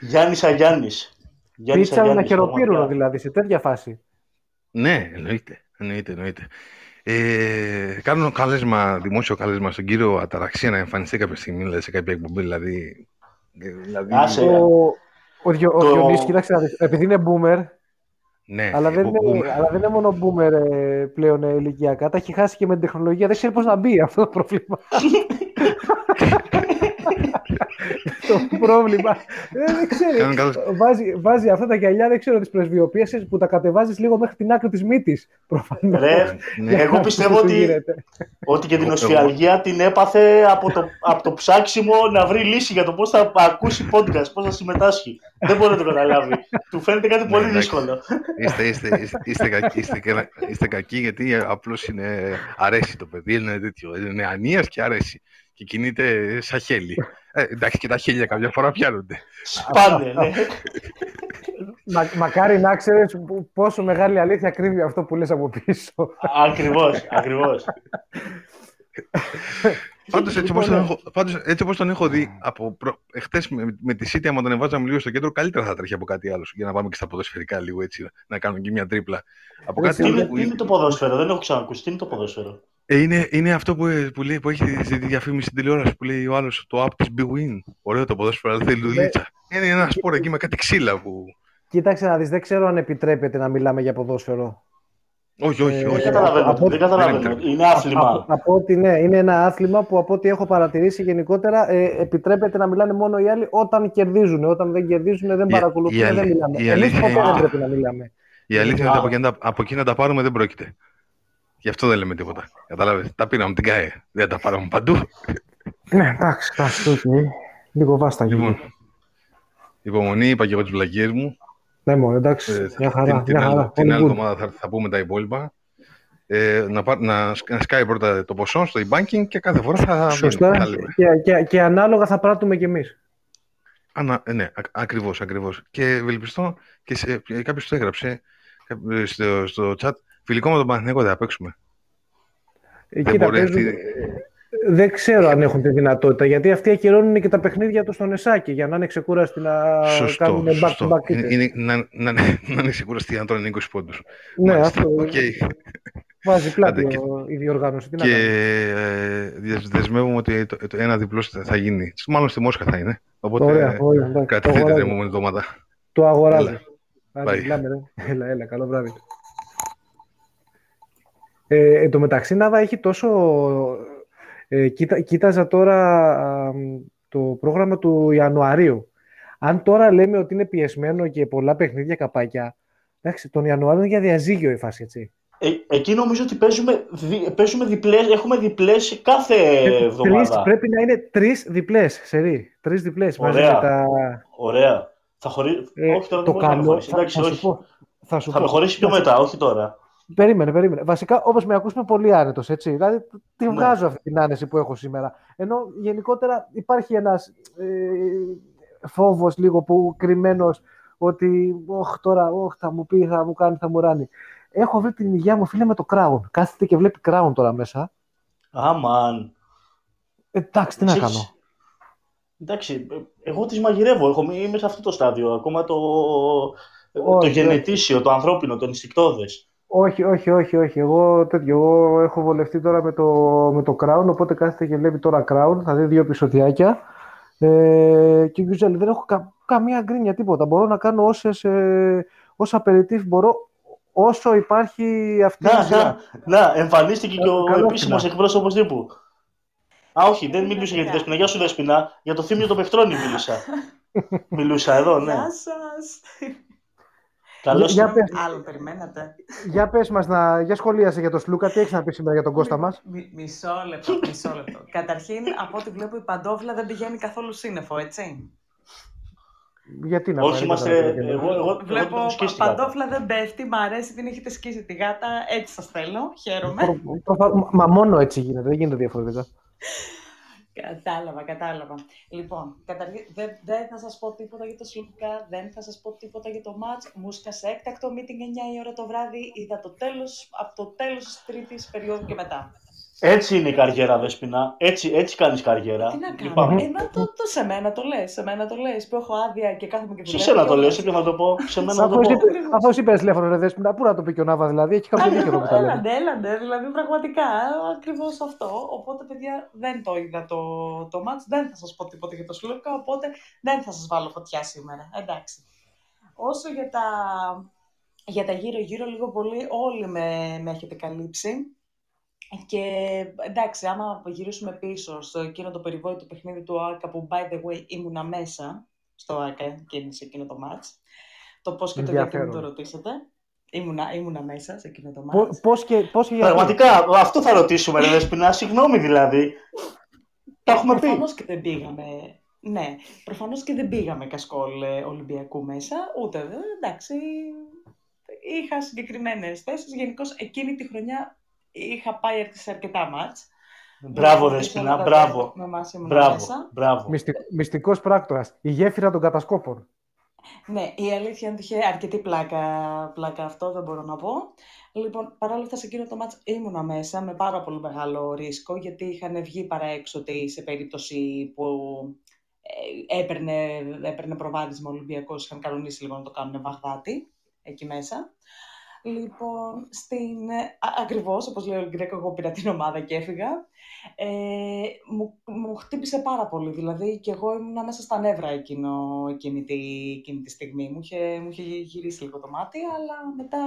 Γιάννης Αγιάννης. Γιάννης Πίτσα με Αγιάννης, χεροπύρουρο, πραγματικά. δηλαδή, σε τέτοια φάση. Ναι, εννοείται. εννοείται, εννοείται. Ε, κάνω κάλεσμα, δημόσιο κάλεσμα στον κύριο Αταραξία να εμφανιστεί κάποια στιγμή δηλαδή, σε κάποια εκπομπή. Δηλαδή, ε, δηλαδή Άσε. Ο, ο, Διο, ο Το- Διονύσης, κοίταξε να δεις, επειδή είναι boomer, ναι, αλλά, δεν ο- είναι, ο- αλλά δεν είναι μόνο boomer ε, πλέον ε, ηλικιακά, τα έχει χάσει και με την τεχνολογία, δεν ξέρει πώς να μπει αυτό το πρόβλημα. το πρόβλημα. Ε, δεν ξέρεις. Κάνω καλώς- Βάζει, βάζει αυτά τα γυαλιά, δεν ξέρω, τις πρεσβειοποίησεις που τα κατεβάζεις λίγο μέχρι την άκρη της μύτης. Προφανώς. Ρε, ναι. εγώ Για πιστεύω να σου ότι, γίνεται. ότι και την Εγώ- οσφιαλγία την έπαθε από το, από το ψάξιμο να βρει λύση για το πώς θα ακούσει podcast, πώς θα συμμετάσχει. Δεν μπορεί να το καταλάβει. Του φαίνεται κάτι Ναι, πολύ εντάξει. δύσκολο. Είστε, είστε, είστε, είστε, κακοί, είστε, και- είστε κακοί γιατί απλώς είναι αρέσει το παιδί. Είναι τέτοιο. Είναι ανίας και αρέσει. Και κινείται σαν χέλι. Ε, εντάξει, και τα χέλια κάποια φορά πιάνονται. Σπάνε, ναι. Μα, μακάρι να ξέρεις που- πόσο μεγάλη αλήθεια κρύβει αυτό που λες από πίσω. Ακριβώς, ακριβώς. Πάντως έτσι, όπως τον Λοιπόν, έχω, πάντως, έτσι όπως τον έχω δει από προ... εχθές με, με τη City, άμα τον εβάζαμε λίγο στο κέντρο, καλύτερα θα τρέχει από κάτι άλλο. Για να πάμε και στα ποδοσφαιρικά λίγο έτσι, να κάνουμε και μια τρίπλα. Από Ρε, κάτι Τι άλλο είναι, που τι είναι το ποδόσφαιρο, δεν έχω ξανακούσει. Τι είναι το ποδόσφαιρο; Ε, είναι, είναι αυτό που, που, λέει, που έχει στη διαφήμιση στην τηλεόραση που λέει ο άλλος το app της Big Win. Ωραίο το ποδόσφαιρο, αλλά θέλει δουλίτσα. Είναι ένας σπορ εκεί με κάτι ξύλα που. Κοίταξε να δεις, δεν ξέρω αν επιτρέπεται να μιλάμε για ποδόσφαιρο. Όχι, όχι, Ε, όχι. Δεν καταλαβαίνω. από- Δεν καταλαβαίνω. Είναι άθλημα. Από, από ό,τι ναι, είναι ένα άθλημα που από ό,τι έχω παρατηρήσει γενικότερα ε, επιτρέπεται να μιλάνε μόνο οι άλλοι όταν κερδίζουν. Όταν δεν κερδίζουν δεν Η- παρακολουθούν, η αλή- δεν μιλάμε. η Εμείς αλήθεια ποτέ είναι- δεν πρέπει να μιλάμε. Η αλήθεια είναι ότι από Άλλο. εκεί, να τα- από εκεί να τα πάρουμε δεν πρόκειται. Γι' αυτό δεν λέμε τίποτα. Κατάλαβε. Τα πήραμε την ΚΑΕ. Δεν τα πάρουμε παντού. Ναι, εντάξει, εντάξει, οκ. Λίγο βάστα Λοιπόν, γίνει. υπομονή, είπα και εγώ τις βλακίες μου. Ναι, μόνο, εντάξει, Ε, μια χαρά. την, την μια άλλη, χαρά. την All άλλη good. εβδομάδα θα, θα πούμε τα υπόλοιπα. Ε, να, πά- να, σκ- να σκάει πρώτα το ποσό στο e-banking και κάθε φορά θα, Σωστά. θα λέμε. Και, και, και ανάλογα θα πράττουμε κι εμείς. Ανα, ε, ναι, α, ακριβώς, ακριβώς. Και ευελπιστώ και σε, και κάποιος το έγραψε κα- στο, στο chat. Φιλικό με τον Παναθηναϊκό δεν θα παίξουμε. Ε, Δεν Κοίτα, μπορεί παίζουν- αυτή- δεν ξέρω αν έχουν τη δυνατότητα, γιατί αυτοί ακυρώνουν και τα παιχνίδια τους στον ΕΣΑΚΕ για να είναι ξεκούραστοι να Σωστό, κάνουν back to σωστό. back Είναι, ήττες. είναι, να, να, να, να είναι ξεκούραστοι να τρώνε 20 πόντους. Ναι, Μάλιστα, αυτό οκ. βάζει πλάτη Άντε, και- ο- η διοργάνωση. Τι να Και κάνουμε. ε, δεσμεύουμε ότι το, το ένα διπλό θα γίνει. Μάλλον στη Μόσχα θα είναι. Οπότε Ωραία, ωραία, εντάξει. Το κρατηθείτε την αγοράζω. επόμενη εβδομάδα. Το αγοράζω. Έλα. Άντε, Bye. μιλάμε, ρε. Έλα, έλα, καλό βράδυ. Ε, εν τω μεταξύ, Νάβα έχει τόσο... Ε, κοίτα, κοίταζα τώρα α, το πρόγραμμα του Ιανουαρίου. Αν τώρα λέμε ότι είναι πιεσμένο και πολλά παιχνίδια καπάκια, εντάξει, τον Ιανουάριο είναι για διαζύγιο η φάση, έτσι. Ε, εκεί νομίζω ότι παίζουμε, δι, παίζουμε διπλές, έχουμε διπλές κάθε Τρεις, εβδομάδα. πρέπει να είναι τρεις διπλές, σερί. Τρεις διπλές μαζί Ωραία. με τα... Ωραία. Θα χωρί... ε, όχι τώρα το δεν μπορείς να με καλό... χωρίσει. Θα, Εντάξει, θα σου όχι. πω. Θα σου Θα με πω. χωρίσει πιο μετά, όχι τώρα. Περίμενε, περίμενε. Βασικά, όπως με ακούς, είμαι πολύ άνετο, έτσι. Δηλαδή, τη Ναι. βγάζω αυτή την άνεση που έχω σήμερα. Ενώ γενικότερα υπάρχει ένας ε, φόβος λίγο που κρυμμένος ότι όχ, τώρα όχ, θα μου πει, θα μου κάνει, θα μου ράνει. Έχω βρει την υγεία μου, φίλε, με το Crown. Κάθεται και βλέπει Crown τώρα μέσα. Αμαν. Ε, εντάξει, τι να Ξέρεις, κάνω. Εντάξει, ε, εγώ τις μαγειρεύω. Έχω, είμαι σε αυτό το στάδιο. Ακόμα το, το Όχι, γενετήσιο, το ανθρώπινο, το ενστικτόδες. Όχι, όχι, όχι, όχι. Εγώ τέτοιο. Εγώ έχω βολευτεί τώρα με το, με το Crown, οπότε κάθεται και βλέπει τώρα Crown. Θα δει δύο επεισοδιάκια. Ε, και usually δεν έχω κα- καμία γκρίνια τίποτα. Μπορώ να κάνω όσες, ε, όσα aperitif μπορώ όσο υπάρχει αυτή η Να, σειρά. να, να, εμφανίστηκε και ο Καλό επίσημος κοινά. εκπρόσωπος τύπου. Α, όχι, δεν μιλούσα για τη Δεσποινα. Γεια σου, Δεσποινα. Για το θύμιο το Πευτρώνη μίλησα. μιλούσα εδώ, ναι. Γεια σας. Καλώς Για το- πες, Άλλο περιμένατε. για πες μας, να, για σχολίασε για τον Σλούκα. Τι έχεις να πεις σήμερα για τον Κώστα μας; Μι- μισό λεπτό, μισό λεπτό. Καταρχήν, από ό,τι βλέπω, η παντόφλα δεν πηγαίνει καθόλου σύννεφο, έτσι. Γιατί να Όχι, πάρει είμαστε. κατάλαβα. Εγώ, εγώ, εγώ Βλέπω την έχω σκίσει την κάρτα. παντόφλα δεν πέφτει, μ' αρέσει, την έχετε σκίσει τη γάτα, έτσι σας θέλω, χαίρομαι. Προ- προφα- Μα μόνο έτσι γίνεται, δεν γίνεται διαφορετικά. Κατάλαβα, κατάλαβα. Λοιπόν, καταρχήν δεν, δεν θα σας πω τίποτα για το Σλουκά, δεν θα σας πω τίποτα για το μάτς. Μου σκάσε έκτακτο meeting 9 η ώρα το βράδυ, είδα το τέλος, από το τέλος της τρίτης περίοδου και μετά. Έτσι είναι η καριέρα, Δεσποινα. Έτσι, έτσι κάνεις καριέρα. Τι να κάνω, Λυπάμαι. ε, να το, το σε μένα το λες, σε μένα το λες, που έχω άδεια και κάθομαι και Σε δουλεύω. σένα και το λες, όλες- σε ποιον θα το πω. Σε μένα θα Αφού το εσύ, πω. Ακριβώς. αφού εσύ είπες τηλέφωνο, ρε Δέσποινα, πού να το πει και ο Νάβα δηλαδή, έχει κάποιο δίκιο εδώ που τα λέμε. Έλαντε, έλαντε, δηλαδή πραγματικά, ακριβώς αυτό. Οπότε, παιδιά, δεν το είδα το, το match, δεν θα σας πω τίποτα για το Σλούκα, οπότε δεν θα σας βάλω φωτιά σήμερα, εντάξει. Όσο για τα, για τα γύρω-γύρω, λίγο πολύ όλοι με, με έχετε καλύψει. Και εντάξει, άμα γυρίσουμε πίσω στο εκείνο το περιβόητο παιχνίδι του ΆΚΑ που, by the way, ήμουνα μέσα στο ΆΚΑ και σε εκείνο το match. Το πώς και το γιατί μου το Ενδιαφέρον. ρωτήσατε. Ήμουνα, ήμουνα μέσα σε εκείνο το match. Πο- Πώς και, πώς και γιατί. Πραγματικά, αυτό θα ρωτήσουμε, ρε Δεσποινα. Συγγνώμη δηλαδή. Τα έχουμε πει. Προφανώς και δεν πήγαμε. Ναι, προφανώς και δεν πήγαμε κασκόλ ε, Ολυμπιακού μέσα, ούτε δε, εντάξει. Είχα συγκεκριμένες θέσεις. Γενικώς εκείνη τη χρονιά είχα πάει σε αρκετά μάτς. Μπράβο, Με Δεσποινα, όλα τα μπράβο. Με εμάς ήμουν Μπράβο, μέσα. μπράβο. Μυστικ, μυστικός πράκτορας. Η γέφυρα των κατασκόπων. Ναι, η αλήθεια είναι ότι είχε αρκετή πλάκα, πλάκα αυτό, δεν μπορώ να πω. Λοιπόν, παρόλα αυτά σε εκείνο το μάτς ήμουνα μέσα με πάρα πολύ μεγάλο ρίσκο, γιατί είχαν βγει παραέξωτοι σε περίπτωση που ε, έπαιρνε, έπαιρνε προβάδισμα ο Ολυμπιακός, είχαν κανονίσει λίγο να το κάνουν Βαγδάτη, εκεί μέσα. Λοιπόν, στην, α, ακριβώς, όπως λέει ο Γκρέκο, εγώ πήρα την ομάδα και έφυγα. Ε, μου, μου χτύπησε πάρα πολύ, δηλαδή και εγώ ήμουν μέσα στα νεύρα εκείνο, εκείνη, τη, εκείνη τη στιγμή. Μου είχε, μου είχε γυρίσει λίγο το μάτι, αλλά μετά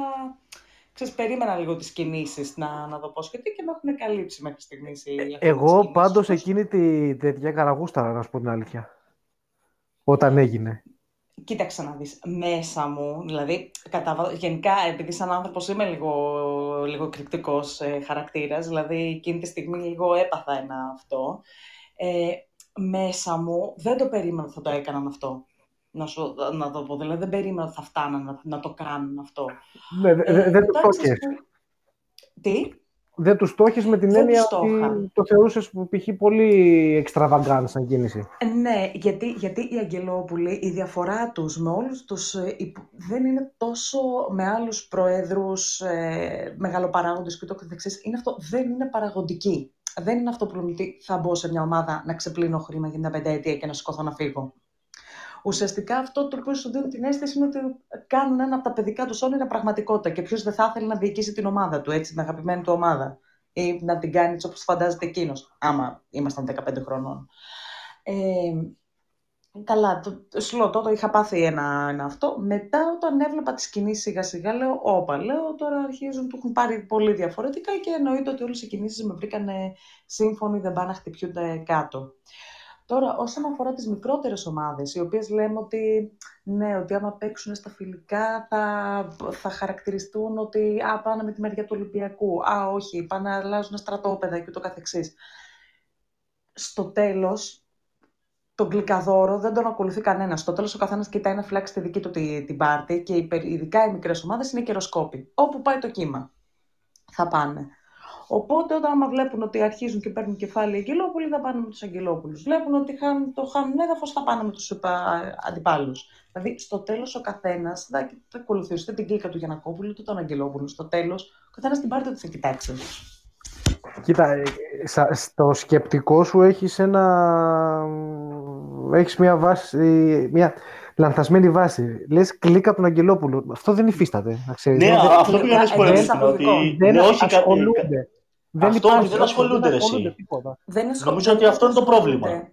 ξέρεις, περίμενα λίγο τις κινήσεις να, να δω πώς και τι και με έχουν καλύψει μέχρι στιγμής. οι- αυτές τις Εγώ κινήσεις. πάντως εκείνη τη τέτοια καραγούσταρα, να σου πω την αλήθεια. Όταν έγινε. Κοίταξε να δεις, μέσα μου, δηλαδή, κατά, βα- γενικά, επειδή σαν άνθρωπος είμαι λίγο, λίγο εκρηκτικός ε, χαρακτήρας, δηλαδή εκείνη τη στιγμή λίγο έπαθα ένα αυτό, ε, μέσα μου δεν το περίμενα ότι θα το έκαναν αυτό. Να, σου, να το πω, δηλαδή δεν περίμενα ότι θα φτάναν να, να το κάνουν αυτό. Ναι, δε- Ε, δε- δεν το μετά, στόχες. ξέρεις, Τι; Δεν τους στόχες με την Δεν έννοια τους ότι στόχα. το θεωρούσες που π.χ. πολύ εξτραβαγκάν σαν κίνηση. Ναι, γιατί, γιατί οι Αγγελόπουλοι, η διαφορά τους με όλους τους... ε, υπο- δεν είναι τόσο με άλλους προέδρους, ε, μεγαλοπαράγοντες και το καθεξής. Είναι αυτό, δεν είναι παραγωγική. Δεν είναι αυτό που λέμε ότι θα μπω σε μια ομάδα να ξεπλύνω χρήμα για μια πενταετία και να σηκωθώ να φύγω. Ουσιαστικά αυτό το οποίο σου δίνουν την αίσθηση είναι ότι κάνουν ένα από τα παιδικά τους όνειρα πραγματικότητα. Και ποιος δεν θα ήθελε να διοικήσει την ομάδα του, έτσι, την αγαπημένη του ομάδα. Ή να την κάνει έτσι όπως φαντάζεται εκείνος, άμα ήμασταν 15 χρονών. Ε, καλά, το, το, σου λέω, τότε είχα πάθει ένα, ένα αυτό. Μετά, όταν έβλεπα τις κινήσεις σιγά σιγά, λέω, όπα, λέω, τώρα αρχίζουν, του έχουν πάρει πολύ διαφορετικά και εννοείται ότι όλες οι κινήσεις με βρήκαν σύμφωνοι, δεν πάνε να χτυπιούνται κάτω. Τώρα, όσον αφορά τις μικρότερες ομάδες, οι οποίες λέμε ότι, ναι, ότι άμα παίξουν στα φιλικά θα, θα χαρακτηριστούν ότι α, πάνε με τη μεριά του Ολυμπιακού, α, όχι, πάνε να αλλάζουν στρατόπεδα και ούτω καθεξής. Στο τέλος, τον γλυκαδόρο δεν τον ακολουθεί κανένας. Στο τέλος, ο καθένας κοιτάει να φυλάξει τη δική του τη- την πάρτη και οι περι- ειδικά οι μικρές ομάδες είναι καιροσκόποι. Όπου πάει το κύμα, θα πάνε. Οπότε, όταν άμα βλέπουν ότι αρχίζουν και παίρνουν κεφάλι οι Αγγελόπουλοι, θα πάνε με τους Αγγελόπουλους. Βλέπουν ότι χάνουν, το χάνουν έδαφος, θα πάνε με τους αντιπάλους. Δηλαδή, στο τέλος, ο καθένας θα, θα ακολουθήσει ούτε την κλίκα του Γιανακόπουλου, ούτε τον Αγγελόπουλο. Στο τέλος, ο καθένας την πάρτη του θα κοιτάξει. Κοίτα, ε, σα- στο σκεπτικό σου έχεις ένα... Έχεις μια βάση, μια λανθασμένη βάση. Λες κλίκα τον Αγγελόπουλο. Αυτό δεν υφίσταται, να ξέρεις. Ναι, Δεν- αυτό πήγα να σου πω, δεν- Ελένη, ότι δεν ναι, όχι κα- ασχολούνται. Δεν Αυτό υπάρχει, δεν ασχολούνται, ρε, ασχολούνται εσύ. τίποτα. Δεν Νομίζω ασχολούνται, ότι αυτό είναι το πρόβλημα. ασχολούνται.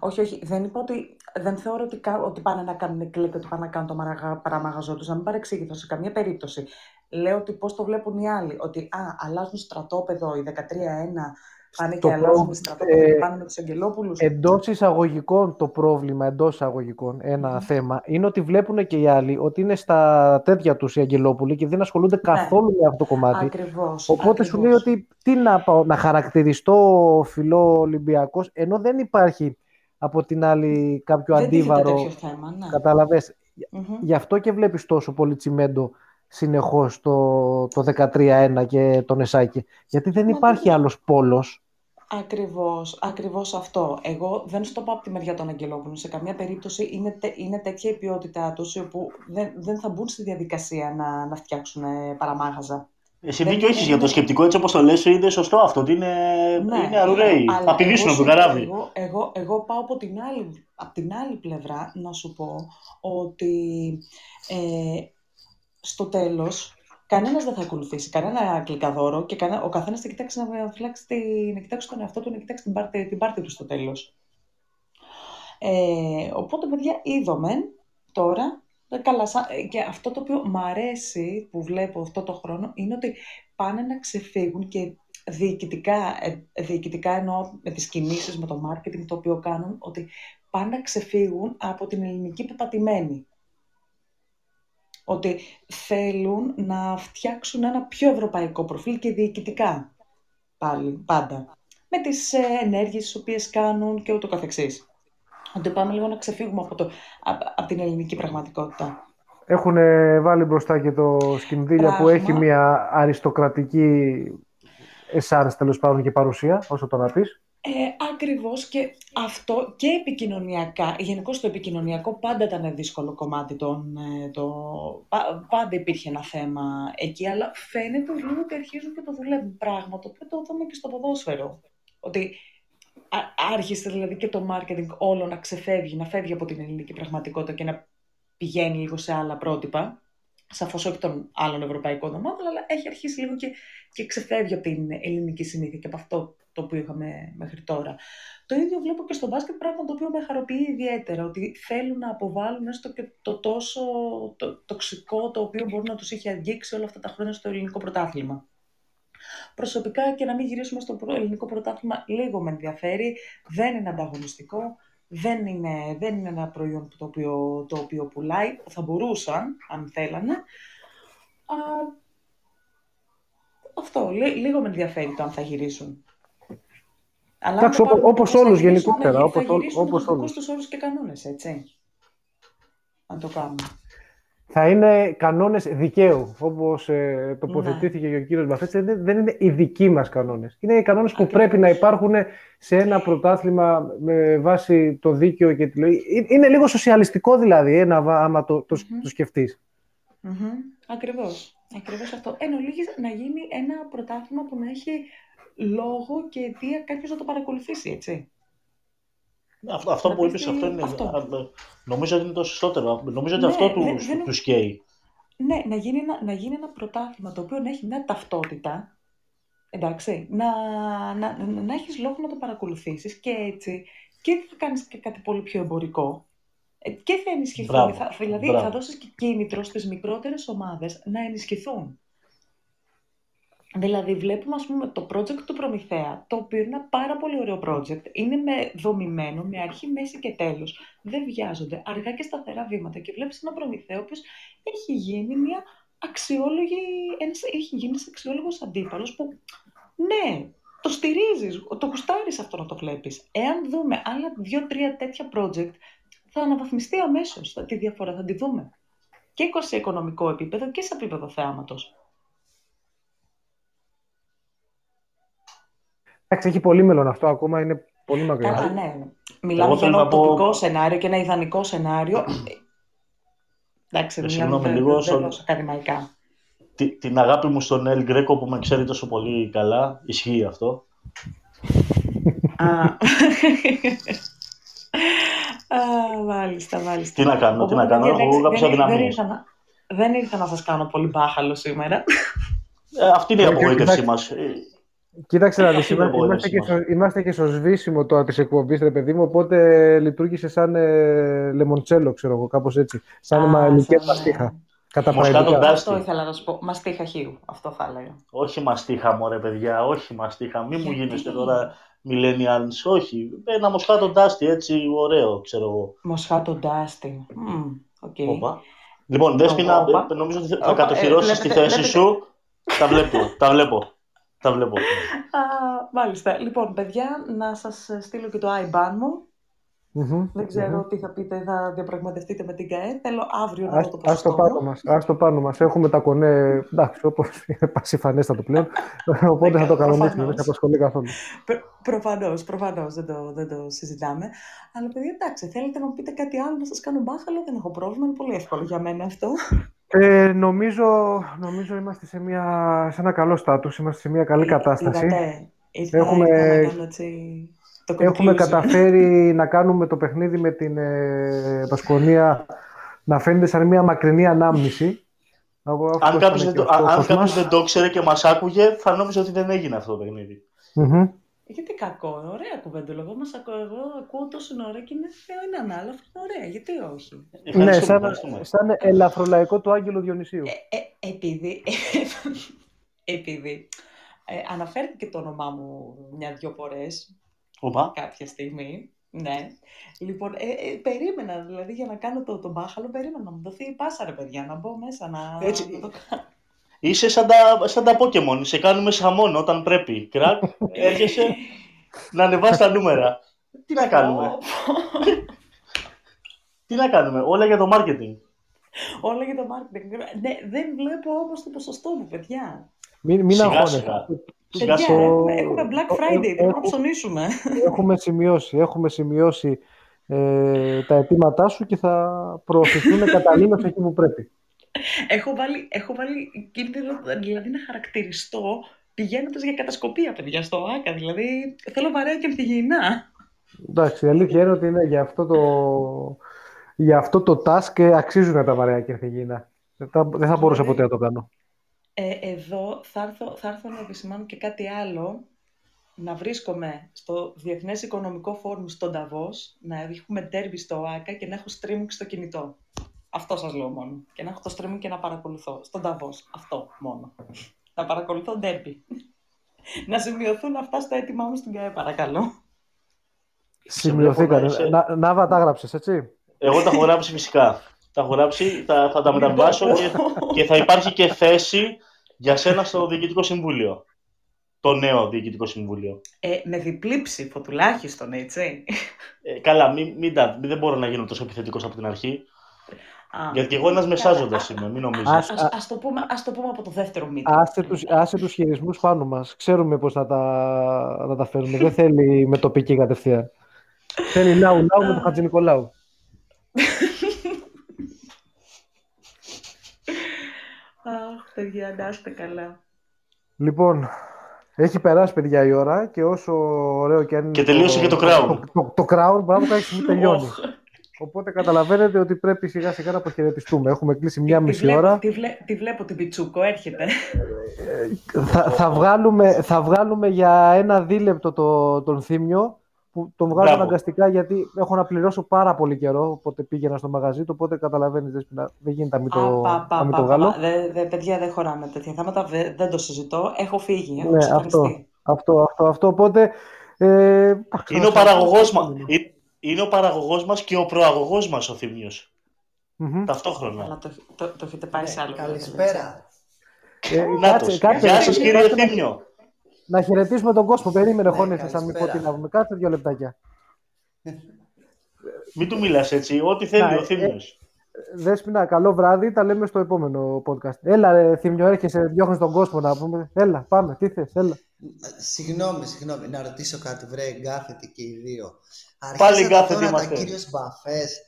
Όχι, όχι. Δεν είπα ότι. Δεν θεωρώ ότι, κα- ότι πάνε να κάνουν κλικ, ότι πάνε να κάνουν το μαραγα- παραμαγαζό του. Να μην παρεξήγηθω σε καμία περίπτωση. Λέω ότι πώς το βλέπουν οι άλλοι. Ότι α, αλλάζουν στρατόπεδο οι 13-1, πάνε Το και αλλάζουν πρόβλημα, στρατόπεδο ε, και πάνε με τους Αγγελόπουλους. Εντός εισαγωγικών το πρόβλημα, εντός εισαγωγικών, ένα Μμμ. θέμα, είναι ότι βλέπουν και οι άλλοι ότι είναι στα τέτοια τους οι Αγγελόπουλοι και δεν ασχολούνται καθόλου με αυτό το κομμάτι. Ακριβώς. Οπότε σου λέει ότι τι να, πάω, να χαρακτηριστώ φιλό Ολυμπιακός, ενώ δεν υπάρχει από την άλλη κάποιο Δεν τίθεται αντίβαρο. τέτοιο θέμα. Ναι. Καταλαβες. Μμμ. Γι' αυτό και βλέπεις τόσο πολύ τσιμέντο συνεχώς το, το 13-1 και τον Εσάκη. Γιατί δεν Μα υπάρχει δεν- άλλος πόλος. Ακριβώς, ακριβώς αυτό. Εγώ δεν στο πάω από τη μεριά των Αγγελόπουλων. Σε καμία περίπτωση είναι, τε- είναι τέτοια η ποιότητά τους που δεν, δεν θα μπουν στη διαδικασία να, να φτιάξουν ε, παραμάγαζα. Εσύ Δεν- δίκιο έχει δεν για το είναι- σκεπτικό έτσι όπως το λες, είναι σωστό αυτό. Ότι είναι, είναι αρουραίοι. αλλά Θα πηδήσουν εγώ από το σου- καράβι. Εγώ, εγώ, εγώ πάω από την, άλλη, από την άλλη πλευρά να σου πω ότι ε, στο τέλος κανένας δεν θα ακολουθήσει κανένα κλικαδόρο και κανένα, ο καθένας θα κοιτάξει να, φυλάξει τη, να κοιτάξει τον εαυτό του, να κοιτάξει την πάρτη, την πάρτη του στο τέλος. Ε, οπότε, παιδιά, είδομεν τώρα. ε, Καλά, σαν- ε, και αυτό το οποίο μ' αρέσει που βλέπω αυτό το χρόνο είναι ότι πάνε να ξεφύγουν και διοικητικά, ε, διοικητικά εννοώ με τις κινήσεις, με το marketing το οποίο κάνουν, ότι πάνε να ξεφύγουν από την ελληνική πεπατημένη. Ότι θέλουν να φτιάξουν ένα πιο ευρωπαϊκό προφίλ και διοικητικά πάλι, πάντα. Με τις ε, ενέργειες τις οποίες κάνουν και ούτω καθεξής. Ότι πάμε λίγο να ξεφύγουμε από, το, από, από την ελληνική πραγματικότητα. Έχουν βάλει μπροστά και το Σκινδύλια που Πράγμα. έχει μια αριστοκρατική εσάρες τέλος πάντων και παρουσία, όσο το να πεις. Ε, ακριβώς και αυτό και επικοινωνιακά, γενικώ το επικοινωνιακό πάντα ήταν δύσκολο κομμάτι των, ε, το, πα- πάντα υπήρχε ένα θέμα εκεί, αλλά φαίνεται λίγο ότι αρχίζουν και το δουλεύουν πράγμα, το οποίο το δούμε και στο ποδόσφαιρο. Ότι α- άρχισε δηλαδή και το marketing όλο να ξεφεύγει, να φεύγει από την ελληνική πραγματικότητα και να πηγαίνει λίγο σε άλλα πρότυπα. Σαφώς όχι των άλλων ευρωπαϊκών ομάδων, αλλά έχει αρχίσει λίγο και, και ξεφεύγει από την ελληνική συνήθεια και από αυτό το οποίο είχαμε μέχρι τώρα. Το ίδιο βλέπω και στο μπάσκετ, πράγμα το οποίο με χαροποιεί ιδιαίτερα, ότι θέλουν να αποβάλουν έστω και το τόσο το, τοξικό το οποίο μπορεί να τους είχε αγγίξει όλα αυτά τα χρόνια στο ελληνικό πρωτάθλημα. Προσωπικά και να μην γυρίσουμε στο ελληνικό πρωτάθλημα, λίγο με ενδιαφέρει. Δεν είναι ανταγωνιστικό. Δεν είναι, δεν είναι ένα προϊόν το οποίο, το οποίο πουλάει. Θα μπορούσαν, αν θέλανε. Α, αυτό. λίγο με ενδιαφέρει το αν θα γυρίσουν. Αλλά Εντάξει, όπως, όπως όλους γενικότερα. Όπως, θα γυρίσουν όπως όλους. τους όρους και κανόνες, έτσι. Αν το κάνουμε θα είναι κανόνες δικαίου, όπως ε, τοποθετήθηκε ναι. και ο κύριος Μπαφέτση. Δεν, δεν είναι οι δικοί μας κανόνες. Είναι οι κανόνες που πρέπει να υπάρχουν σε ένα πρωτάθλημα με βάση το δίκαιο και τη λογική. Είναι λίγο σοσιαλιστικό δηλαδή, ένα, άμα το, το, mm-hmm. το σκεφτείς. Mm-hmm. Ακριβώς. Ακριβώς αυτό. Εν ολίγης, να γίνει ένα πρωτάθλημα που να έχει λόγο και αιτία κάποιος να το παρακολουθήσει, έτσι. Αυτό, αυτό που είπες, αυτό είναι, αυτό. νομίζω ότι είναι το σωστότερο. Νομίζω ότι ναι, αυτό του, τους σκέει. Ναι, να γίνει, ένα, να γίνει ένα πρωτάθλημα το οποίο να έχει μια ταυτότητα, εντάξει, να, να, να, να έχεις λόγο να το παρακολουθήσεις και έτσι και θα κάνεις και κάτι πολύ πιο εμπορικό ε, και θα ενισχυθούν. Θα, δηλαδή μπράβο. θα δώσεις και κίνητρο στις μικρότερες ομάδες να ενισχυθούν. Δηλαδή βλέπουμε ας πούμε το project του Προμηθέα, το οποίο είναι ένα πάρα πολύ ωραίο project. Είναι με δομημένο, με αρχή, μέση και τέλος. Δεν βιάζονται, αργά και σταθερά βήματα. Και βλέπεις ένα Προμηθέα, ο οποίος έχει γίνει μια αξιόλογη, ένας, έχει γίνει ένας αξιόλογος αντίπαλος που, ναι, το στηρίζεις, το κουστάρεις αυτό να το βλέπεις. Εάν δούμε άλλα δύο-τρία τέτοια project, θα αναβαθμιστεί αμέσως τη διαφορά, θα τη δούμε. Και σε οικονομικό επίπεδο και σε επίπεδο θεάματος. Εντάξει, έχει πολύ μέλλον αυτό ακόμα, είναι πολύ μακριά. Καλά, ναι. Μιλάμε για ένα τοπικό σενάριο και ένα ιδανικό σενάριο. Εντάξει, ε, μιλάμε λίγο δεν ακαδημαϊκά. την αγάπη μου στον Ελ Γκρέκο που με ξέρει τόσο πολύ καλά, ισχύει αυτό. Α, μάλιστα, μάλιστα. Τι να κάνω, τι να κάνω, έχω κάποιες αδυναμίες. Δεν ήρθα να σας κάνω πολύ μπάχαλο σήμερα. Ε, αυτή είναι η απογοήτευσή μας. Κοίταξε να δεις, είμαστε, και στο, είμαστε και στο σβήσιμο τώρα της εκπομπής, ρε παιδί μου, οπότε λειτουργήσε σαν ε, λεμοντσέλο, ξέρω εγώ, κάπως έτσι. Σαν μαλλικές ναι. μαστίχα. Αυτό ήθελα να σου πω. Μαστίχα χείου, αυτό θα έλεγα. Όχι μαστίχα, μωρέ παιδιά, όχι μαστίχα. Μην μου γίνεστε τώρα millennials, όχι. Ένα μοσχάτο ντάστι, έτσι, ωραίο, ξέρω εγώ. Μοσχάτο ντάστι. Okay. Λοιπόν, Δέσποινα, νομίζω ότι θα κατοχυρώσεις τη θέση σου. Τα βλέπω, τα βλέπω. Τα βλέπω. Α, μάλιστα. Λοιπόν, παιδιά, να σας στείλω και το IBAN μου. Mm-hmm, δεν ξερω mm-hmm. τι θα πείτε, θα διαπραγματευτείτε με την ΚΑΕ. Θέλω αύριο να δω το Ας το πάνω μας, ας το πάνω μας. Έχουμε τα κονέ, εντάξει, όπως είναι πασιφανέστατο πλέον, οπότε θα το κανονίσουμε, δεν θα απασχολεί καθόλου. προφανώς, προφανώς, δεν το, δεν το συζητάμε. Αλλά παιδιά, εντάξει, θέλετε να μου πείτε κάτι άλλο, να σας κάνω μπάχαλο, δεν έχω πρόβλημα, είναι πολύ εύκολο για μένα αυτό. Ε, νομίζω, νομίζω είμαστε σε, μια, σε ένα καλό στάτους, είμαστε σε μια καλή κατάσταση. έχουμε, έχουμε καταφέρει να κάνουμε το παιχνίδι με την ε, Πασκονία να φαίνεται σαν μια μακρινή ανάμνηση. Αν κάποιος, δεν, το, αν δεν το ξέρει και μας άκουγε, θα νόμιζε ότι δεν έγινε αυτό το παιχνίδι. Mm-hmm. Γιατί κακό, ωραία κουβέντα. Εγώ, μας ακούω, εγώ ακούω τόσο ώρα και είναι, είναι ανάλαφρο, ωραία, γιατί όχι; Ναι, σαν, σαν ελαφρολαϊκό του Άγγελου Διονυσίου. Ε, ε, επειδή επειδή ε, αναφέρθηκε το όνομά μου μια-δυο φορές κάποια στιγμή. Ναι. Λοιπόν, ε, ε, περίμενα, δηλαδή για να κάνω το, το μπάχαλο, περίμενα να μου δοθεί η πάσα, ρε παιδιά, να μπω μέσα, να, Έτσι. να το κάνω. Είσαι σαν τα, σαν τα Pokemon, σε κάνουμε σαμόν όταν πρέπει. Κρακ, έρχεσαι να ανεβάσει τα νούμερα. Τι να κάνουμε; Τι να κάνουμε, όλα για το marketing. Όλα για το marketing. Ναι, δεν βλέπω όμως το ποσοστό μου, παιδιά. Μην, μην αγχώνεσαι. Παιδιά, έχουμε Black Friday, πρέπει να ψωνίσουμε. Έχουμε σημειώσει, έχουμε σημειώσει ε, τα αιτήματά σου και θα προωθηθούν καταλήλως εκεί που πρέπει έχω, βάλει, έχω βάλει κίνδυνο δηλαδή να χαρακτηριστώ πηγαίνοντας για κατασκοπία, παιδιά, στο ΆΚΑ. Δηλαδή θέλω βαρέα και ευθυγεινά. Εντάξει, η αλήθεια είναι ότι είναι για αυτό το, για αυτό το task αξίζουν τα βαρέα και ευθυγεινά. Δεν θα, δεν θα μπορούσα ποτέ να το κάνω. Ε, εδώ θα έρθω, θα έρθω να επισημάνω και κάτι άλλο. Να βρίσκομαι στο Διεθνές Οικονομικό Φόρουμ στον Ταβός, να έχουμε ντέρμπι στο ΆΚΑ και να έχω streaming στο κινητό. Αυτό σας λέω μόνο. Και να έχω το streaming και να παρακολουθώ. Στον Ταβός. Αυτό μόνο. να παρακολουθώ ντέρμπι. να σημειωθούν αυτά στο έτοιμά μου στην ΚΑΕ, παρακαλώ. Σημειωθήκανε. Σε- Να, Νάβα, τα έγραψες, έτσι; Εγώ τα έχω γράψει φυσικά. Τα έχω γράψει, τα, θα τα μεταβάσω και, και θα υπάρχει και θέση για σένα στο Διοικητικό Συμβούλιο. Το νέο Διοικητικό Συμβούλιο. Ε, με διπλή ψήφο τουλάχιστον, έτσι. Ε, καλά, μην, μην τα, δεν μπορώ να γίνω τόσο επιθετικός από την αρχή. Α, Γιατί και εγώ ένας μεσάζοντας είμαι, μην νομίζεις. Ας- ας, ας, το πούμε, ας το πούμε από το δεύτερο meeting. Άσε τους, άσε τους χειρισμούς πάνω μας. Ξέρουμε πώς να τα, να τα φέρουμε. Δεν θέλει με τοπική κατευθείαν. θέλει λαού λαού με τον Χατζη Νικολάου. Αχ, παιδιά, να είστε καλά. Λοιπόν, έχει περάσει παιδιά η ώρα και όσο ωραίο και αν είναι. Και τελείωσε και το Crown. Το, το, το Crown, μπράβο, κάποια στιγμή τελειώνει. Οχ. Οπότε καταλαβαίνετε ότι πρέπει σιγά σιγά να αποχαιρετιστούμε. Έχουμε κλείσει μια Τη μισή βλέπω- ώρα. Τη, βλέ- τη βλέπω την Πιτσούκο, έρχεται. Θα, θα, βγάλουμε, θα βγάλουμε για ένα δίλεπτο το, τον Θήμιο που τον βγάζω Μπράβο. αναγκαστικά γιατί έχω να πληρώσω πάρα πολύ καιρό. Οπότε πήγαινα στο μαγαζί του. Οπότε καταλαβαίνεις, δεν γίνεται να μην το, Α, πα, πα, να μην πα, το πα, βγάλω. πα. Δε, δε, παιδιά, δεν χωράμε τέτοια θέματα. δε- δεν το συζητώ. Έχω φύγει. Έχω Ναι, εξαφανιστεί. Αυτό, αυτό, αυτό. Οπότε. Ε, εντάξει, Είναι ο να- παραγωγός μας. Είναι ο παραγωγός μας και ο προαγωγός μας ο Θήμιος. Μμμ. Ταυτόχρονα. Αλλά το, το, το έχετε πάει σε άλλο Ναι, επίπεδο, καλησπέρα. Ε, Να κάτσε, κάτσε, Γεια σας κάτσε, κύριε κάτσε να- Θήμιο. Να χαιρετήσουμε τον κόσμο. Περίμενε, Ναι, χώνεσαι, θα μην πω καλησπέρα. τι να πούμε. Κάτσε δύο λεπτάκια. Μην του μιλάς έτσι. Ό,τι θέλει Να, ο Θήμιος. Δέσποινα, καλό βράδυ. Τα λέμε στο επόμενο podcast. Έλα, ρε, Θήμιο, έρχεσαι, διώχνεις τον κόσμο να πούμε. Έλα, πάμε. Τι θες, έλα. Συγγνώμη, συγγνώμη, να ρωτήσω κάτι, βρε, εγκάθετοι και οι δύο. Πάλι Αρχίσατε εγκάθετοι τώρα τα είμαστε. κύριος μπαφές.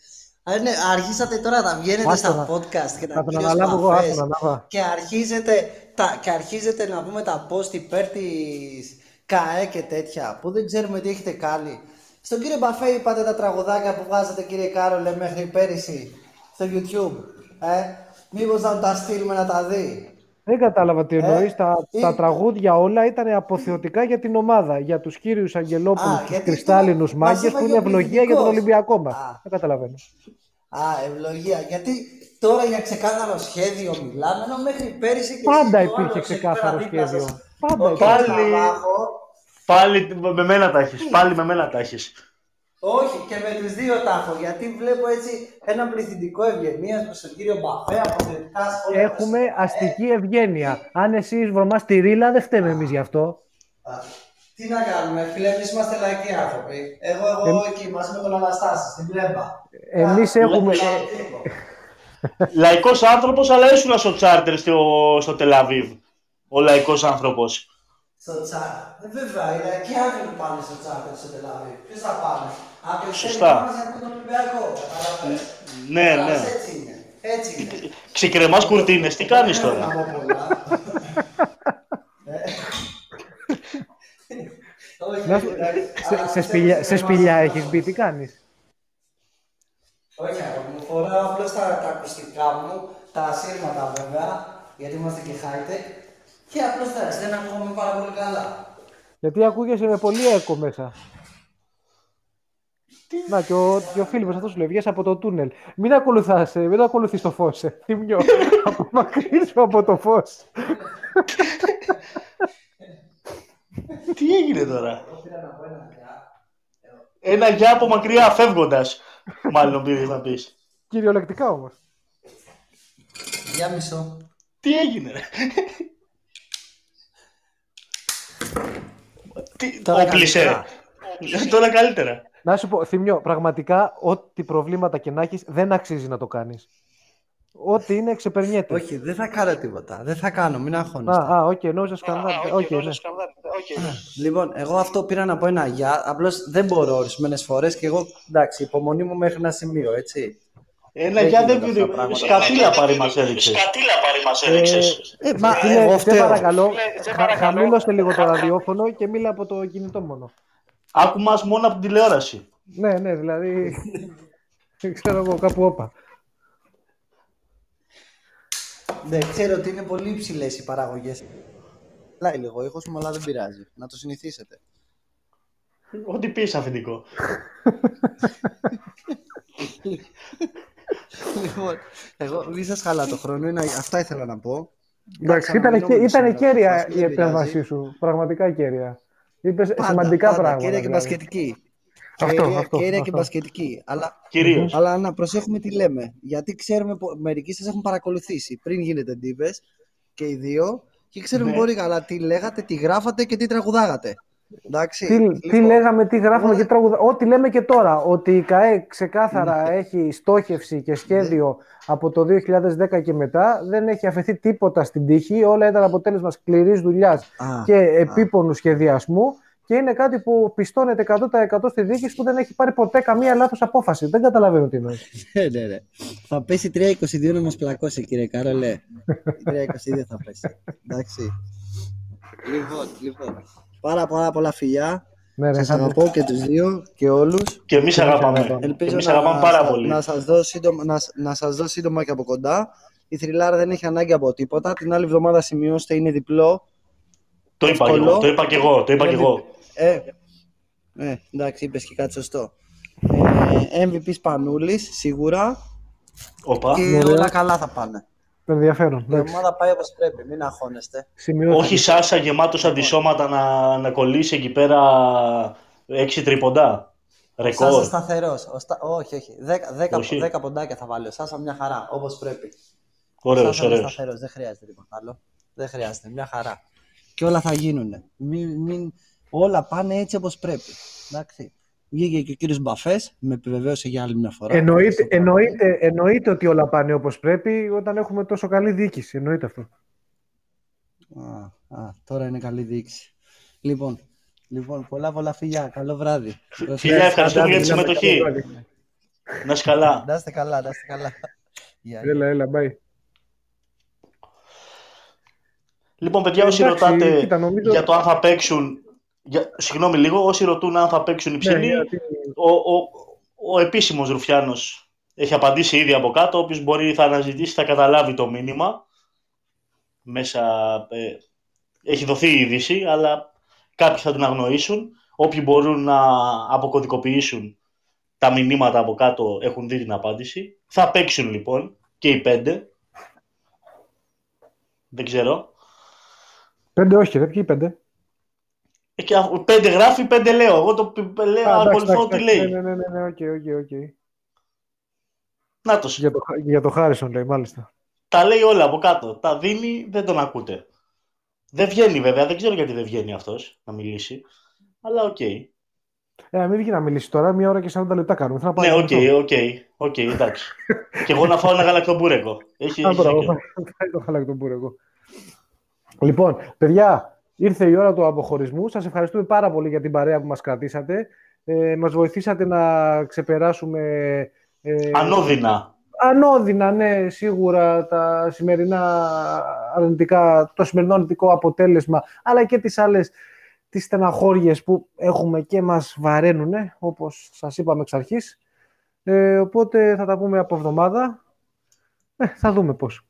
Α, ναι, αρχίσατε τώρα να βγαίνετε Άστο στα να- podcast και Θα τα τον κύριος αναλάβω εγώ, μπαφές άστο να ανάβα. και αρχίζετε, τα, και αρχίζετε να πούμε τα post υπέρ της ΚΑΕ και τέτοια που δεν ξέρουμε τι έχετε κάνει. Στον κύριο Μπαφέ είπατε τα τραγουδάκια που βγάζατε κύριε Κάρολε μέχρι πέρυσι στο YouTube. Ε, μήπως να του τα στείλουμε να τα δει. Δεν κατάλαβα τι εννοείς. τα, ή- τα τραγούδια όλα ήταν αποθεωτικά για την ομάδα. Για τους κύριους Αγγελόπουλους, Α, τους γιατί κρυστάλλινους τώρα μας μάγκες που έφαγε είναι ο ευλογία για τον πληθυντικός. Ολυμπιακό μας. Α. Δεν καταλαβαίνω. Α, ευλογία. Γιατί τώρα για ξεκάθαρο σχέδιο μιλάμε, ενώ μέχρι πέρυσι και Πάντα εσείς το υπήρχε άλλο ξεκάθαρο εκεί πέρα δίπλα σχέδιο. σας. Πάντα Ο υπήρχε. κύριος Πάλι- Ναβάχο, Πάλι με μένα τα έχεις. Πάλι με μένα τα έχεις. Όχι και με τους δύο τα έχω, γιατί βλέπω έτσι ένα πληθυντικό ευγενίας προς τον κύριο Μπαφέ, αποθετικά σχόλια. Έχουμε αστική ευγένεια. Αν εσύ βρωμάς τη ρίλα, δεν φταίμε εμείς γι' αυτό. Α, Τι να κάνουμε, φίλε, εμείς είμαστε λαϊκοί άνθρωποι. Εγώ, εγώ εκεί μαζί με τον Αναστάσης, στην πλέμπα. Εμείς Α, έχουμε... στο ε, τύπο. Λαϊκός άνθρωπος, αλλά ήσουν στο τσάρτερ στο, στο Τελαβίβ. Ο λαϊκός άνθρωπος. Στο τσάρ. Ε, βέβαια, οι λαϊκοί άνθρωποι που πάνε στο τσάρτερ στο Τελάβι. Ποιος θα πάνε. Από Σωστά. από τον Ολυμπιακό. Καταλαβαίνεις. Ναι, Αλλά ναι. Έτσι είναι. Έτσι είναι. Ξεκρεμάς κουρτίνες, τι κάνεις Δεν έχω τώρα; να πω πολλά. Ε. Όχι, να σου- εντάξει. σε- Αλλά σε σπηλιά- ξέρεις, Σε εμάς- σπηλιά έχεις μπει, τι κάνεις; Όχι, αγόρι μου φοράω απλώς τα, τα ακουστικά μου, τα ασύρματα βέβαια, γιατί είμαστε και high-tech. Και απλώς εντάξει, δεν ακούγομαι πάρα πολύ καλά. Γιατί ακούγεσαι με πολύ έκο μέσα. Να, και ο, και ο Φίλιππος αυτός σου λέει, βγες από το τούνελ. Μην ακολουθάς, ε, μην ακολουθείς το φως, ε. Θυμιώ. Απομακρύνσου από το φως. Τι έγινε τώρα; Εγώ πήρα να πω ένα γεια. Ένα γεια από μακριά φεύγοντας. Μάλλον πήγες να πεις. Κυριολεκτικά όμως. Για μισό. Τι έγινε ρε; Τι, Τώρα όπλισε. καλύτερα. Τώρα καλύτερα. Να σου πω, Θυμιώ, πραγματικά, ό,τι προβλήματα και να έχεις, δεν αξίζει να το κάνεις. Ό,τι είναι, ξεπερνιέται. Όχι, δεν θα κάνω τίποτα. Δεν θα κάνω, μην Α, αγχώνεστε. α, οκ, νόμιζα σκανδάλη. Οκ, ναι. Λοιπόν, εγώ αυτό πήρα να πω ένα γεια. Απλώς δεν μπορώ ορισμένες φορές και εγώ εντάξει, υπομονή μου μέχρι ένα σημείο, έτσι. Ένα Δεν γεια δεν γίνονται αυτά τα πράγματα. Σκατήλα πάρει μας έδειξες. Ε, μα Φίλε, εγώ σε φταίω. παρακαλώ, χα- χαμήλωσε λίγο το ραδιόφωνο και μίλα από το κινητό μόνο. Άκου μας μόνο από την τηλεόραση. Ναι, ναι, δηλαδή. Δεν ξέρω εγώ, κάπου όπα. Ναι, ξέρω ότι είναι πολύ υψηλές οι παραγωγές. Λάει λίγο ήχος μου, αλλά δεν πειράζει. Να το συνηθίσετε. Ό,τι πεις αφεντικό. λοιπόν, εγώ μη σας χαλά το χρόνο, είναι, αυτά ήθελα να πω. Εντάξει, ήταν, Ξαναμιλούμε ήταν σήμερα, κέρια αυτό η δεν επέμβασή πειράζει. σου. Πραγματικά κέρια. Είπες Πάντα, σημαντικά πάντα, πράγματα. Κέρια και δηλαδή. μπασκετική. Αυτό, Κέρια, αυτό, κέρια και αυτό. μπασκετική. Αλλά, Κυρίως. αλλά να προσέχουμε τι λέμε. Γιατί ξέρουμε, πο- μερικοί σας έχουν παρακολουθήσει πριν γίνετε ντύπε και οι δύο και ξέρουμε Ναι. πολύ καλά τι λέγατε, τι γράφατε και τι τραγουδάγατε. Εντάξει. Τι, τι λοιπόν, λέγαμε, τι γράφουμε εγώ- και τραγουδα... Ό,τι λέμε και τώρα. Ότι η ΚΑΕ ξεκάθαρα έχει στόχευση και σχέδιο από το 2010 και μετά. Δεν έχει αφαιθεί τίποτα στην τύχη. Όλα ήταν αποτέλεσμα σκληρής δουλειάς Α, και επίπονου σχεδιασμού. Και είναι κάτι που πιστώνεται 100% στη διοίκηση που δεν έχει πάρει ποτέ καμία λάθος απόφαση. Δεν καταλαβαίνω τι εννοείς. ναι, ναι, ναι. Θα πέσει 3-22 να μας πλακώσει, κύριε Κάρολε. 3-22 θα πέσει. Εντάξει. Λοιπόν, λοιπόν. Πάρα πάρα πολλά φιλιά. Ναι, ρε, Σας άντε. αγαπώ και τους δύο και όλους. Και εμείς αγαπάμε. αγαπάμε. Και Ελπίζω εμείς να, αγαπάμε πάρα σα- πολύ. να, σας δω σύντομα, να, να σας δω σύντομα και από κοντά. Η θρυλάρα δεν έχει ανάγκη από τίποτα. Την άλλη εβδομάδα σημειώστε είναι διπλό. Το είπα και εύκολο. εγώ. Το είπα και εγώ. Το είπα και Είναι εγώ. Ε, ε, εντάξει, είπες και κάτι σωστό. Ε, MVP Σπανούλης, σίγουρα. Όπα. Και Ωραία. όλα καλά θα πάνε. Ενδιαφέρον. Η εντάξει. ομάδα πάει όπως πρέπει, μην αγχώνεστε. Σημειώθηκε. Όχι Σάσα γεμάτος αντισώματα να, να κολλήσει εκεί πέρα έξι τρίποντα. Σάσα Ρεκόρ. σταθερός. Ο Στα- Όχι, όχι. Δέκα, δέκα, Όχι. δέκα ποντάκια θα βάλει. Ο Σάσα μια χαρά, όπως πρέπει. Ωραίος, Σάσα είναι ωραίος. σταθερός, δεν χρειάζεται τίποτα άλλο. Δεν χρειάζεται, μια χαρά. Και όλα θα γίνουν. Μην, μην, όλα πάνε έτσι όπως πρέπει. Εντάξει. Βγήκε και ο κύριος Μπαφές, με επιβεβαίωσε για άλλη μια φορά. Εννοείται, Στο πράγμα. εννοείται, εννοείται ότι όλα πάνε όπως πρέπει όταν έχουμε τόσο καλή διοίκηση. Εννοείται αυτό. Α, α, τώρα είναι καλή διοίκηση. Λοιπόν, λοιπόν πολλά πολλά φιλιά. Καλό βράδυ. Φιλιά, ευχαριστούμε για τη συμμετοχή. Να είσαι καλά. Να είστε καλά, να είστε καλά. Γεια. Έλα, έλα, bye. Λοιπόν, παιδιά, όσοι Εντάξει, ρωτάτε κοίτα, νομίζω- για το αν θα παίξουν. Για... Συγγνώμη λίγο, όσοι ρωτούν αν θα παίξουν οι ψηλοί, Ναι, γιατί- ο, ο, ο επίσημος Ρουφιάνος έχει απαντήσει ήδη από κάτω. Όποιος μπορεί θα αναζητήσει, θα καταλάβει το μήνυμα. Μέσα ε, έχει δοθεί η είδηση, αλλά κάποιοι θα την αγνοήσουν. Όποιοι μπορούν να αποκωδικοποιήσουν τα μηνύματα από κάτω έχουν δει την απάντηση. Θα παίξουν λοιπόν και οι πέντε. Δεν ξέρω. Πέντε όχι, ρε, ποιοι πέντε; Ε, και α- πέντε γράφει, πέντε λέω. Εγώ το π- π- λέω, Α, εντάξει, ακολουθώ ό,τι εντάξει, λέει. Ναι, ναι, ναι, ναι, ok, ok, ok. Νάτος. Για το, για το Χάρισον λέει, μάλιστα. Τα λέει όλα από κάτω. Τα δίνει, δεν τον ακούτε. Δεν βγαίνει βέβαια, δεν ξέρω γιατί δεν βγαίνει αυτός να μιλήσει. Αλλά οκ. Ε, να μην βγει να μιλήσει τώρα, μία ώρα και 40 λεπτά κάνουμε. Θέλω να Ναι, πάμε οκ, αυτό. ok, ok, εντάξει. και εγώ να φάω ένα γαλακτομπούρεκο. Έχει, Α, έχει μπράβο, δίκιο. πάει το χαλακτομπούρεκο. Λοιπόν, παιδιά, ήρθε η ώρα του αποχωρισμού. Σας ευχαριστούμε πάρα πολύ για την παρέα που μας κρατήσατε. Ε, μας βοηθήσατε να ξεπεράσουμε... Ε, Ανώδυνα. Ανώδυνα, ναι, σίγουρα τα σημερινά αρνητικά, το σημερινό αρνητικό αποτέλεσμα, αλλά και τις άλλες τις στεναχώριες που έχουμε και μας βαραίνουν, όπως σας είπαμε εξ αρχής. Ε, οπότε θα τα πούμε από εβδομάδα. Ε, θα δούμε πώς.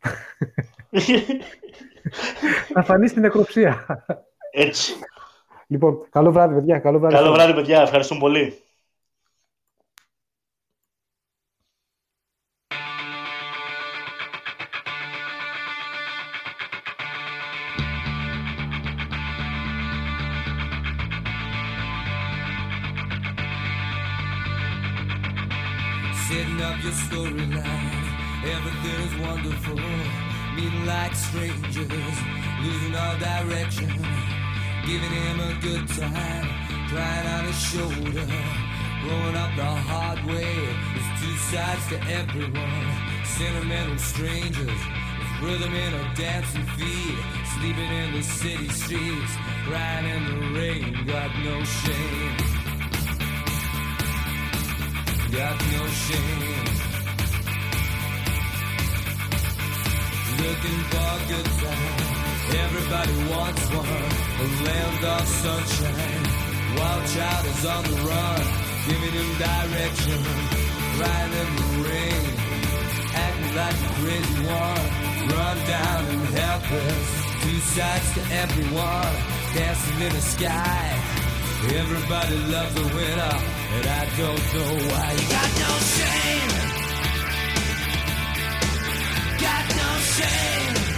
θα φανείς στην νεκροψία. Έτσι. λοιπόν, καλό βράδυ, παιδιά. Καλό βράδυ. Καλό βράδυ, παιδιά. Ευχαριστούμε πολύ. setting up your storyline. Everything is wonderful, meeting like strangers, losing all direction, giving him a good time, crying on his shoulder, growing up the hard way. There's two sides to everyone, sentimental strangers. with Rhythm in a dancing feet, sleeping in the city streets, crying in the rain, got no shame got no shame. Looking for good time, everybody wants one. A land of sunshine, wild child is on the run, giving him direction, riding in the rain, acting like a crazy one. run down and helpless. Two sides to everyone, dancing in the sky. Everybody loves a winner, and I don't know why. You got no shame. No shame.